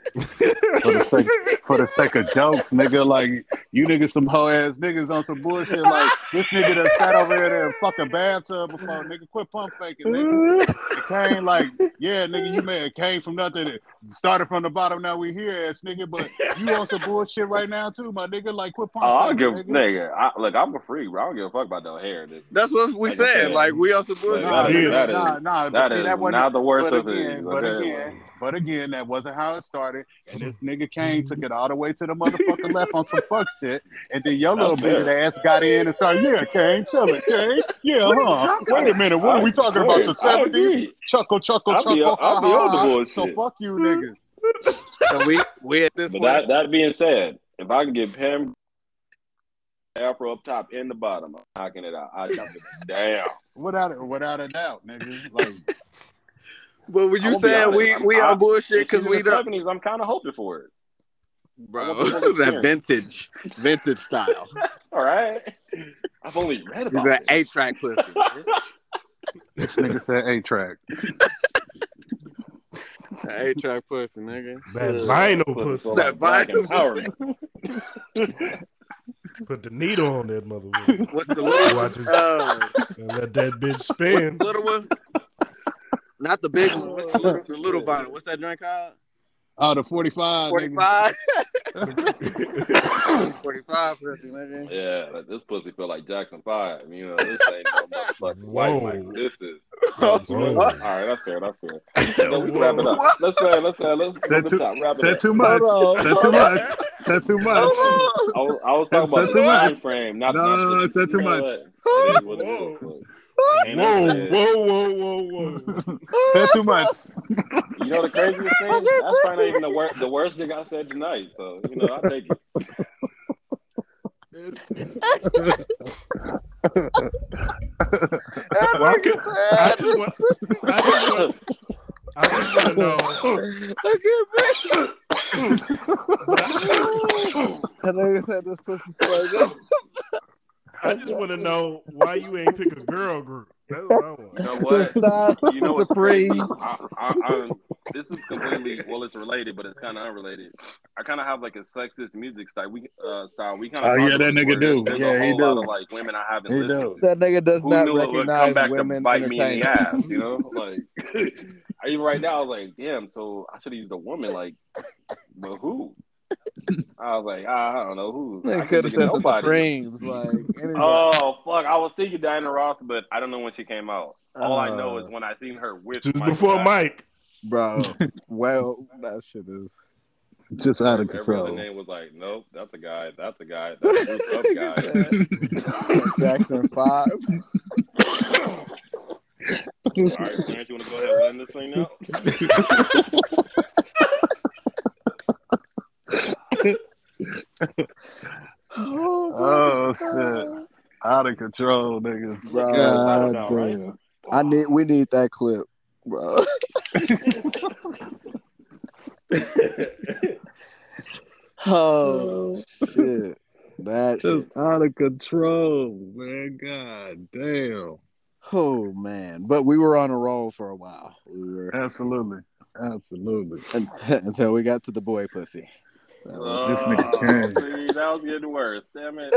For the sake, for the sake of jokes, nigga. Like you niggas, some hoe ass niggas on some bullshit. Like this nigga that sat over here in a fucking bathtub before, nigga. Quit pump faking, nigga. It came like, yeah, nigga, you may have came from nothing. It started from the bottom. Now we here, ass nigga. But you on some bullshit right now too, my nigga. Like quit pump Oh, I faking, don't give nigga. nigga. I, look, I'm a freak, bro. I don't give a fuck about no hair. Nigga. that's what we Like said. said. Like we on some bullshit. Nah, That is- nigga, that is- nah, nah. That but see, that wasn't not the worst but of again, things. but okay? again, but again, that wasn't how it started. And this nigga Kane mm-hmm. took it all the way to the motherfucker left on some fuck shit. And then your little That's bitty fair. ass got in and started, yeah, Kane, tell it, Kane. Yeah, What are you huh? talking Wait a minute, what are we talking about? The 70s? agree. Chuckle, chuckle, I'll be- chuckle. I'll be ha, on the ha. bullshit. So fuck you niggas. So we we at this But point. that that being said, if I can get Pam Afro up top and the bottom, I'm knocking it out. I knock it down. Without it, without a doubt, nigga. Like but when you I'ma saying we I'm- we I- on bullshit Because because we the don't, seventies, I'm kind of hoping for it. bro. want the full that vintage, vintage style. All right, I've only read about the this. eight track pussy. this nigga said A track. The eight track pussy, nigga. That Shit. vinyl pussy. That vinyl empowerment. Put the needle on that motherfucker. What's the little Watch one? it. Uh, And let that bitch spin. little one? Not the big one. What's the little, the little vinyl? What's that drink called? Oh, the 45. 45? 45 pussy, nigga. Yeah, like, this pussy feel like Jackson Five. You know, this ain't no motherfucking white like this is. Whoa. All right, that's fair. That's fair. So we can wrap it up. Let's say, let's uh, let's go Said too, top. Wrap it said up. too much. Hold on. Said too much. Said too much. I was, I was talking Said about too the time frame, not No, not the, said too you much. What? It is what it is, Whoa. Whoa, whoa, whoa, whoa, whoa. said too much. You know the craziest thing? That's probably not even the worst the worst thing I said tonight. So you know, I take it. Well, I nigga I just want, I just want, I just want to know. Look at me. That nigga said this pussy so good. I just want to know why you ain't pick a girl group. That's what I want. You know The what? style You know what's crazy? I, I, I, this is completely well, it's related, but it's kind of unrelated. I kind of have like a sexist music style. We uh, style. We kind of. Oh, yeah, that nigga do. There's Yeah, a he whole lot do. of like women I haven't He listened do. to. That nigga does Who not knew it would recognize back women to bite me in the ass? You know, like even right now, I was like, damn. So I should have used a woman. Like, but who? I was like, I don't know who. I Nigga couldn't have said the nobody. Supremes. Like, anybody. Oh fuck! I was thinking Diana Ross, but I don't know when she came out. All I know is Uh, when I seen her with Just Michael before Jackson. Mike. Bro, well, that shit is. Just out of Every other control. name was like, nope, that's a guy, that's a guy, that's a guy. of guys. Jackson 5. All right, Clarence, you want to go ahead and end this thing now? Oh, oh shit. Out of control, niggas. Bro, God now, right? damn. I need, we need that clip, bro. Oh, shit. That shit. Just out of control, man. God damn. Oh, man. But we were on a roll for a while. We were Absolutely. Absolutely. until, until we got to the boy pussy. That oh, was- This nigga Oh, see, that was getting worse. Damn it.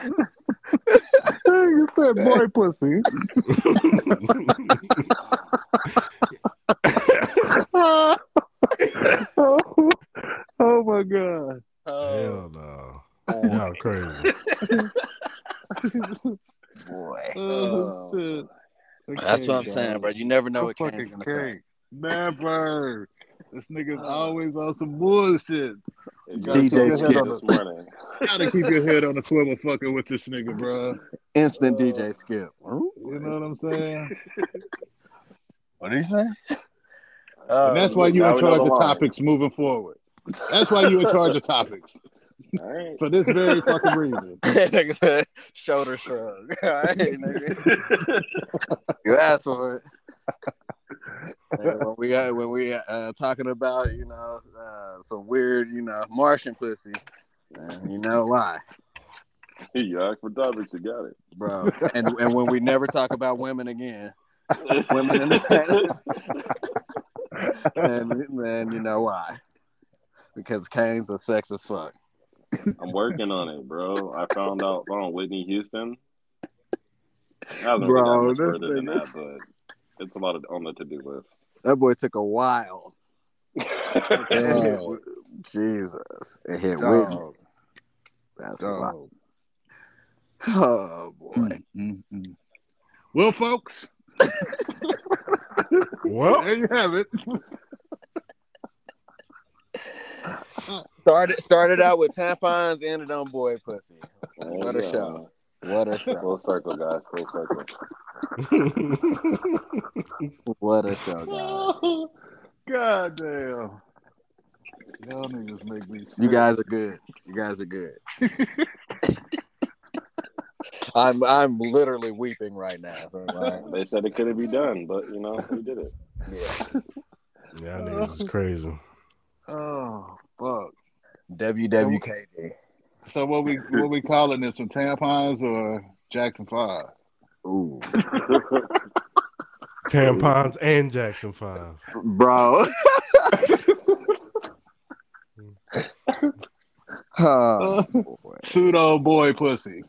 you said boy pussy. oh my god. Oh. Hell no. Oh, Y'all crazy. boy. Oh, oh shit. That's what I'm saying, bro. You never know what Kane's fucking gonna say. Never. This nigga's always on some bullshit. DJ keep your Skip. on this the- morning. Gotta keep your head on the swivel fucking with this nigga, bro. Instant Uh, DJ skip. You know what I'm saying? What did he say? And that's why you Now in charge the of topics moving forward. That's why you in charge of topics. All right. For this very fucking reason. Shoulder shrug. All right, nigga. You asked for it. When we got when we uh talking about you know uh, some weird you know Martian pussy, you know why, You asked for topics, you got it. bro. And and when we never talk about women again, women in the and then you know why, because Kane's a sex as fuck. I'm working on it, bro. I found out on Whitney Houston. I Bro, really gotten much this than nigga- that, but it's a lot of on the to do list. That boy took a while. It hit- Jesus, it hit Whitney. Dog. That's a lot. Oh boy. Mm, mm, mm. Well, folks, Well, there you have it. Started started out with tampons, ended on boy pussy. What a show. What a show. Full circle, guys. Full circle. What a show, guys. God damn. Y'all niggas make me sick. You guys are good. You guys are good. I'm I'm literally weeping right now. So like, They said it couldn't be done, but you know, we did it. yeah. y'all niggas is crazy. Oh fuck. WWKD. So what we what we calling this one? Tampons or Jackson Five? Ooh. Tampons and Jackson Five. Bro. oh, boy. Pseudo boy pussy.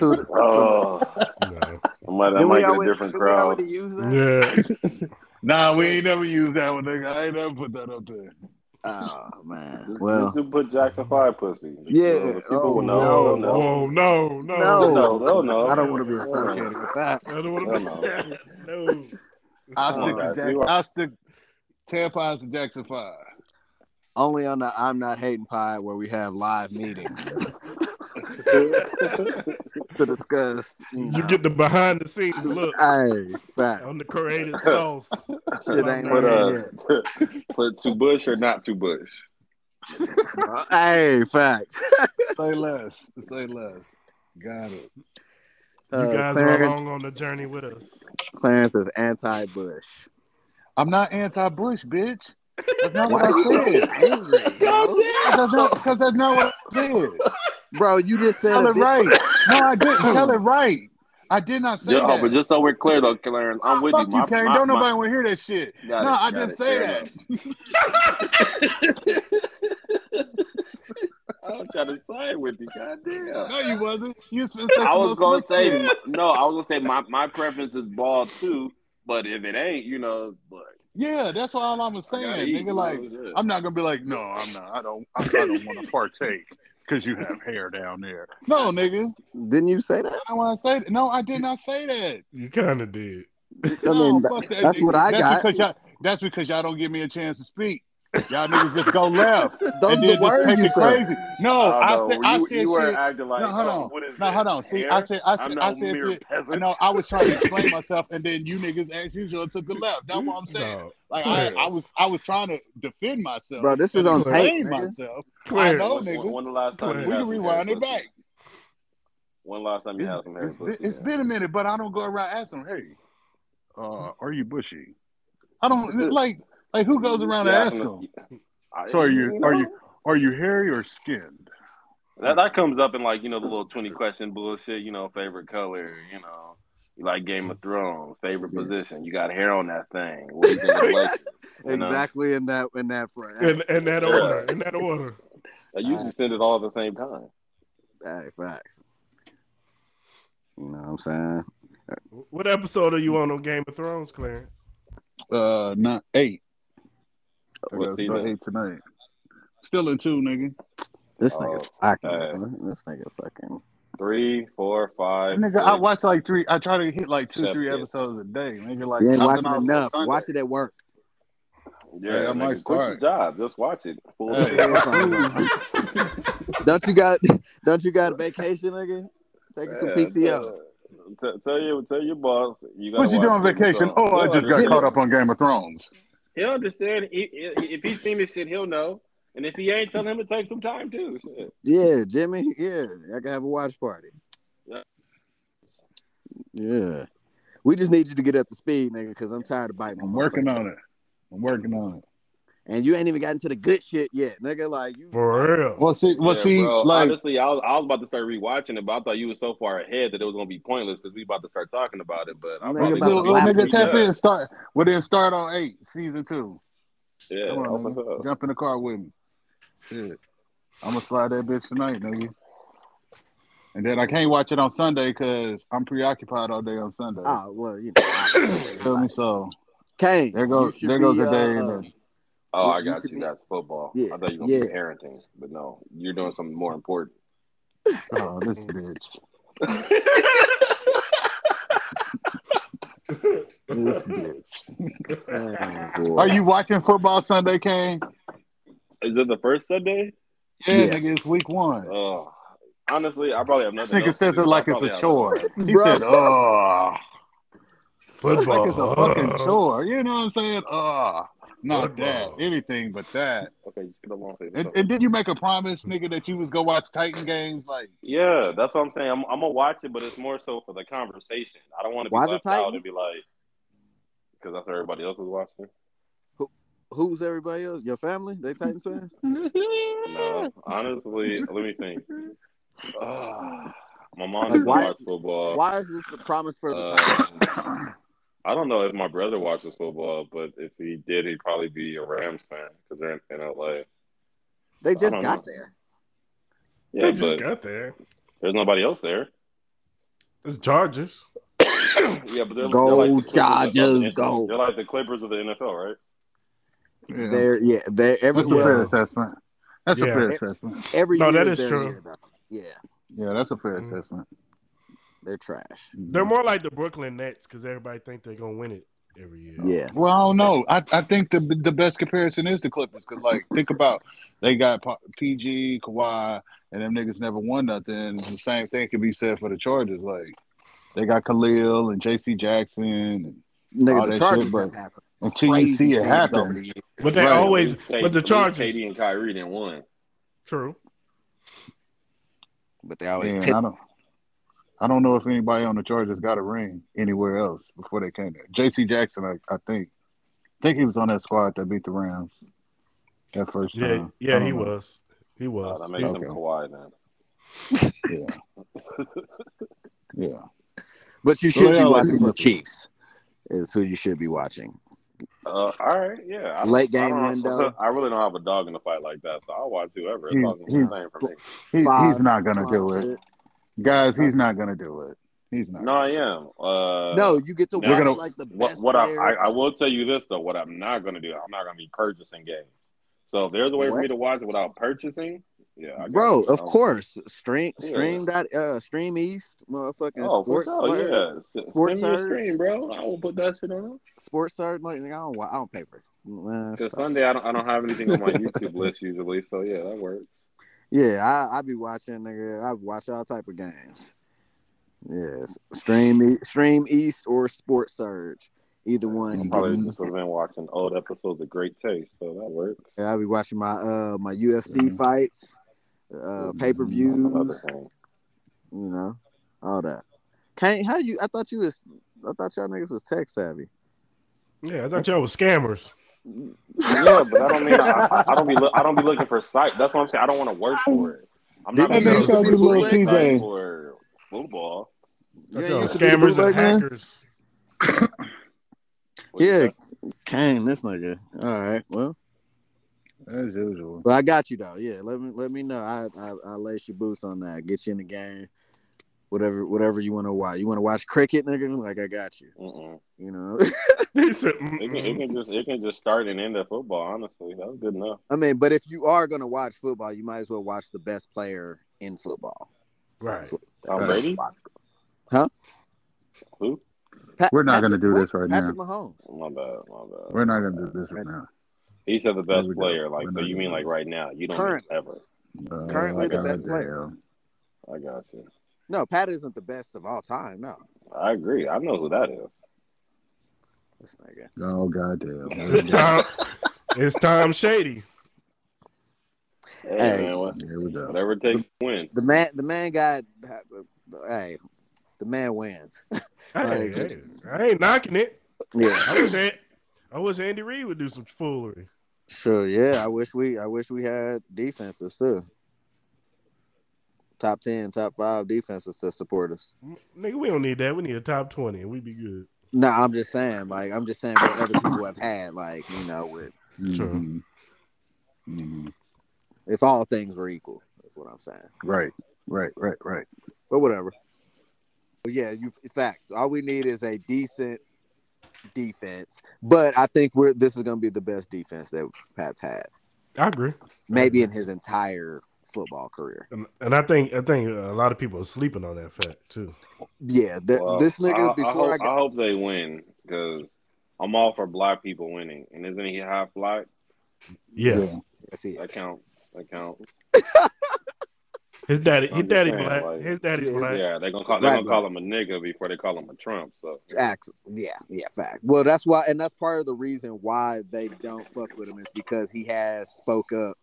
Oh, No. I might, I might we get a different crowd. already use that? Yeah. Nah, we ain't never used that one, nigga. I ain't never put that up there. Oh man. Just, Well, just put Jackson Five pussy. Yeah, The people oh, will know. no. They'll. Oh no, no, No. They'll know. They'll know. I don't want to be They'll associated with that. I don't want Hell to. No. I'll Oh, stick to guys, Jack- we are- I'll stick tampons to Jackson Five. Only on the I'm not hating pod where we have live meetings to discuss. You, You get the behind the scenes look hey, fact. on the created sauce. Shit ain't Put, there uh, yet. put too bush or not too bush. hey, facts. Say less. Say less. Got it. You Uh, guys are along on the journey with us. Clarence is anti-Bush. I'm not anti-Bush, bitch. That's not what I said. angry. That's because that's not what I said. Bro, you just said Tell it right. No, I didn't. Tell it right. I did not say Just, oh, that. but just so we're clear though, Clarence, I'm with Fuck you. you, Kane. My- Don't my- nobody want to hear that shit. Got no, it, I didn't it. say Fair that. I was trying to side with you. Goddamn. No, you wasn't. You was supposed I was gonna say shit. no. I was gonna say my, my preference is ball too, but if it ain't, you know, but Yeah, that's what all I'm I saying, nigga. Like. I'm not gonna be like, no, I'm not. I don't. I, I don't want to partake because you have hair down there. No, nigga. Didn't you say that? I don't want to say that. No, I did not say that. You kind of did. I No, mean, fuck that. that's what I that's got. Because y'all, that's because y'all don't give me a chance to speak. Y'all niggas just go left. Those are the words you said. crazy. No, I I don't said know. I you, said you were shit. acting like, No, hold oh, on. what is No, this? hold on. See, hair? I said, I I'm said, no I said, mere shit. peasant. No, I was trying to explain myself, and then you niggas, as usual, took the left. That's what I'm saying. No. Like I, I was, I was trying to defend myself, Bro, this is on explain tape, nigga. myself. Clarence. I know, nigga. when, when the last time We can rewind it back. When the last time you It's, had some hair it's been, pussy? it's been a minute, but I don't go around asking, "Hey, uh, are you bushy?" I don't like, like who goes around and Yeah, asks I- them? So are you, know, are you, are you hairy or skinned? That that comes up in like you know the little twenty question bullshit. You know, favorite color. You know, you like Game of Thrones. Favorite Yeah. position. You got hair on that thing. What do you think of the Lakers? Know? Exactly in that in that front. In, in that Yeah. order. In that order. I usually send it all at the same time. Hey, facts. You know what I'm saying? What episode are you on on Game of Thrones, Clarence? Uh, not eight. I What gotta start eight tonight. Still in two, nigga. This Oh, nigga's fucking. hey. man. This nigga fucking. Three, four, five. Nigga, I six. watch like three. I try to hit like two, Chef three kiss. episodes a day. Nigga, like You ain't watching else enough. on Watch it at work. Yeah, I nigga, might quit start. your job. Just watch it. Full Hey. Don't you got? Don't you got a vacation, nigga? Taking some Yeah, PTO. Tell, tell, tell your tell your boss. You gotta What you watch doing on Game of vacation? Thrones. Oh, I He'll just got understand. caught up on Game of Thrones. He'll understand. He, he- if he's seen this shit, he'll know. And if he ain't, tell him to take some time too. Shit. Yeah, Jimmy. Yeah, I can have a watch party. Yeah. Yeah. We just need you to get up to speed, nigga, because I'm tired of biting. I'm working on it. I'm working on it. And you ain't even gotten to the good shit yet, nigga. Like you. For real. Well, see, well, Yeah, see, bro, like, honestly, I was, I was about to start rewatching it, but I thought you were so far ahead that it was gonna be pointless because we about to start talking about it. But I'm Nigga, probably about little, to gonna nigga tap yeah. in, start. Well, then start on eight, season two. Yeah, Come on, off nigga. the hook. jump in the car with me. Shit, I'm gonna slide that bitch tonight, nigga. And then I can't watch it on Sunday because I'm preoccupied all day on Sunday. Oh well, you know. Feel me? So Kane, there goes there goes be, the day. uh, that- Oh, You- I got you. be- That's football. Yeah, I thought you were gonna yeah. be parenting, but no, you're doing something more important. oh, this bitch. Oh. Are you watching football Sunday, Kane? Is it the first Sunday? Yeah, Yeah. nigga, it's week one. Oh, honestly, I probably have This nothing. nigga to says do, it like it's a chore. nothing. He Bro. said, "Oh, Football. like it's a fucking chore." You know what I'm saying? Oh, not that. Anything but that. Okay, just get along with And, and did you make a promise, nigga, that you was gonna watch Titan games? Like, Yeah, that's what I'm saying. I'm, I'm gonna watch it, but it's more so for the conversation. I don't want to be Why the left out and be like, because that's what everybody else was watching. Who, Who's everybody else? Your family? They Titans fans? No, honestly, let me think. Uh, my mom Like, doesn't why- watch football. Why is this a promise for the Uh, Titans? I don't know if my brother watches football, but if he did, he'd probably be a Rams fan because they're in, in LA. They just got know. there. Yeah, they just got there. there's nobody else there. It's Chargers. yeah, but they're, Go they're like the Clippers of the- Chargers, the- go. They're like the Clippers of the NFL, right? yeah. They're yeah, they're every that's a fair well, assessment. That's a fair assessment. every No, year that is is true. year. Yeah, Yeah, that's a fair Mhm. assessment. They're trash. They're mm-hmm. more like the Brooklyn Nets because everybody think they're gonna win it every year. Yeah. Well, I don't know. I, I think the the best comparison is the Clippers because, like, think about they got PG, Kawhi, and them niggas never won nothing. The same thing could be said for the Chargers. Like, they got Khalil and J.C. Jackson, and Nigga, All the that Chargers shit, but have had until you see it happen. But they Right. always, At but the at least Chargers, KD and Kyrie didn't win. true. But they always Man, pit- I don't. Know if anybody on the Chargers got a ring anywhere else before they came there. J.C. Jackson, I, I think, I think he was on that squad that beat the Rams that first Yeah, time. Yeah, he know. was. He Uh, was. that makes Okay. him Kawhi then. Yeah, yeah. But you So should be watching the. Chiefs. Is who you should be watching. Uh, all right, yeah. I Late game I don't- window. I really don't have a dog in the fight like that, so I'll watch whoever. As He- long he- the same for me. He, he's not gonna do it, shit. Guys. He's not gonna do it. He's not. No, I am. Uh, No, you get to We're watch gonna- like the What, best what I. I I will tell you this though, what I'm not going to do, I'm not going to be purchasing games. So if there's a way for me to watch it without purchasing, yeah, I Bro, it. of course. Stream Yeah. stream that uh stream east, motherfucking Oh, for sports sure, player. yeah. S- Sports Send me a stream, bro. I will put that shit on. Sports Surge, like I don't wa- I don't pay for it. Because stop. Sunday I don't I don't have anything on my YouTube list usually, so yeah, that works. Yeah, I I be watching nigga. I watch all type of games. Yes, stream E- stream east or sports surge, either one. I You probably just have been watching old episodes of Great Taste, so that works. yeah, I be watching my uh my UFC Mhm. fights, uh pay per That's views, you know, all that. Can't how you? I thought you was. I thought y'all niggas was tech savvy. Yeah, I thought y'all was scammers. Yeah, but I don't mean I, I- I don't be look, I don't be looking for site. That's what I'm saying. I don't want to work for it. I'm not Didn't gonna you go used to to be the little site for football. Yeah, y'all you was used to be the scammers and hackers. Yeah, say? Kane, this nigga. All right, well, As usual. but I got you though. Yeah, let me let me know. I I I lace your boots on that. Get you in the game. Whatever whatever you want to watch. You want to watch cricket, nigga? Like I got you. Mm-mm. You know. It can, it can just it can just start and end at football. Honestly, that was good enough. I mean, but if you are gonna watch football, you might as well watch the best player in football. right. Tom Brady, Huh? who? Pat- We're not gonna do this right Patrick now. Mahomes. My bad, my bad. We're not gonna do this right now. He said the best we player. Like, We're so you mean like right now? You don't mean Currently. ever. Uh, Currently the best player. I got you. No, Pat isn't the best of all time. No, I agree. I know who that is. this nigga. Oh goddamn! It's Tom. It's Tom Shady. Hey, Hey. man, what, Here we go. whatever takes to win. The man, the man got. Hey, the man wins. Hey, Like- hey, I ain't knocking it. Yeah, I wish An- I wish Andy Reid would do some foolery. sure. Yeah, I wish we, I wish we had defenses too. Top ten, top five defenses to support us. Nigga, we don't need that. We need a top twenty, and we be good. No, I'm just saying. Like, I'm just saying what other people have had. Like, you know, with Sure. Mhm. Mhm. if all things were equal, that's what I'm saying. Right, right, right, right. But whatever. But yeah, you facts. All we need is a decent defense. But I think we're this is gonna be the best defense that Pat's had, I agree, maybe in his entire football career. and, and I think I think a lot of people are sleeping on that fact too. Yeah, th- Well, this nigga I, before I hope, I I, hope they win because I'm all for black people winning. And isn't he half black? Yes, Yeah. Yes, he That is. counts. That counts. his daddy, I'm his daddy black, like- his daddy's Yeah. black. Yeah, they're gonna call Black they're gonna call him a nigga before they call him a Trump. So Ax- yeah, yeah, fact. Well, that's why, and that's part of the reason why they don't fuck with him is because he has spoke up.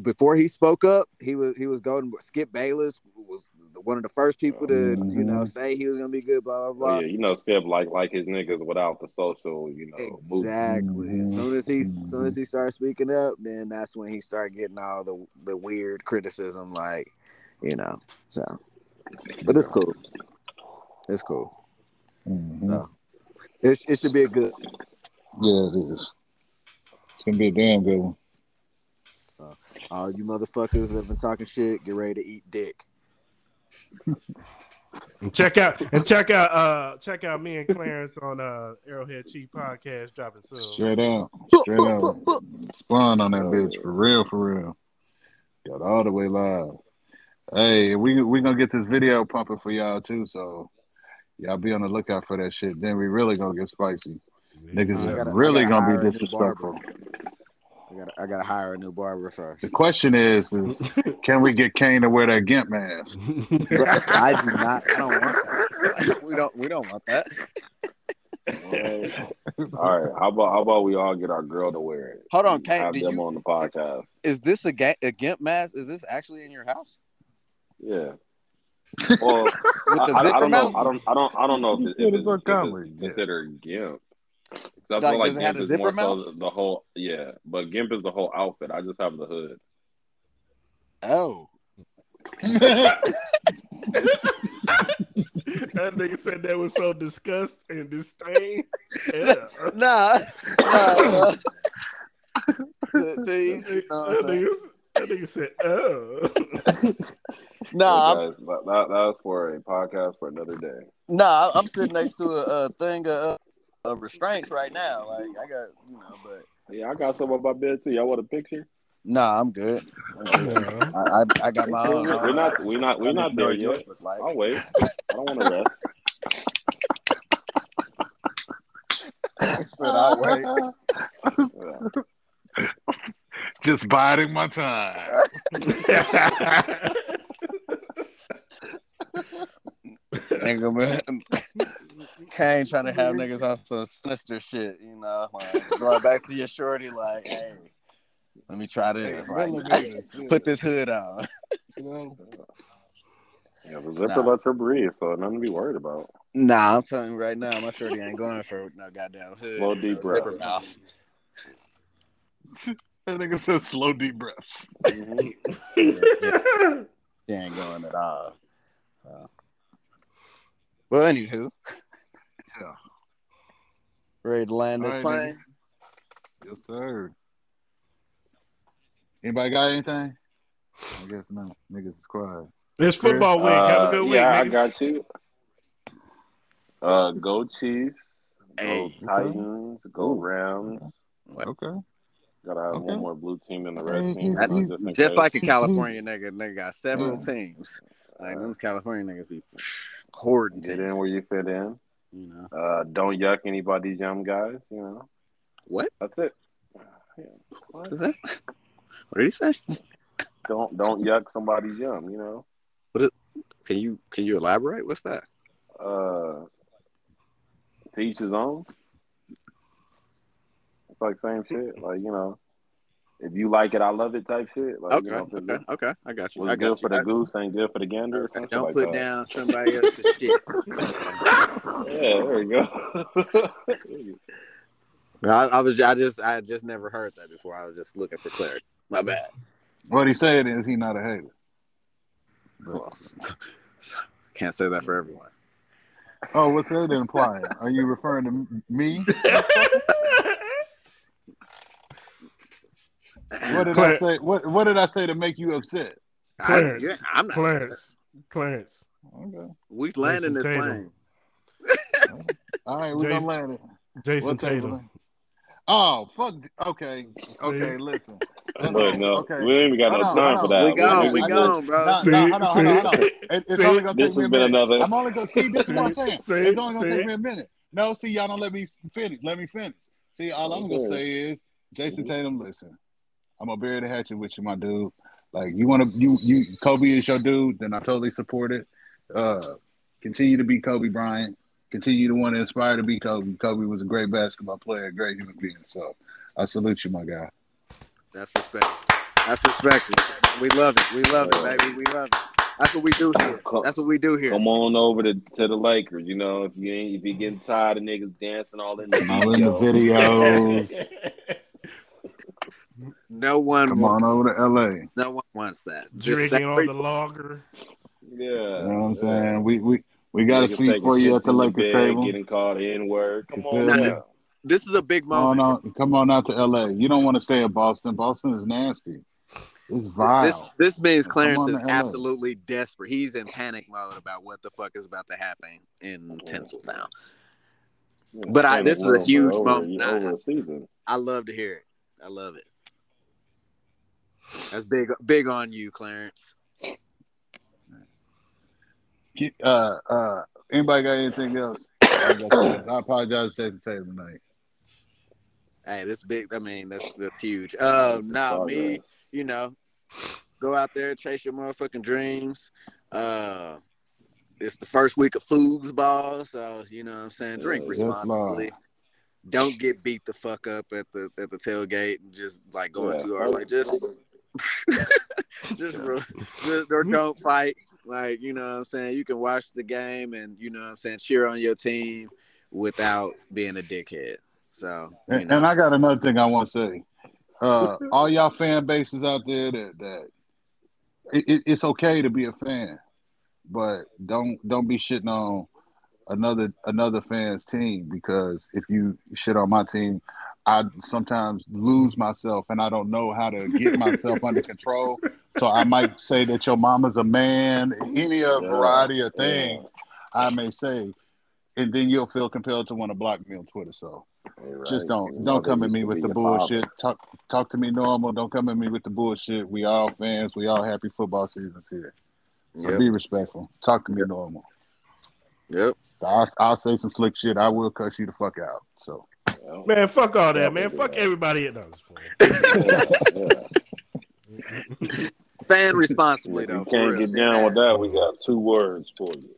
Before he spoke up, he was he was going. Skip Bayless was one of the first people to you know Mhm. say he was gonna be good. Blah blah blah. oh, yeah, you know, Skip like like his niggas without the social, you know, movement. Exactly. As Mhm. soon as he, as soon as he started speaking up, then that's when he started getting all the the weird criticism, like you know. So, but it's cool. It's cool. Mhm. No. It, it should be a good. Yeah, it is. It's gonna be a damn good one. All you motherfuckers that have been talking shit, get ready to eat dick. And check out and check out uh check out me and Clarence on uh Arrowhead Chief podcast dropping soon. Straight out, straight out. Spawn on that bitch for real, for real. Got all the way live. Hey, we we gonna get this video pumping for y'all too, so y'all be on the lookout for that shit. Then we really gonna get spicy. Niggas is gotta- really gonna be new disrespectful. I gotta, I gotta hire a new barber first. The question is, is can we get Kane to wear that Gimp mask? I do not. I don't want that. we don't. We don't want that. All right, how about how about we all get our girl to wear it? Hold on, Kane. Kate, Have do them you- on the podcast. Is this a, ga- a gimp mask? Is this actually in your house Yeah. Well, I, I- I don't know. I don't. I don't. I don't know if, it, if, it's, it's if uncommon, it's considered gimp. 'Cause I Like, feel like does it have gimp is zipper more mouth? the, the whole. Yeah, but gimp is the whole outfit. I just have the hood. Oh, That nigga said that was so disgust and disdain. Yeah. nah, nah. uh, to, to each, you know what that, I'm nigga, that nigga said, "Oh." Nah, Hey, guys, that, that, that's for a podcast for another day. nah. I'm sitting next to a, a thing of, of restraints right now. Like I got, you know, but Yeah, I got some on my bed too. Y'all want a picture? nah, I'm good. I'm good. I, I, I got my own. We're we're not. We're not. We're I not know there yet. like. I'll wait. I don't want to rest. But I'll wait. Yeah. Just biding my time. Nigga, man. Kane trying to have niggas on some sinister shit, you know. Like, going back to your shorty, like, hey, let me try this. Like, put this hood on. You know? Yeah, the zipper Nah. lets her breathe, so nothing to be worried about. Nah, I'm telling you right now, my shorty ain't going for no goddamn hood. Slow, no deep breath. zipper mouth. That nigga said slow deep breaths. Mhm. She ain't going at all. So. Well, anywho. Yeah. Ready to land this All right, plane? Yes, sir. Anybody got anything? I guess not. Niggas is quiet. It's football week. Have a Uh, good week, yeah, I got you. Uh, go Chiefs. Go Hey. Titans. Go Ooh. Rams. Okay. Gotta have Okay. one more blue team than the red team. that- you just Just case. like a California nigga, nigga got several Yeah. teams. Like them California niggas be hoarding get in where you fit in. you know. Uh, don't yuck anybody's young guys. You know, What? that's it. Yeah. What is that? What did he say? Don't don't yuck somebody's yum. You know. Can you can you elaborate? What's that? Uh, to each his own. It's like same shit. Like you know, if you like it, I love it type shit. Like Okay, you know, if it's okay, okay. I got you. I what's got good for the goose ain't good for the gander. Okay, Don't like put that. down somebody else's shit. Yeah, there we go. I, I was I just I just never heard that before. I was just looking for clarity. My bad. What he said is he not a hater. Well, can't say that for everyone. Oh, what's that implying? Are you referring to me? What did I say? What What did I say to make you upset? I, Clarence. yeah, I'm not. Clarence. Clarence. Okay. We landing this Jayson plane. All right, we're Jayson- gonna land it. Jayson What table? Tatum. Oh fuck. Okay. Okay. See? Listen. Look, no, Okay. we ain't even got no time for that. We gone, we I gone, bro. No, See, no, hold on, hold on, hold on. It, it's See? only gonna This take me has a been minute. another- I'm only gonna see. This is what I'm saying. See? It's only gonna See? take me a minute. No, see, y'all don't let me finish. Let me finish. See, all I'm gonna say is, Jayson Mhm. Tatum, listen, I'm gonna bury the hatchet with you, my dude. Like you want to, you you Kobe is your dude, then I totally support it. Uh, continue to be Kobe Bryant. Continue to want to inspire to be Kobe. Kobe was a great basketball player, a great human being. So I salute you, my guy. That's respect. That's respect. We love it. We love it, baby. We love it. That's what we do here. That's what we do here. Come on over to, to the Lakers. You know, if you ain't if you getting tired of niggas dancing all in the All in the video. videos. No one, Come wants, on over to LA. no one wants that. Drinking stay- on the logger. Yeah. You know what I'm yeah. saying? We we we got a Niggas seat for you at the Lakers table. Getting called N word. Come You on feel me? This is a big Come on moment. out, come on out to LA. You don't want to stay in Boston. Boston is nasty. It's vile. This this means Clarence is absolutely desperate. He's in panic mode about what the fuck is about to happen in mm-hmm. Tinseltown. Yeah, But I- this is a huge for over, moment. Nah. Over a season. I love to hear it. I love it. That's big big on you, Clarence. Uh, uh, anybody got anything else? I, got you. I apologize to Jayson Tatum tonight. Hey, this big. I mean, that's that's huge. Um, now me, you know, go out there, chase your motherfucking dreams. Uh, it's the first week of Foods Ball, so you know what I'm saying. Drink responsibly. don't get beat the fuck up at the at the tailgate and just like going Yeah. too hard. Like just just, or don't fight. Like, you know what I'm saying? You can watch the game and you know what I'm saying, cheer on your team without being a dickhead. So And, and I got another thing I want to say. Uh, all y'all fan bases out there that that it, it, it's okay to be a fan, but don't don't be shitting on another another fan's team because if you shit on my team, I sometimes lose myself and I don't know how to get myself under control. So I might say that your mama's a man, any of Yeah, variety of things I may say, and then you'll feel compelled to want to block me on Twitter. So You're just don't Your don't come at me with the bullshit. father. Talk talk to me normal. Don't come at me with the bullshit. We all fans. We all happy football seasons here. So yep, be respectful. Talk to me normal. yep. I'll, I'll say some slick shit. I will cuss you the fuck out. So Yeah. Man, fuck all that, man. Fuck everybody at those point. Yeah, yeah. Fan responsibly though. you can't real. get down with that, we got two words for you.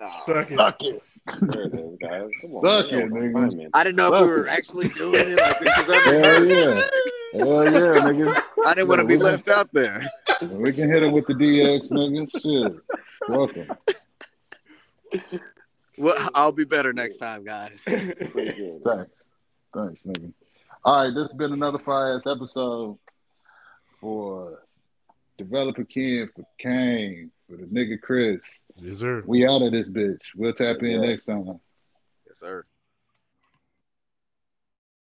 Oh, Suck it. suck it. There it is, guys. Come on, Suck man. it, Y'all nigga. I didn't know if we were it. actually doing it. Like this was Hell unheard. yeah. Hell yeah, nigga. I didn't want to be we left out there. We can hit it with the DX, nigga. Shit. Welcome. Well, I'll be better next time, guys. Thanks. Thanks, nigga. All right, this has been another fire ass episode for Developer Ken, for Kane, for the nigga Chris. Yes, sir. We out of this bitch. We'll tap in Yeah. next time. Yes, sir.